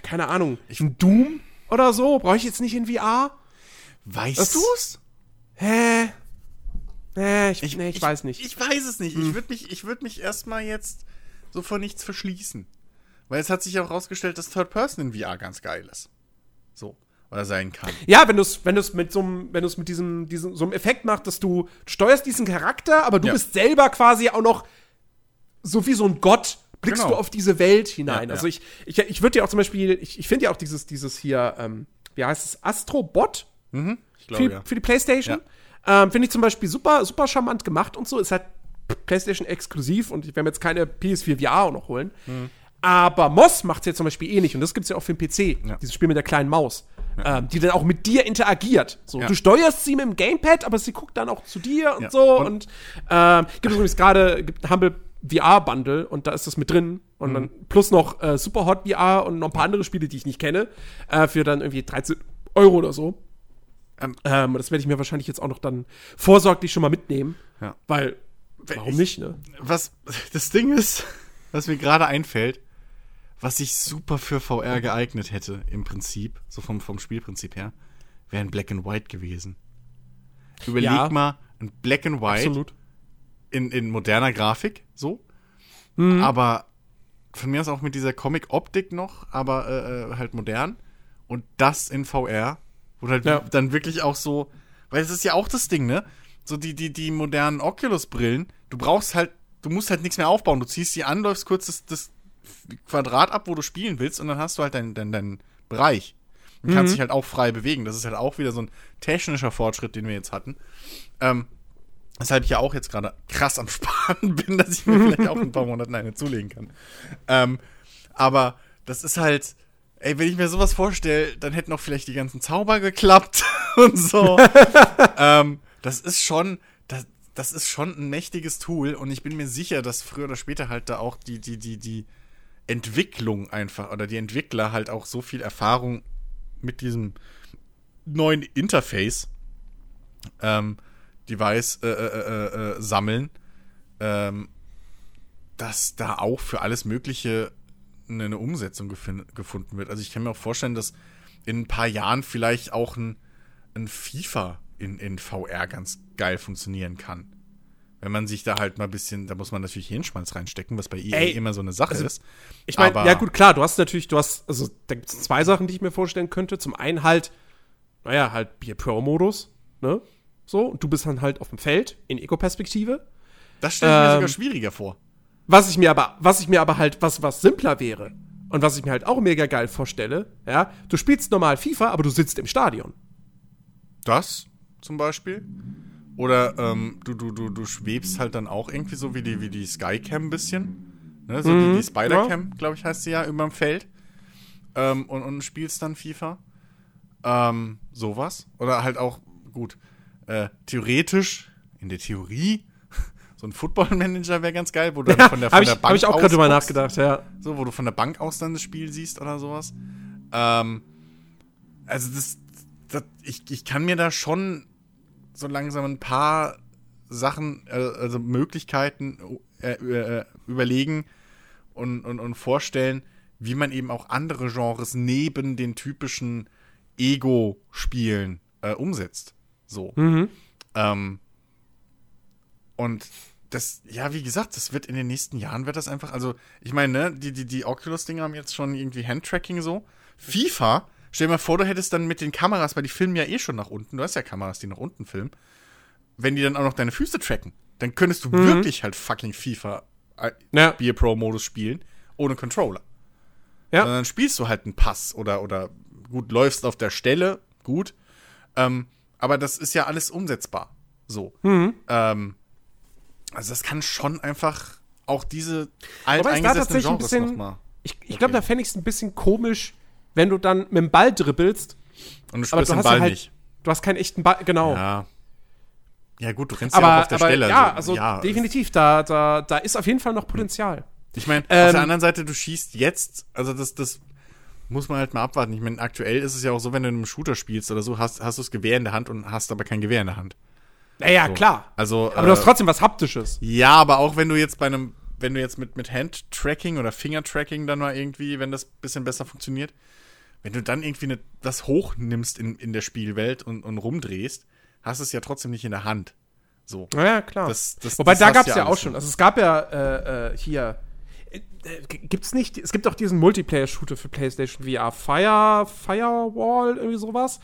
keine Ahnung, ein Doom oder so, brauche ich jetzt nicht in VR? Weißt Das- du's? Hä? Hä, ich, nee, ich, weiß nicht. Ich weiß es nicht. Ich würde mich, ich würd mich erstmal jetzt so vor nichts verschließen. Weil es hat sich auch rausgestellt, dass Third Person in VR ganz geil ist. So. Oder sein kann. Ja, wenn du es wenn du's mit so einem, wenn du es mit diesem, diesem, so einem Effekt machst, dass du, du steuerst diesen Charakter, aber du Ja. bist selber quasi auch noch so wie so ein Gott, blickst Genau. du auf diese Welt hinein. Ja, also ja. ich, ich, ich würde dir auch zum Beispiel, ich, ich finde ja auch dieses, dieses hier, ähm, wie heißt es, Astrobot Ich für, glaube, die- für die Playstation. Ähm, finde ich zum Beispiel super, super charmant gemacht und so. Ist halt Playstation exklusiv und ich werde mir jetzt keine PS4 VR auch noch holen. Mhm. Aber Moss macht es ja zum Beispiel ähnlich und das gibt es ja auch für den PC. Ja. Dieses Spiel mit der kleinen Maus. Ähm, die dann auch mit dir interagiert. So, Ja. Du steuerst sie mit dem Gamepad, aber sie guckt dann auch zu dir und Ja. so. Und- Und, ähm, gibt übrigens gerade Humble VR-Bundle und da ist das mit drin. Und Mhm. dann plus noch äh, Superhot VR und noch ein paar andere Spiele, die ich nicht kenne, äh, für dann irgendwie 13 Euro oder so. Ähm, Ähm, das werde ich mir wahrscheinlich jetzt auch noch dann vorsorglich schon mal mitnehmen. Ja. Weil, warum ich- nicht, ne? Was das Ding ist, was mir gerade einfällt, was sich super für VR geeignet hätte, im Prinzip, so vom, vom Spielprinzip her, wäre ein Black and White gewesen. Überleg Ja. mal, ein Black and White Absolut. in, in moderner Grafik, so. Mhm. Aber von mir aus auch mit dieser Comic-Optik noch, aber äh, äh, halt modern. Und das in VR, wo halt Ja. dann wirklich auch so, weil es ist ja auch das Ding, ne? So die, die, die modernen Oculus-Brillen, du brauchst halt, du musst halt nichts mehr aufbauen. Du ziehst die an, läufst kurz das, das Quadrat ab, wo du spielen willst, und dann hast du halt deinen dein, dein Bereich. Du Mhm. kannst dich halt auch frei bewegen. Das ist halt auch wieder so ein technischer Fortschritt, den wir jetzt hatten. Ähm, Weshalb ich ja auch jetzt gerade krass am Sparen bin, dass ich mir vielleicht auch in ein paar Monaten eine zulegen kann. Ähm, aber das ist halt, ey, wenn ich mir sowas vorstelle, dann hätten auch vielleicht die ganzen Zauber geklappt und so. ähm, das ist schon, das, das ist schon ein mächtiges Tool und ich bin mir sicher, dass früher oder später halt da auch die, die, die, die Entwicklung einfach oder die Entwickler halt auch so viel Erfahrung mit diesem neuen Interface ähm, Device äh, äh, äh, äh, sammeln, ähm, dass da auch für alles Mögliche eine, eine Umsetzung gefunden wird. Also ich kann mir auch vorstellen, dass in ein paar Jahren vielleicht auch ein, ein FIFA in, in VR ganz geil funktionieren kann. Wenn man sich da halt mal ein bisschen, da muss man natürlich Hirnschmalz reinstecken, was bei EA Ey, immer so eine Sache also, ist. Ich meine, ja gut, klar, du hast natürlich, du hast, also da gibt es zwei Sachen, die ich mir vorstellen könnte. Zum einen halt, naja, halt Bier Pro-Modus, ne? So, und du bist dann halt auf dem Feld in Ego-Perspektive. Das stelle ich mir ähm, sogar schwieriger vor. Was ich mir aber, was ich mir aber halt, was, was simpler wäre und was ich mir halt auch mega geil vorstelle, ja, du spielst normal FIFA, aber du sitzt im Stadion. Das zum Beispiel. Oder ähm, du, du, du, du schwebst halt dann auch irgendwie so wie die, wie die Skycam ein bisschen. Ne? So Mhm, die, die Spider-Cam, glaube ich, heißt sie ja, überm Feld. Ähm, und, und spielst dann FIFA. Ähm, sowas. Oder halt auch, gut, äh, theoretisch, in der Theorie, so ein Football-Manager wäre ganz geil, wo du dann von der, von Habe ich, der hab ich auch gerade guckst. nachgedacht, ja. So, wo du von der Bank aus dann das Spiel siehst oder sowas. Ähm, also das, das ich, ich kann mir da schon so langsam ein paar Sachen, äh, also Möglichkeiten äh, äh, überlegen und, und, und vorstellen, wie man eben auch andere Genres neben den typischen Ego-Spielen äh, umsetzt. So. Ähm, und das, ja, wie gesagt, das wird in den nächsten Jahren wird das einfach, also, ich meine, ne, die, die, die Oculus-Dinger haben jetzt schon irgendwie Handtracking so. FIFA, stell dir mal vor, du hättest dann mit den Kameras, weil die filmen ja eh schon nach unten, du hast ja Kameras, die nach unten filmen, wenn die dann auch noch deine Füße tracken, dann könntest du wirklich halt fucking FIFA äh, Ja. Beer Pro-Modus spielen, ohne Controller. Ja. Und dann spielst du halt einen Pass oder, oder gut, läufst auf der Stelle, gut. Ähm, aber das ist ja alles umsetzbar. So. Mhm. Ähm, also das kann schon einfach auch diese alteingesessenen Genres nochmal. Ich, ich glaube, da fände ich es ein bisschen komisch, wenn du dann mit dem Ball dribbelst, Und du spürst du den hast Ball ja halt, nicht. du hast keinen echten Ball, genau. Ja. Ja, gut, du rennst ja aber, auch auf der aber Stelle. ja, also ja, definitiv, da, da, da ist auf jeden Fall noch Potenzial. Ich meine, auf Ähm, der anderen Seite, du schießt jetzt, also das, das muss man halt mal abwarten. Ich meine, aktuell ist es ja auch so, wenn du in einem Shooter spielst oder so, hast, hast du das Gewehr in der Hand und hast aber kein Gewehr in der Hand. Naja, So. klar. Also, Aber du hast äh, trotzdem was Haptisches. Ja, aber auch wenn du jetzt bei einem, wenn du jetzt mit, mit Hand-Tracking oder Finger-Tracking dann mal irgendwie, wenn das ein bisschen besser funktioniert, wenn du dann irgendwie ne, das hochnimmst in, in der Spielwelt und, und rumdrehst, hast du es ja trotzdem nicht in der Hand. So. Naja, klar. Das- das- Wobei, das da gab es ja ja auch schon. Also es gab ja äh, äh, hier. Äh, gibt's nicht, es gibt auch diesen Multiplayer-Shooter für PlayStation VR. Fire, Firewall, irgendwie sowas.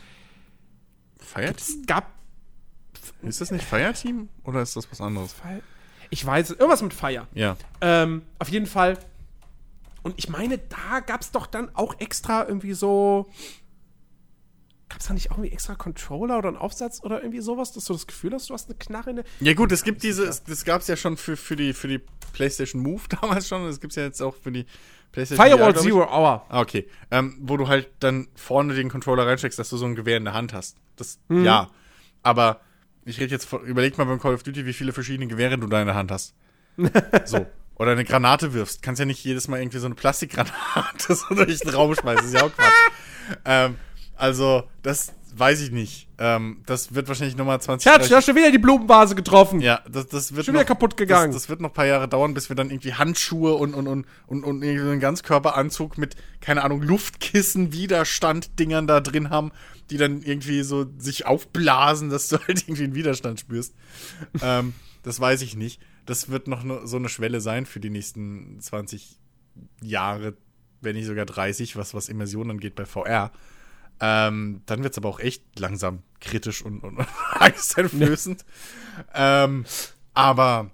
Fireteam? Es gab. Ist das nicht Fireteam oder ist das was anderes? Ich weiß, irgendwas mit Fire. Ja. Ähm, auf jeden Fall. Und ich meine, da gab es doch dann auch extra irgendwie so. Gab es da nicht auch irgendwie extra Controller oder einen Aufsatz oder irgendwie sowas, dass du das Gefühl hast, du hast eine Knarre in der. Ja gut, es gibt diese, es- das gab es ja schon für, für, die, für die PlayStation Move damals schon, das gibt es ja jetzt auch für die PlayStation Firewall ich. Zero Hour. Ah, okay. Ähm, wo du halt dann vorne den Controller reinsteckst, dass du so ein Gewehr in der Hand hast. Das, Mhm. ja. Aber ich rede jetzt von, überleg mal beim Call of Duty, wie viele verschiedene Gewehre du da in der Hand hast. so. Oder eine Granate wirfst. Kannst ja nicht jedes Mal irgendwie so eine Plastikgranate so durch den Raum schmeißen. Das ist ja auch Quatsch. ähm, also, das weiß ich nicht. Ähm, das wird wahrscheinlich nochmal 20 Schatz, du hast schon wieder die Blumenvase getroffen. ja, das, das wird Schon wieder kaputt gegangen. Das, das wird noch ein paar Jahre dauern, bis wir dann irgendwie Handschuhe und, und, und, und, und irgendwie so einen Ganzkörperanzug mit, keine Ahnung, Luftkissen, Widerstand-Dingern da drin haben, die dann irgendwie so sich aufblasen, dass du halt irgendwie einen Widerstand spürst. ähm, das weiß ich nicht. Das wird noch so eine Schwelle sein für die nächsten 20 Jahre, wenn nicht sogar 30, was, was Immersion angeht bei VR. Ähm, dann wird es aber auch echt langsam kritisch und, und angsteinflößend. Ähm, aber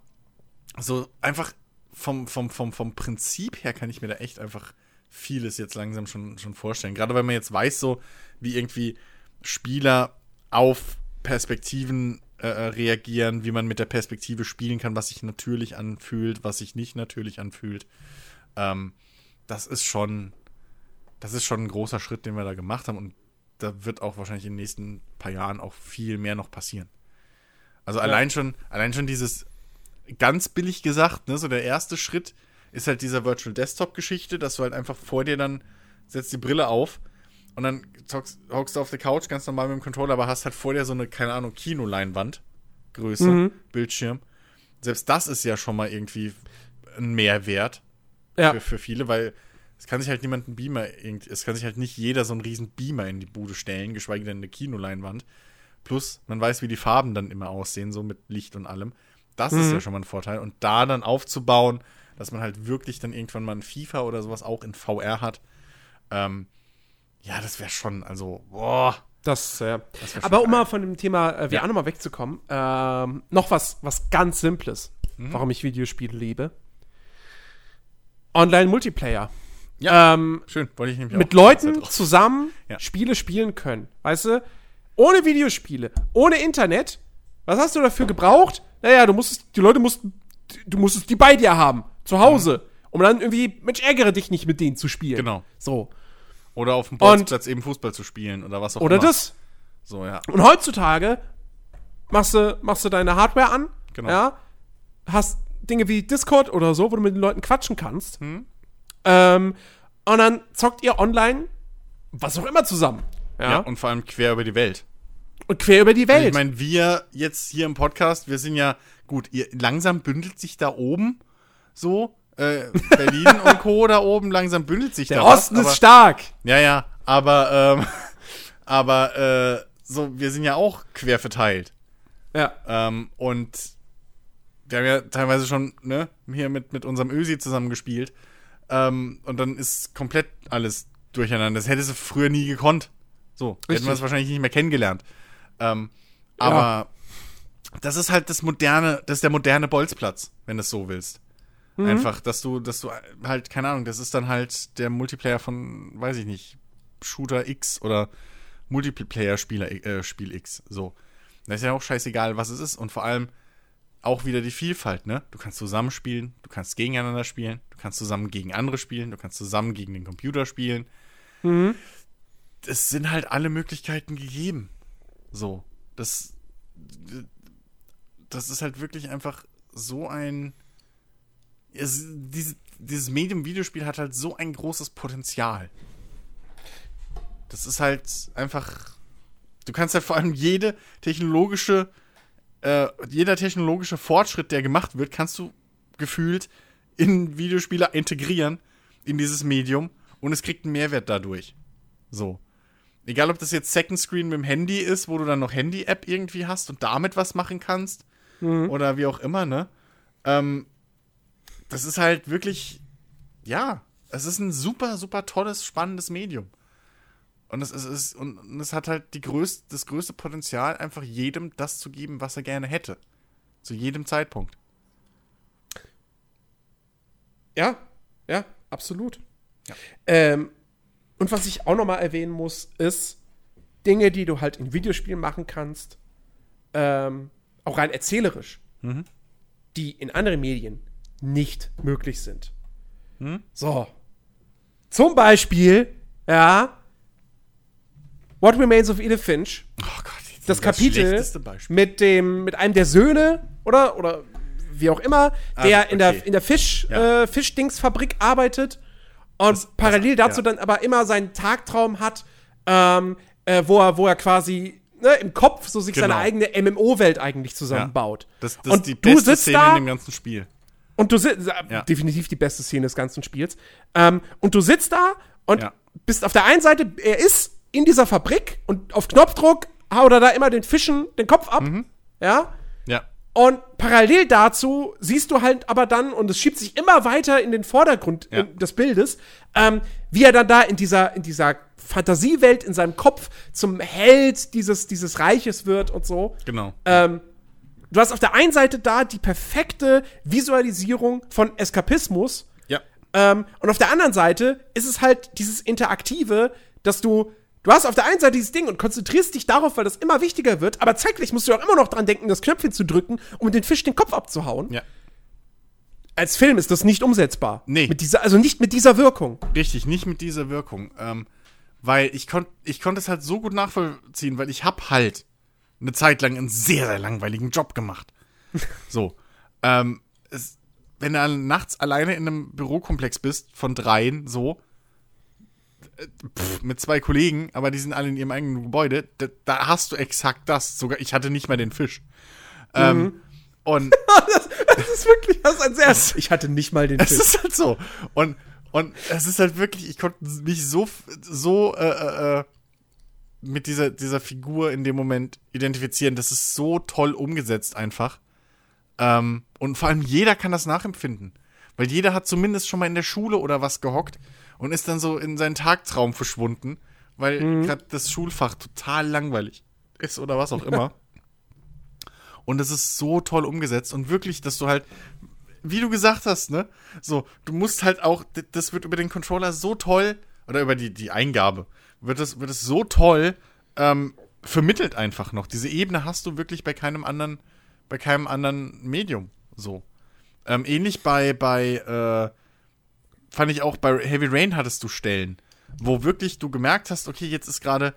so einfach vom, vom, vom, vom Prinzip her kann ich mir da echt einfach vieles jetzt langsam schon, schon vorstellen. Gerade weil man jetzt weiß, so wie irgendwie Spieler auf Perspektiven äh, reagieren, wie man mit der Perspektive spielen kann, was sich natürlich anfühlt, was sich nicht natürlich anfühlt. Ähm, das ist schon, das ist schon ein großer Schritt, den wir da gemacht haben und da wird auch wahrscheinlich in den nächsten paar Jahren auch viel mehr noch passieren. Also allein schon, allein schon dieses ganz billig gesagt, ne, so der erste Schritt ist halt dieser Virtual Desktop Geschichte, dass du halt einfach vor dir dann setzt die Brille auf und dann zockst, hockst du auf der Couch ganz normal mit dem Controller, aber hast halt vor dir so eine, keine Ahnung, Kinoleinwand, Größe, Bildschirm. Selbst das ist ja schon mal irgendwie ein Mehrwert Ja. für, für viele, weil es kann sich halt niemand einen Beamer, es kann sich halt nicht jeder so einen riesen Beamer in die Bude stellen, geschweige denn eine Kinoleinwand. Plus, man weiß, wie die Farben dann immer aussehen, so mit Licht und allem. Das ist ja schon mal ein Vorteil. Und da dann aufzubauen, dass man halt wirklich dann irgendwann mal ein FIFA oder sowas auch in VR hat, ähm, ja, das wäre schon, also, boah. Das, ja. Das Aber um mal von dem Thema äh, VR Ja. nochmal wegzukommen, ähm, noch was, was ganz Simples, Mhm. warum ich Videospiele liebe. Online-Multiplayer. Ja. Ähm, Schön, wollte ich nämlich mit Leuten zusammen Ja. Spiele spielen können. Weißt du? Ohne Videospiele, ohne Internet. Was hast du dafür gebraucht? Naja, du musstest, die Leute mussten, du musstest die bei dir haben, zu Hause. Um dann irgendwie, Mensch, ärgere dich nicht mit denen zu spielen. Genau. So. Oder auf dem Bolzplatz eben Fußball zu spielen oder was auch Oder immer. das. So, ja. Und heutzutage machst du, machst du deine Hardware an, Genau. ja, hast Dinge wie Discord oder so, wo du mit den Leuten quatschen kannst. Hm. Ähm, und dann zockt ihr online was auch immer zusammen. Ja. Ja. und vor allem quer über die Welt. und quer über die Also Welt. ich meine, wir jetzt hier im Podcast, wir sind ja, gut, ihr, langsam bündelt sich da oben so, äh, Berlin und Co. da oben, langsam bündelt sich Der da Osten was, ist stark. Ja, ja, aber, ähm, aber, äh, so, wir sind ja auch quer verteilt. Ja. Ähm, und wir haben ja teilweise schon, ne, hier mit, mit unserem Ösi zusammen gespielt. Ähm, und dann ist komplett alles durcheinander. Das hätte sie früher nie gekonnt. So, hätten Richtig. wir es wahrscheinlich nicht mehr kennengelernt. Ähm, aber das ist halt das moderne, das ist der moderne Bolzplatz, wenn du es so willst. Einfach, dass du, dass du halt, keine Ahnung, das ist dann halt der Multiplayer von, weiß ich nicht, Shooter X oder Multiplayer-Spieler äh, Spiel X. So. Das ist ja auch scheißegal, was es ist. Und vor allem auch wieder die Vielfalt, ne? Du kannst zusammenspielen, du kannst gegeneinander spielen, du kannst zusammen gegen andere spielen, du kannst zusammen gegen den Computer spielen. Es sind halt alle Möglichkeiten gegeben. So. Das, das ist halt wirklich einfach so ein. Es, diese, dieses Medium Videospiel hat halt so ein großes Potenzial. Das ist halt einfach. Du kannst halt vor allem jede technologische, äh, jeder technologische Fortschritt, der gemacht wird, kannst du gefühlt in Videospiele integrieren, in dieses Medium, und es kriegt einen Mehrwert dadurch. So. Egal, ob das jetzt Second Screen mit dem Handy ist, wo du dann noch Handy-App irgendwie hast und damit was machen kannst, oder wie auch immer, ne? Ähm, das ist halt wirklich, ja, es ist ein super, super tolles, spannendes Medium. Und es, es ist, und, und es hat halt die größte, das größte Potenzial, einfach jedem das zu geben, was er gerne hätte. Zu jedem Zeitpunkt. Ja, ja, absolut. Ja. Ähm, und was ich auch noch mal erwähnen muss, ist Dinge, die du halt in Videospielen machen kannst, ähm, auch rein erzählerisch, Mhm. die in anderen Medien nicht möglich sind. Mhm. So. Zum Beispiel, ja, What Remains of Edith Finch, Oh Gott, das Kapitel schlechteste Beispiel. mit dem mit einem der Söhne oder oder wie auch immer, der Ah, in der okay. in der Fisch Ja. äh, Fischdingsfabrik arbeitet und parallel dazu ja. dann aber immer seinen Tagtraum hat, ähm, äh, wo er wo er quasi ne, im Kopf so sich seine Genau. eigene MMO-Welt eigentlich zusammenbaut. Das, das und ist die du beste sitzt Szene da in dem ganzen Spiel. Und du sitzt, Ja. definitiv die beste Szene des ganzen Spiels. Ähm, und du sitzt da und Ja. bist auf der einen Seite, er ist in dieser Fabrik und auf Knopfdruck haut er da immer den Fischen den Kopf ab. Mhm. Ja. Ja. Und parallel dazu siehst du halt aber dann, und es schiebt sich immer weiter in den Vordergrund Ja. des Bildes, ähm, wie er dann da in dieser, in dieser Fantasiewelt in seinem Kopf zum Held dieses, dieses Reiches wird und so. Genau. Ähm, du hast auf der einen Seite da die perfekte Visualisierung von Eskapismus ja. ähm, und auf der anderen Seite ist es halt dieses Interaktive, dass du Du hast auf der einen Seite dieses Ding und konzentrierst dich darauf, weil das immer wichtiger wird, aber zeitgleich musst du auch immer noch dran denken, das Knöpfchen zu drücken, um den Fisch den Kopf abzuhauen. Ja. Als Film ist das nicht umsetzbar. Nee. Mit dieser, also nicht mit dieser Wirkung. Richtig, nicht mit dieser Wirkung. Ähm, weil ich konnte ich konnte es halt so gut nachvollziehen, weil ich hab halt eine Zeit lang einen sehr, sehr langweiligen Job gemacht. so. Ähm, es, wenn du nachts alleine in einem Bürokomplex bist, von dreien, so, äh, pff, mit zwei Kollegen, aber die sind alle in ihrem eigenen Gebäude, da, da hast du exakt das. Sogar ich hatte nicht mal den Fisch. Ähm, und Das ist wirklich, das ist ein sehr. Ich hatte nicht mal den es Fisch. ist halt so. Und, Und es ist halt wirklich, ich konnte mich so, so äh, äh, mit dieser, dieser Figur in dem Moment identifizieren. Das ist so toll umgesetzt einfach. Ähm, und vor allem jeder kann das nachempfinden. Weil jeder hat zumindest schon mal in der Schule oder was gehockt und ist dann so in seinen Tagtraum verschwunden, weil mhm. gerade das Schulfach total langweilig ist oder was auch immer. und es ist so toll umgesetzt und wirklich, dass du halt, wie du gesagt hast, ne, so, du musst halt auch, das wird über den Controller so toll, oder über die, die Eingabe, wird es, wird so toll ähm, vermittelt einfach noch. Diese Ebene hast du wirklich bei keinem anderen, bei keinem anderen Medium so. Ähm, ähnlich bei, bei, äh, fand ich auch bei Heavy Rain hattest du Stellen, wo wirklich du gemerkt hast, okay, jetzt ist gerade,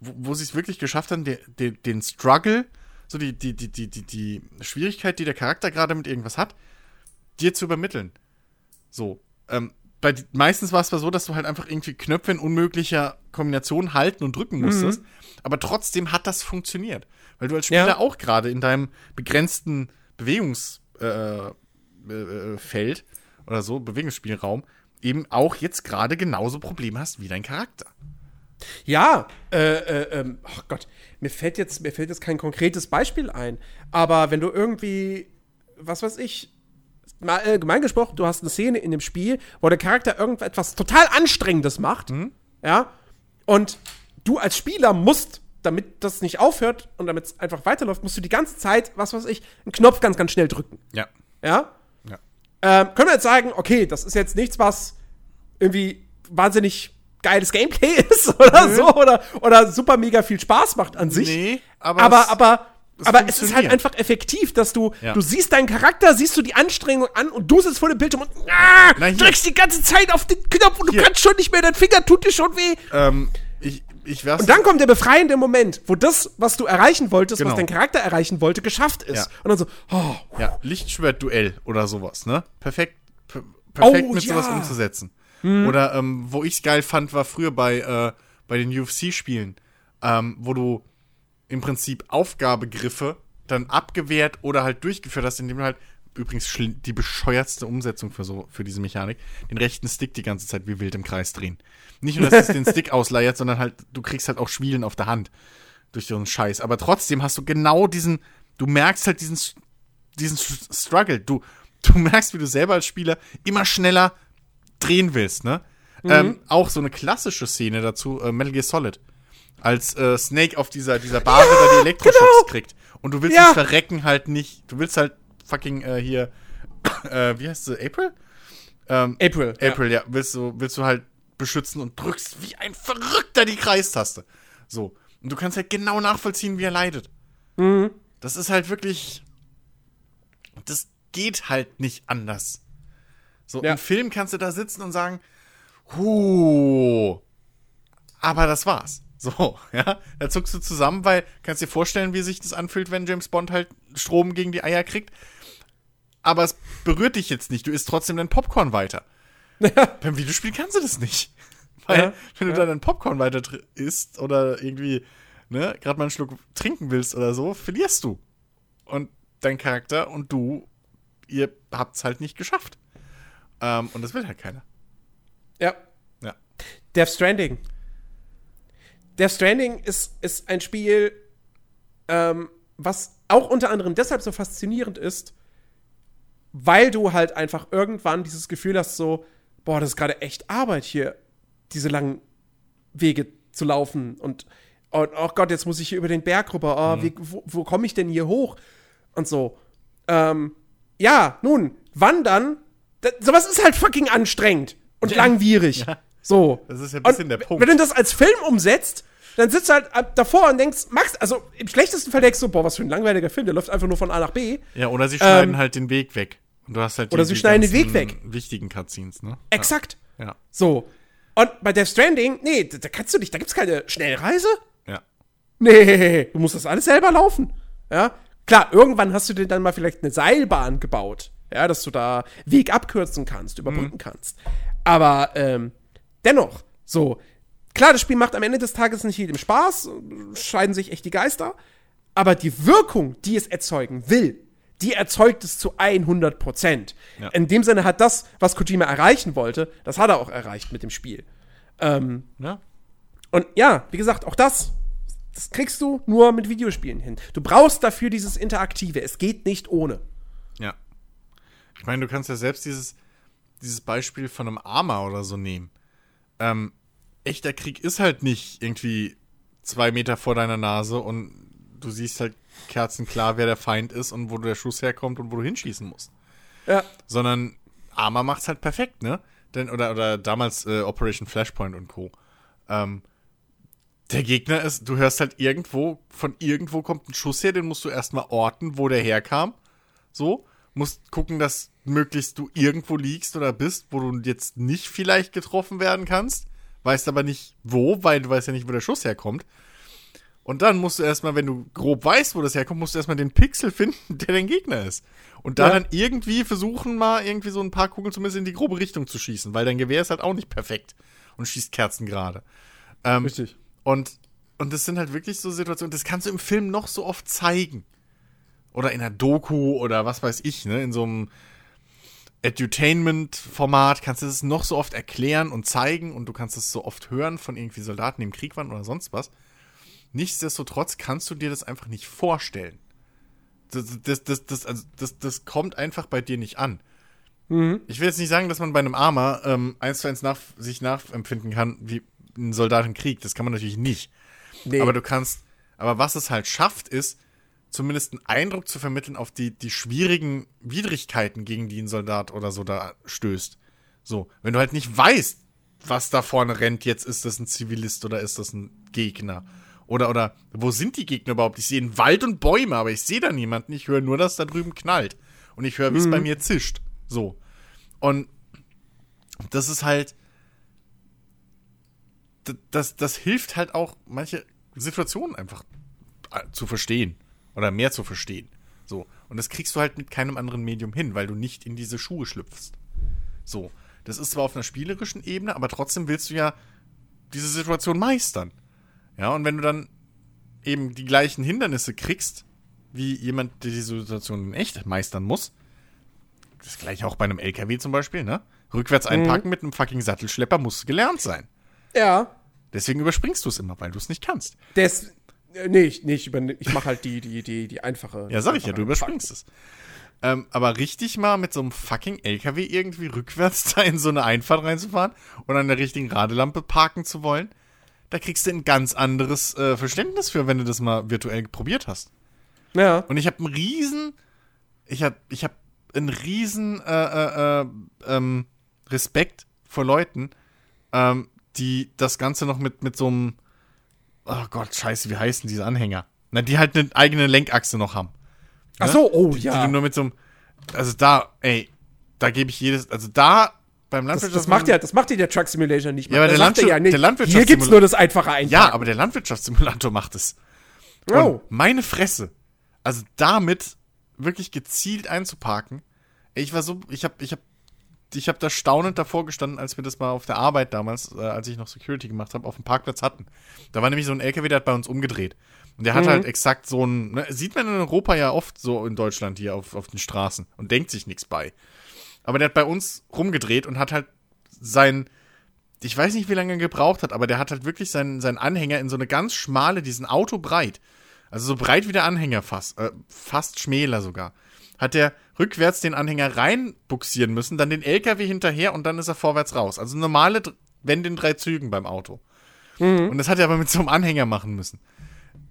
wo, wo sie es wirklich geschafft haben, den, den, den Struggle, so die, die, die, die, die, die Schwierigkeit, die der Charakter gerade mit irgendwas hat, dir zu übermitteln. So. Ähm, bei, meistens war es so, dass du halt einfach irgendwie Knöpfe in unmöglicher Kombination halten und drücken musstest. Mhm. Aber trotzdem hat das funktioniert. Weil du als Spieler ja. auch gerade in deinem begrenzten Bewegungsfeld äh, äh, äh oder so, Bewegungsspielraum, eben auch jetzt gerade genauso Probleme hast wie dein Charakter. Ja, äh, äh, ähm, oh Gott, mir fällt jetzt, mir fällt jetzt kein konkretes Beispiel ein. Aber wenn du irgendwie, was weiß ich, mal äh, gemein gesprochen, du hast eine Szene in dem Spiel, wo der Charakter irgendetwas total Anstrengendes macht, mhm. ja, und du als Spieler musst, damit das nicht aufhört und damit es einfach weiterläuft, musst du die ganze Zeit, was weiß ich, einen Knopf ganz, ganz schnell drücken. Ja. Ja? Ja. Ähm, können wir jetzt sagen, okay, das ist jetzt nichts, was irgendwie wahnsinnig geiles Gameplay ist oder Nö. so oder, oder super mega viel Spaß macht an sich. Nee, aber, aber, aber aber es ist halt einfach effektiv, dass du, ja. du siehst deinen Charakter, siehst du die Anstrengung an und du sitzt vor dem Bildschirm und ah, Na, drückst die ganze Zeit auf den Knopf und hier. du kannst schon nicht mehr, dein Finger tut dir schon weh. Ähm, ich, ich wär's und dann kommt der befreiende Moment, wo das, was du erreichen wolltest, genau. was dein Charakter erreichen wollte, geschafft ist. Ja. Und dann so, oh. Ja, Lichtschwert-Duell oder sowas, ne? Perfekt, per perfekt oh, mit ja. sowas umzusetzen. Hm. Oder, ähm, wo ich's geil fand, war früher bei, äh, bei den UFC-Spielen, ähm, wo du im Prinzip Aufgabegriffe dann abgewehrt oder halt durchgeführt hast, indem du halt übrigens die bescheuertste Umsetzung für so für diese Mechanik, den rechten Stick die ganze Zeit wie wild im Kreis drehen. Nicht nur, dass es den Stick ausleiert, sondern halt du kriegst halt auch Schwielen auf der Hand durch so einen Scheiß, aber trotzdem hast du genau diesen du merkst halt diesen diesen Struggle. Du du merkst, wie du selber als Spieler immer schneller drehen willst, ne? Mhm. Ähm, auch so eine klassische Szene dazu, äh, Metal Gear Solid als äh, Snake auf dieser, dieser Base ja, die Elektroschocks genau. kriegt. Und du willst ja. das Verrecken halt nicht. Du willst halt fucking äh, hier, äh, wie heißt sie, April? Ähm, April. April, ja. ja. Willst, du, willst du halt beschützen und drückst wie ein Verrückter die Kreistaste. So. Und du kannst halt genau nachvollziehen, wie er leidet. Mhm. Das ist halt wirklich. Das geht halt nicht anders. So, ja. im Film kannst du da sitzen und sagen, huh, aber das war's. So, ja. Da zuckst du zusammen, weil kannst dir vorstellen, wie sich das anfühlt, wenn James Bond halt Strom gegen die Eier kriegt. Aber es berührt dich jetzt nicht. Du isst trotzdem dein Popcorn weiter. Ja. Beim Videospiel kannst du das nicht. Weil, ja. wenn du ja. dann dein Popcorn weiter isst oder irgendwie, ne, gerade mal einen Schluck trinken willst oder so, verlierst du. Und dein Charakter und du, ihr habt's halt nicht geschafft. Ähm, und das will halt keiner. Ja. Ja. Death Stranding Death Stranding ist, ist ein Spiel, ähm, was auch unter anderem deshalb so faszinierend ist, weil du halt einfach irgendwann dieses Gefühl hast, so, boah, das ist gerade echt Arbeit hier, diese langen Wege zu laufen und, und oh Gott, jetzt muss ich hier über den Berg rüber, oh, mhm. wie, wo, wo komme ich denn hier hoch? Und so. Ähm, ja, nun, wandern, das, sowas ist halt fucking anstrengend und ja. langwierig. Ja. So. Das ist ja ein bisschen und der Punkt. Wenn du das als Film umsetzt, dann sitzt du halt davor und denkst, Max, also im schlechtesten Fall denkst du, boah, was für ein langweiliger Film, der läuft einfach nur von A nach B. Ja, oder sie schneiden ähm, halt den Weg weg. Und du hast halt Oder sie schneiden den Weg weg. Wichtigen Cutscenes, ne? Exakt. Ja. ja. So. Und bei Death Stranding, nee, da, da kannst du nicht, da gibt's keine Schnellreise. Ja. Nee, du musst das alles selber laufen. Ja. Klar, irgendwann hast du dir dann mal vielleicht eine Seilbahn gebaut. Ja, dass du da Weg abkürzen kannst, überbrücken mhm. kannst. Aber ähm, dennoch, so, klar, das Spiel macht am Ende des Tages nicht jedem Spaß, scheiden sich echt die Geister, aber die Wirkung, die es erzeugen will, die erzeugt es zu 100 Prozent. Ja. In dem Sinne hat das, was Kojima erreichen wollte, das hat er auch erreicht mit dem Spiel. Ähm, Ja. und ja, wie gesagt, auch das, das kriegst du nur mit Videospielen hin. Du brauchst dafür dieses Interaktive. Es geht nicht ohne. Ja. Ich meine, du kannst ja selbst dieses, dieses Beispiel von einem Arma oder so nehmen. Ähm, echter Krieg ist halt nicht irgendwie zwei Meter vor deiner Nase und du siehst halt kerzenklar, wer der Feind ist und wo der Schuss herkommt und wo du hinschießen musst. Ja. Sondern Arma macht's halt perfekt, ne? Denn, oder, oder damals äh, Operation Flashpoint und Co. Ähm, der Gegner ist, du hörst halt irgendwo, von irgendwo kommt ein Schuss her, den musst du erstmal orten, wo der herkam. So, musst gucken, dass möglichst du irgendwo liegst oder bist, wo du jetzt nicht vielleicht getroffen werden kannst. Weißt aber nicht wo, weil du weißt ja nicht, wo der Schuss herkommt. Und dann musst du erstmal, wenn du grob weißt, wo das herkommt, musst du erstmal den Pixel finden, der dein Gegner ist. Und da Ja. dann irgendwie versuchen, mal irgendwie so ein paar Kugeln zumindest in die grobe Richtung zu schießen, weil dein Gewehr ist halt auch nicht perfekt und schießt Kerzen gerade. Ähm, Richtig. und, und das sind halt wirklich so Situationen, das kannst du im Film noch so oft zeigen. Oder in einer Doku oder was weiß ich, ne? In so einem Edutainment-Format kannst du das noch so oft erklären und zeigen und du kannst es so oft hören von irgendwie Soldaten, die im Krieg waren oder sonst was. Nichtsdestotrotz kannst du dir das einfach nicht vorstellen. Das, das, das, das, also das, das kommt einfach bei dir nicht an. Ich will jetzt nicht sagen, dass man bei einem Armer ähm, eins zu eins nach, sich nachempfinden kann, wie ein Soldat im Krieg. Das kann man natürlich nicht. Nee. Aber du kannst, aber was es halt schafft, ist, zumindest einen Eindruck zu vermitteln auf die, die schwierigen Widrigkeiten, gegen die ein Soldat oder so da stößt. So, wenn du halt nicht weißt, was da vorne rennt, jetzt ist das ein Zivilist oder ist das ein Gegner? Oder, oder, wo sind die Gegner überhaupt? Ich sehe einen Wald und Bäume, aber ich sehe da niemanden. Ich höre nur, dass da drüben knallt. Und ich höre, wie es bei mir zischt. So. Und das ist halt, das, das hilft halt auch, manche Situationen einfach äh, zu verstehen. Oder mehr zu verstehen. So. Und das kriegst du halt mit keinem anderen Medium hin, weil du nicht in diese Schuhe schlüpfst. So. Das ist zwar auf einer spielerischen Ebene, aber trotzdem willst du ja diese Situation meistern. Ja, und wenn du dann eben die gleichen Hindernisse kriegst, wie jemand, der diese Situation in echt meistern muss, das gleiche auch bei einem LKW zum Beispiel, ne? Rückwärts einpacken mit einem fucking Sattelschlepper muss gelernt sein. ja. Deswegen überspringst du es immer, weil du es nicht kannst. Des, nee, ich, nee, ich, ich mache halt die, die, die, die einfache. Ja, sag ich ja, du überspringst es. Ähm, aber richtig mal mit so einem fucking LKW irgendwie rückwärts da in so eine Einfahrt reinzufahren und an der richtigen Radelampe parken zu wollen, da kriegst du ein ganz anderes äh, Verständnis für, wenn du das mal virtuell probiert hast. Ja. Und ich habe einen riesen, ich habe ich hab einen riesen äh, äh, äh, ähm, Respekt vor Leuten, ähm, die das Ganze noch mit, mit so einem, oh Gott, scheiße, wie heißen diese Anhänger? Na, die halt eine eigene Lenkachse noch haben. Ach so, oh Die ja. du nur mit so einem, also da, ey, da gebe ich jedes, also da beim Das, Landwirtschafts... das macht ja, das macht ja der Truck Simulator nicht. Ja, aber der sagt er Landwirt- der Hier Landwirtschaftssimula- gibt's nur das einfache Einpacken. Ja, aber der Landwirtschaftssimulator macht es. Und Oh. meine Fresse. Also damit wirklich gezielt einzuparken. Ey, Ich war so, ich habe ich hab, ich hab da staunend davor gestanden, als wir das mal auf der Arbeit damals, äh, als ich noch Security gemacht habe, auf dem Parkplatz hatten. Da war nämlich so ein LKW, der hat bei uns umgedreht. Und der hat Mhm. halt exakt so ein, ne, sieht man in Europa ja oft so in Deutschland hier auf, auf den Straßen und denkt sich nichts bei. Aber der hat bei uns rumgedreht und hat halt sein, ich weiß nicht, wie lange er gebraucht hat, aber der hat halt wirklich seinen, seinen Anhänger in so eine ganz schmale, diesen Auto breit, also so breit wie der Anhänger fast, äh, fast schmäler sogar, hat er rückwärts den Anhänger reinbuxieren müssen, dann den LKW hinterher und dann ist er vorwärts raus. Also normale Wände in drei Zügen beim Auto. Und das hat er aber mit so einem Anhänger machen müssen.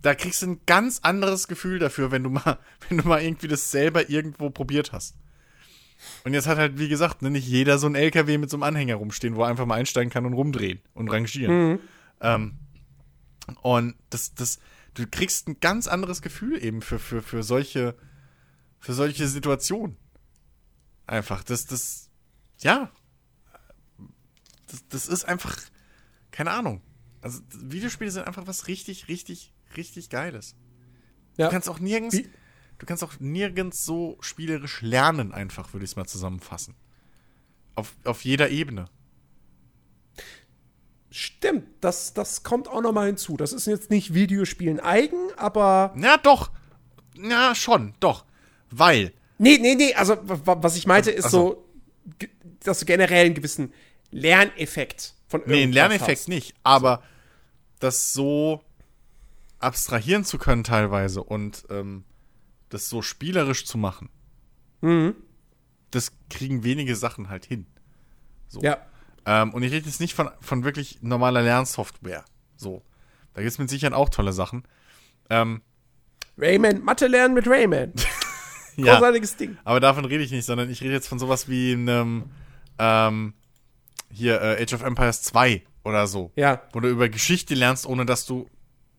Da kriegst du ein ganz anderes Gefühl dafür, wenn du mal, wenn du mal irgendwie das selber irgendwo probiert hast. Und jetzt hat halt, wie gesagt, ne, nicht jeder so ein LKW mit so einem Anhänger rumstehen, wo er einfach mal einsteigen kann und rumdrehen und rangieren. Ähm, und das, das, du kriegst ein ganz anderes Gefühl eben für, für, für solche, für solche Situationen. Einfach, das, das, ja. Das, das ist einfach, keine Ahnung. Also, Videospiele sind einfach was richtig, richtig, richtig Geiles. Ja. Du kannst auch nirgends, Wie- du kannst auch nirgends so spielerisch lernen, einfach, würde ich es mal zusammenfassen. Auf, auf jeder Ebene. Stimmt, das, das kommt auch noch mal hinzu. Das ist jetzt nicht Videospielen eigen, aber Ja, doch. Ja, schon, doch. Weil. Nee, nee, nee, also was ich meinte, ist Ach so, dass du generell einen gewissen Lerneffekt von Nee, einen irgendwas Lerneffekt hast. nicht, aber das so abstrahieren zu können teilweise und ähm, das so spielerisch zu machen, Mhm. das kriegen wenige Sachen halt hin. Ja. Ähm, und ich rede jetzt nicht von, von wirklich normaler Lernsoftware. So. Da gibt es mit Sicherheit auch tolle Sachen. Ähm, Rayman, Mathe lernen mit Rayman. ja, Großartiges Ding. aber davon rede ich nicht, sondern ich rede jetzt von sowas wie einem, ähm, hier, äh, Age of Empires 2 oder so. Ja. Wo du über Geschichte lernst, ohne dass du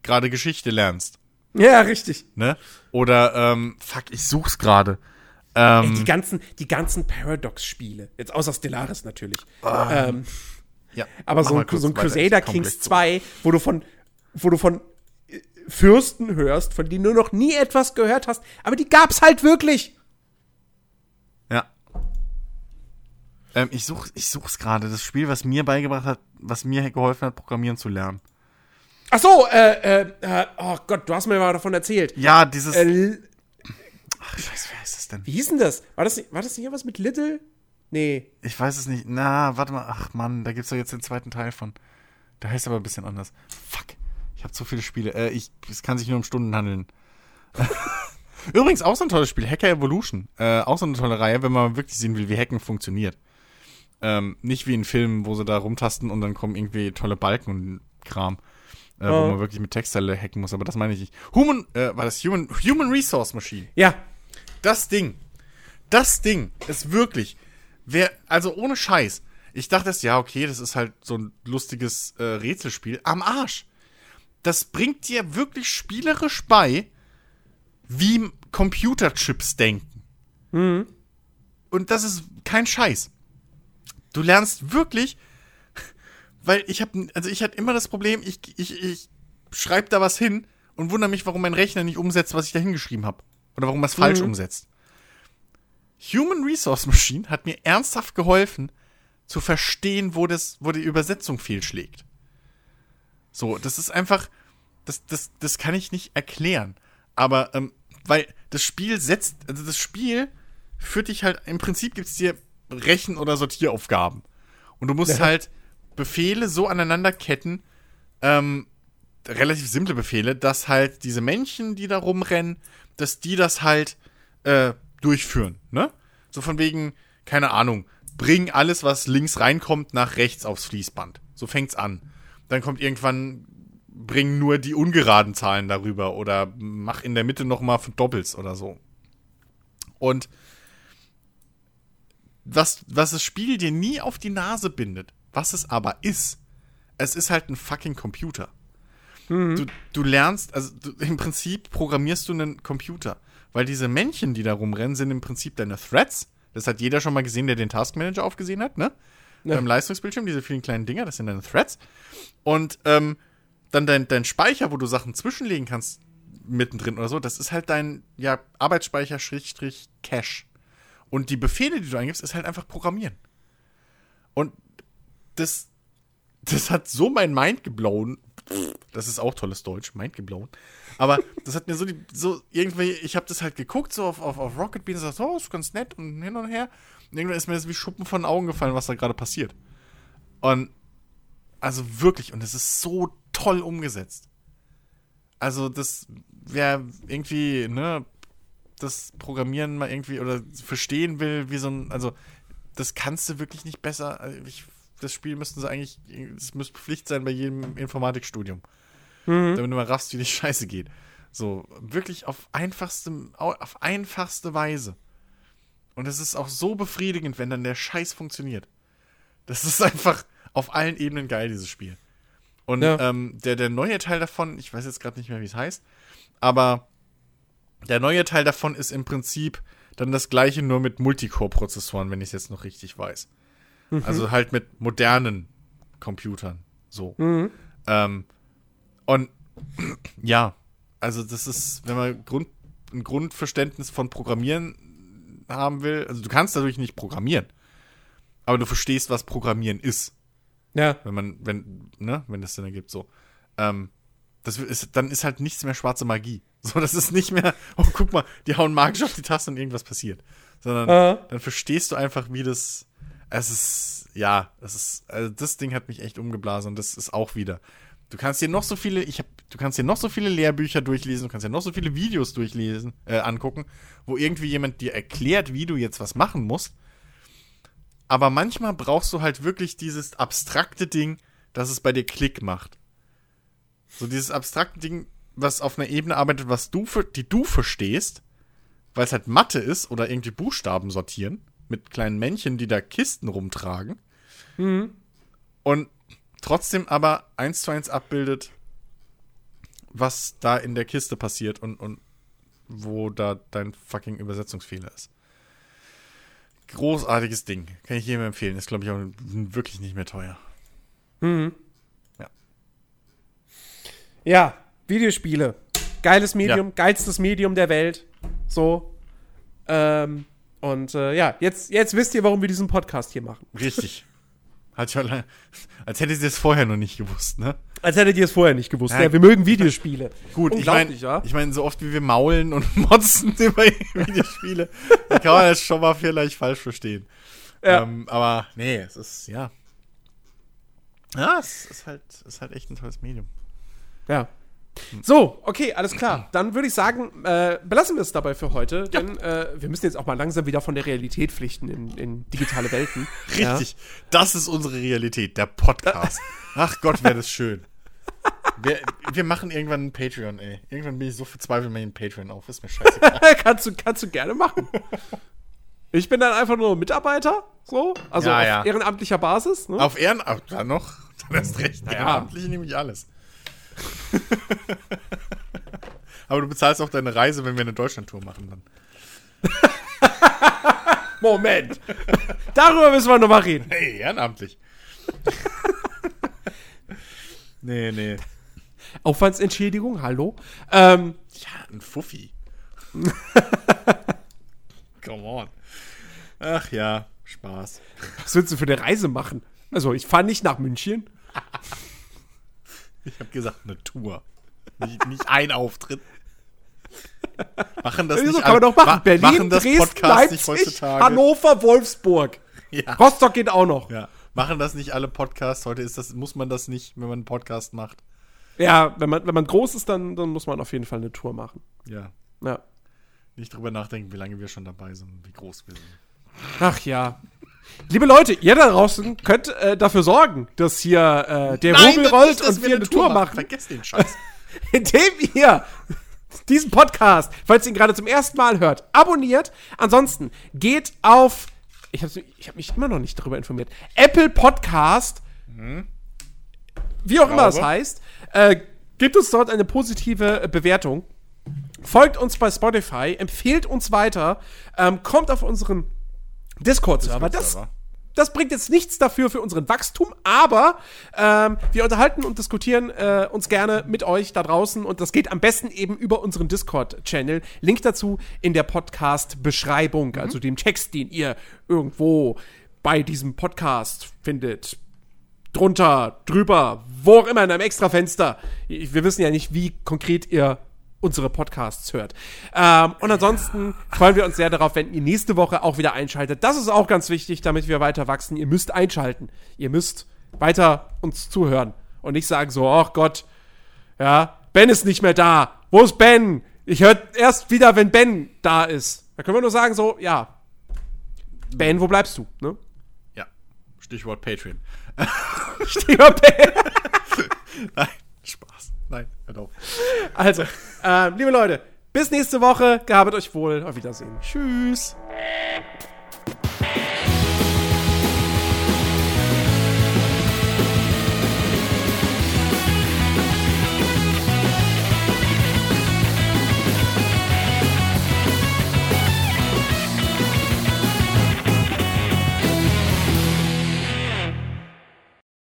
gerade Geschichte lernst. Ja, richtig. Ne? Oder, ähm, fuck, ich such's gerade. Ey, Ähm, die ganzen, die ganzen Paradox-Spiele. Jetzt außer Stellaris natürlich. Ah. Ähm, ja, aber mach so ein, so ein Crusader Kings gleich zurück. 2, wo du von, wo du von Fürsten hörst, von denen du noch nie etwas gehört hast, aber die gab's halt wirklich. Ja. Ähm, ich such, ich such's gerade. Das Spiel, was mir beigebracht hat, was mir geholfen hat, Programmieren zu lernen. Ach so, äh, äh, äh, oh Gott, du hast mir mal davon erzählt. Ja, dieses. Äh, Ach, scheiße, wer ist das denn? wie hieß denn das? War das nicht, war das nicht irgendwas mit Little? Nee. Ich weiß es nicht. Na, warte mal. Ach Mann, da gibt's doch jetzt den zweiten Teil von. Der heißt aber ein bisschen anders. Fuck. Ich habe so viele Spiele. Äh, ich, es kann sich nur um Stunden handeln. Übrigens auch so ein tolles Spiel, Hacker Evolution. Äh, auch so eine tolle Reihe, wenn man wirklich sehen will, wie Hacken funktioniert. Ähm, nicht wie in Filmen, wo sie da rumtasten und dann kommen irgendwie tolle Balken und Kram. Äh, Wo Oh. man wirklich mit Textteile hacken muss, aber das meine ich nicht. Human, äh, war das Human, Human Resource Machine. Ja. Das Ding, das Ding ist wirklich, wer, also ohne Scheiß. Ich dachte erst, ja, okay, das ist halt so ein lustiges äh, Rätselspiel. Am Arsch. Das bringt dir wirklich spielerisch bei, wie Computerchips denken. Und das ist kein Scheiß. Du lernst wirklich, weil ich habe, also ich hatte immer das Problem, ich, ich, ich schreibe da was hin und wundere mich, warum mein Rechner nicht umsetzt, was ich da hingeschrieben habe. Oder warum er es falsch umsetzt. Human Resource Machine hat mir ernsthaft geholfen, zu verstehen, wo, das, wo die Übersetzung fehlschlägt. So, das ist einfach, das, das, das kann ich nicht erklären. Aber, ähm, weil das Spiel setzt, also das Spiel führt dich halt, im Prinzip gibt es dir Rechen- oder Sortieraufgaben. Und du musst Ja. halt Befehle so aneinanderketten, ähm, relativ simple Befehle, dass halt diese Männchen, die da rumrennen, dass die das halt äh, durchführen, ne? So von wegen, keine Ahnung, bring alles, was links reinkommt, nach rechts aufs Fließband. So fängt's an. Dann kommt irgendwann, bring nur die ungeraden Zahlen darüber oder mach in der Mitte nochmal doppels oder so. Und was, was das Spiel dir nie auf die Nase bindet, was es aber ist, es ist halt ein fucking Computer. Du, du lernst, also du, im Prinzip programmierst du einen Computer. Weil diese Männchen, die da rumrennen, sind im Prinzip deine Threads. Das hat jeder schon mal gesehen, der den Taskmanager aufgesehen hat, ne? Ja. Beim Leistungsbildschirm, diese vielen kleinen Dinger, das sind deine Threads. Und ähm, dann dein, dein Speicher, wo du Sachen zwischenlegen kannst, mittendrin oder so, das ist halt dein ja, Arbeitsspeicher Schrägstrich Cache. Und die Befehle, die du eingibst, ist halt einfach Programmieren. Und das, das hat so mein Mind geblown. Das ist auch tolles Deutsch, Mind geblown. Aber das hat mir so die, so irgendwie, ich habe das halt geguckt, so auf, auf, auf Rocket Beans gesagt, oh, ist ganz nett und hin und her. Und irgendwann ist mir das wie Schuppen von den Augen gefallen, was da gerade passiert. Und also wirklich, und es ist so toll umgesetzt. Also, das wer irgendwie, ne, das Programmieren mal irgendwie oder verstehen will, wie so ein, also, das kannst du wirklich nicht besser. also Ich, das Spiel müssten sie eigentlich, es müsste Pflicht sein bei jedem Informatikstudium. Damit du mal raffst, wie die Scheiße geht. So, wirklich auf einfachste, auf einfachste Weise. Und es ist auch so befriedigend, wenn dann der Scheiß funktioniert. Das ist einfach auf allen Ebenen geil, dieses Spiel. Und Ja. ähm, der, der neue Teil davon, ich weiß jetzt gerade nicht mehr, wie es heißt, aber der neue Teil davon ist im Prinzip dann das gleiche, nur mit Multicore-Prozessoren, wenn ich es jetzt noch richtig weiß. Also halt mit modernen Computern. So. Ähm, und ja, also das ist, wenn man Grund, ein Grundverständnis von Programmieren haben will, also du kannst dadurch nicht programmieren, aber du verstehst, was Programmieren ist Ja. wenn man, wenn, ne, wenn das Sinn ergibt, so. Ähm, das ist, dann ist halt nichts mehr schwarze Magie. So, das ist nicht mehr, oh, guck mal, die hauen magisch auf die Taste und irgendwas passiert. Sondern Aha. dann verstehst du einfach, wie das. Es ist, ja, das ist, also das Ding hat mich echt umgeblasen und das ist auch wieder. Du kannst dir noch so viele, ich hab, du kannst dir noch so viele Lehrbücher durchlesen, du kannst dir noch so viele Videos durchlesen, äh, angucken, wo irgendwie jemand dir erklärt, wie du jetzt was machen musst. Aber manchmal brauchst du halt wirklich dieses abstrakte Ding, dass es bei dir Klick macht. So dieses abstrakte Ding, was auf einer Ebene arbeitet, was du für, die du verstehst, weil es halt Mathe ist oder irgendwie Buchstaben sortieren mit kleinen Männchen, die da Kisten rumtragen. Und trotzdem aber eins zu eins abbildet, was da in der Kiste passiert und, und wo da dein fucking Übersetzungsfehler ist. Großartiges Ding. Kann ich jedem empfehlen. Ist, glaube ich, auch wirklich nicht mehr teuer. Ja, Videospiele. Geiles Medium, geilstes Medium der Welt. So. Ähm, und äh, ja, jetzt, jetzt wisst ihr, warum wir diesen Podcast hier machen. Richtig. Hat lange, als hättet ihr es vorher noch nicht gewusst, ne? Als hättet ihr es vorher nicht gewusst. Ja, Ja, wir mögen Videospiele. Gut, ich meine, ja? ich mein, so oft wie wir maulen und motzen über Videospiele, da kann man das schon mal vielleicht falsch verstehen. Ja. Ähm, aber nee, es ist, ja. Ja, es ist halt, es ist halt echt ein tolles Medium. Ja. So, okay, alles klar. Dann würde ich sagen, äh, belassen wir es dabei für heute, denn äh, wir müssen jetzt auch mal langsam wieder von der Realität pflichten in, in digitale Welten. Richtig. Das ist unsere Realität, der Podcast. Ach Gott, wäre das schön. Wir, wir machen irgendwann einen Patreon, ey. Irgendwann bin ich so verzweifelt, mir einen Patreon auf. Ist mir scheißegal. Ja. kannst, du, kannst du gerne machen. Ich bin dann einfach nur Mitarbeiter, so, also Ja, auf ja. ehrenamtlicher Basis. Ne? Auf Ehrenamt, dann noch. Dann erst recht. Ehrenamtlich nehme ich alles. Aber du bezahlst auch deine Reise, wenn wir eine Deutschlandtour machen dann. Moment. Darüber müssen wir nochmal reden. Hey, ehrenamtlich. nee, nee. Aufwandsentschädigung, hallo. Ähm, Ja, ein Fuffi. Come on. Ach ja, Spaß. was willst du für eine Reise machen? Also, ich fahre nicht nach München. Ich habe gesagt, eine Tour. Nicht, nicht ein Auftritt. Machen das Wieso nicht kann man alle- doch machen? ma- Berlin, machen das Dresden, Podcasts nicht Leipzig, heutzutage. Hannover, Wolfsburg. Ja. Rostock geht auch noch. ja. Machen das nicht alle Podcasts? Heute ist das, muss man das nicht, wenn man einen Podcast macht. Ja, wenn man, wenn man groß ist, dann, dann muss man auf jeden Fall eine Tour machen. Ja. Ja. Nicht drüber nachdenken, wie lange wir schon dabei sind wie groß wir sind. Ach ja. Liebe Leute, ihr da draußen könnt äh, dafür sorgen, dass hier äh, der Rubel das rollt nicht, und wir eine Tour machen, Vergesst den Scheiß. indem ihr diesen Podcast, falls ihr ihn gerade zum ersten Mal hört, abonniert. Ansonsten geht auf, ich habe hab mich immer noch nicht darüber informiert, Apple Podcast, wie auch immer es Glaube. heißt, äh, gibt uns dort eine positive äh, Bewertung. Folgt uns bei Spotify, empfehlt uns weiter, ähm, kommt auf unseren Discord-Server. Das, das bringt jetzt nichts dafür für unseren Wachstum, aber ähm, wir unterhalten und diskutieren äh, uns gerne mit euch da draußen und das geht am besten eben über unseren Discord-Channel. Link dazu in der Podcast-Beschreibung, also dem Text, den ihr irgendwo bei diesem Podcast findet. Drunter, drüber, wo auch immer in einem Extrafenster. Wir wissen ja nicht, wie konkret ihr unsere Podcasts hört. Ähm, und ansonsten freuen wir uns sehr darauf, wenn ihr nächste Woche auch wieder einschaltet. Das ist auch ganz wichtig, damit wir weiter wachsen. Ihr müsst einschalten. Ihr müsst weiter uns zuhören und nicht sagen so, ach Gott, ja, Ben ist nicht mehr da. Wo ist Ben? Ich höre erst wieder, wenn Ben da ist. Da können wir nur sagen so, ja, Ben, wo bleibst du? Ne? ja. Stichwort Patreon. Stichwort Ben. Nein, Spaß. Nein, hört auf. Also, äh, liebe Leute, bis nächste Woche. Gehabet euch wohl. Auf Wiedersehen. Tschüss.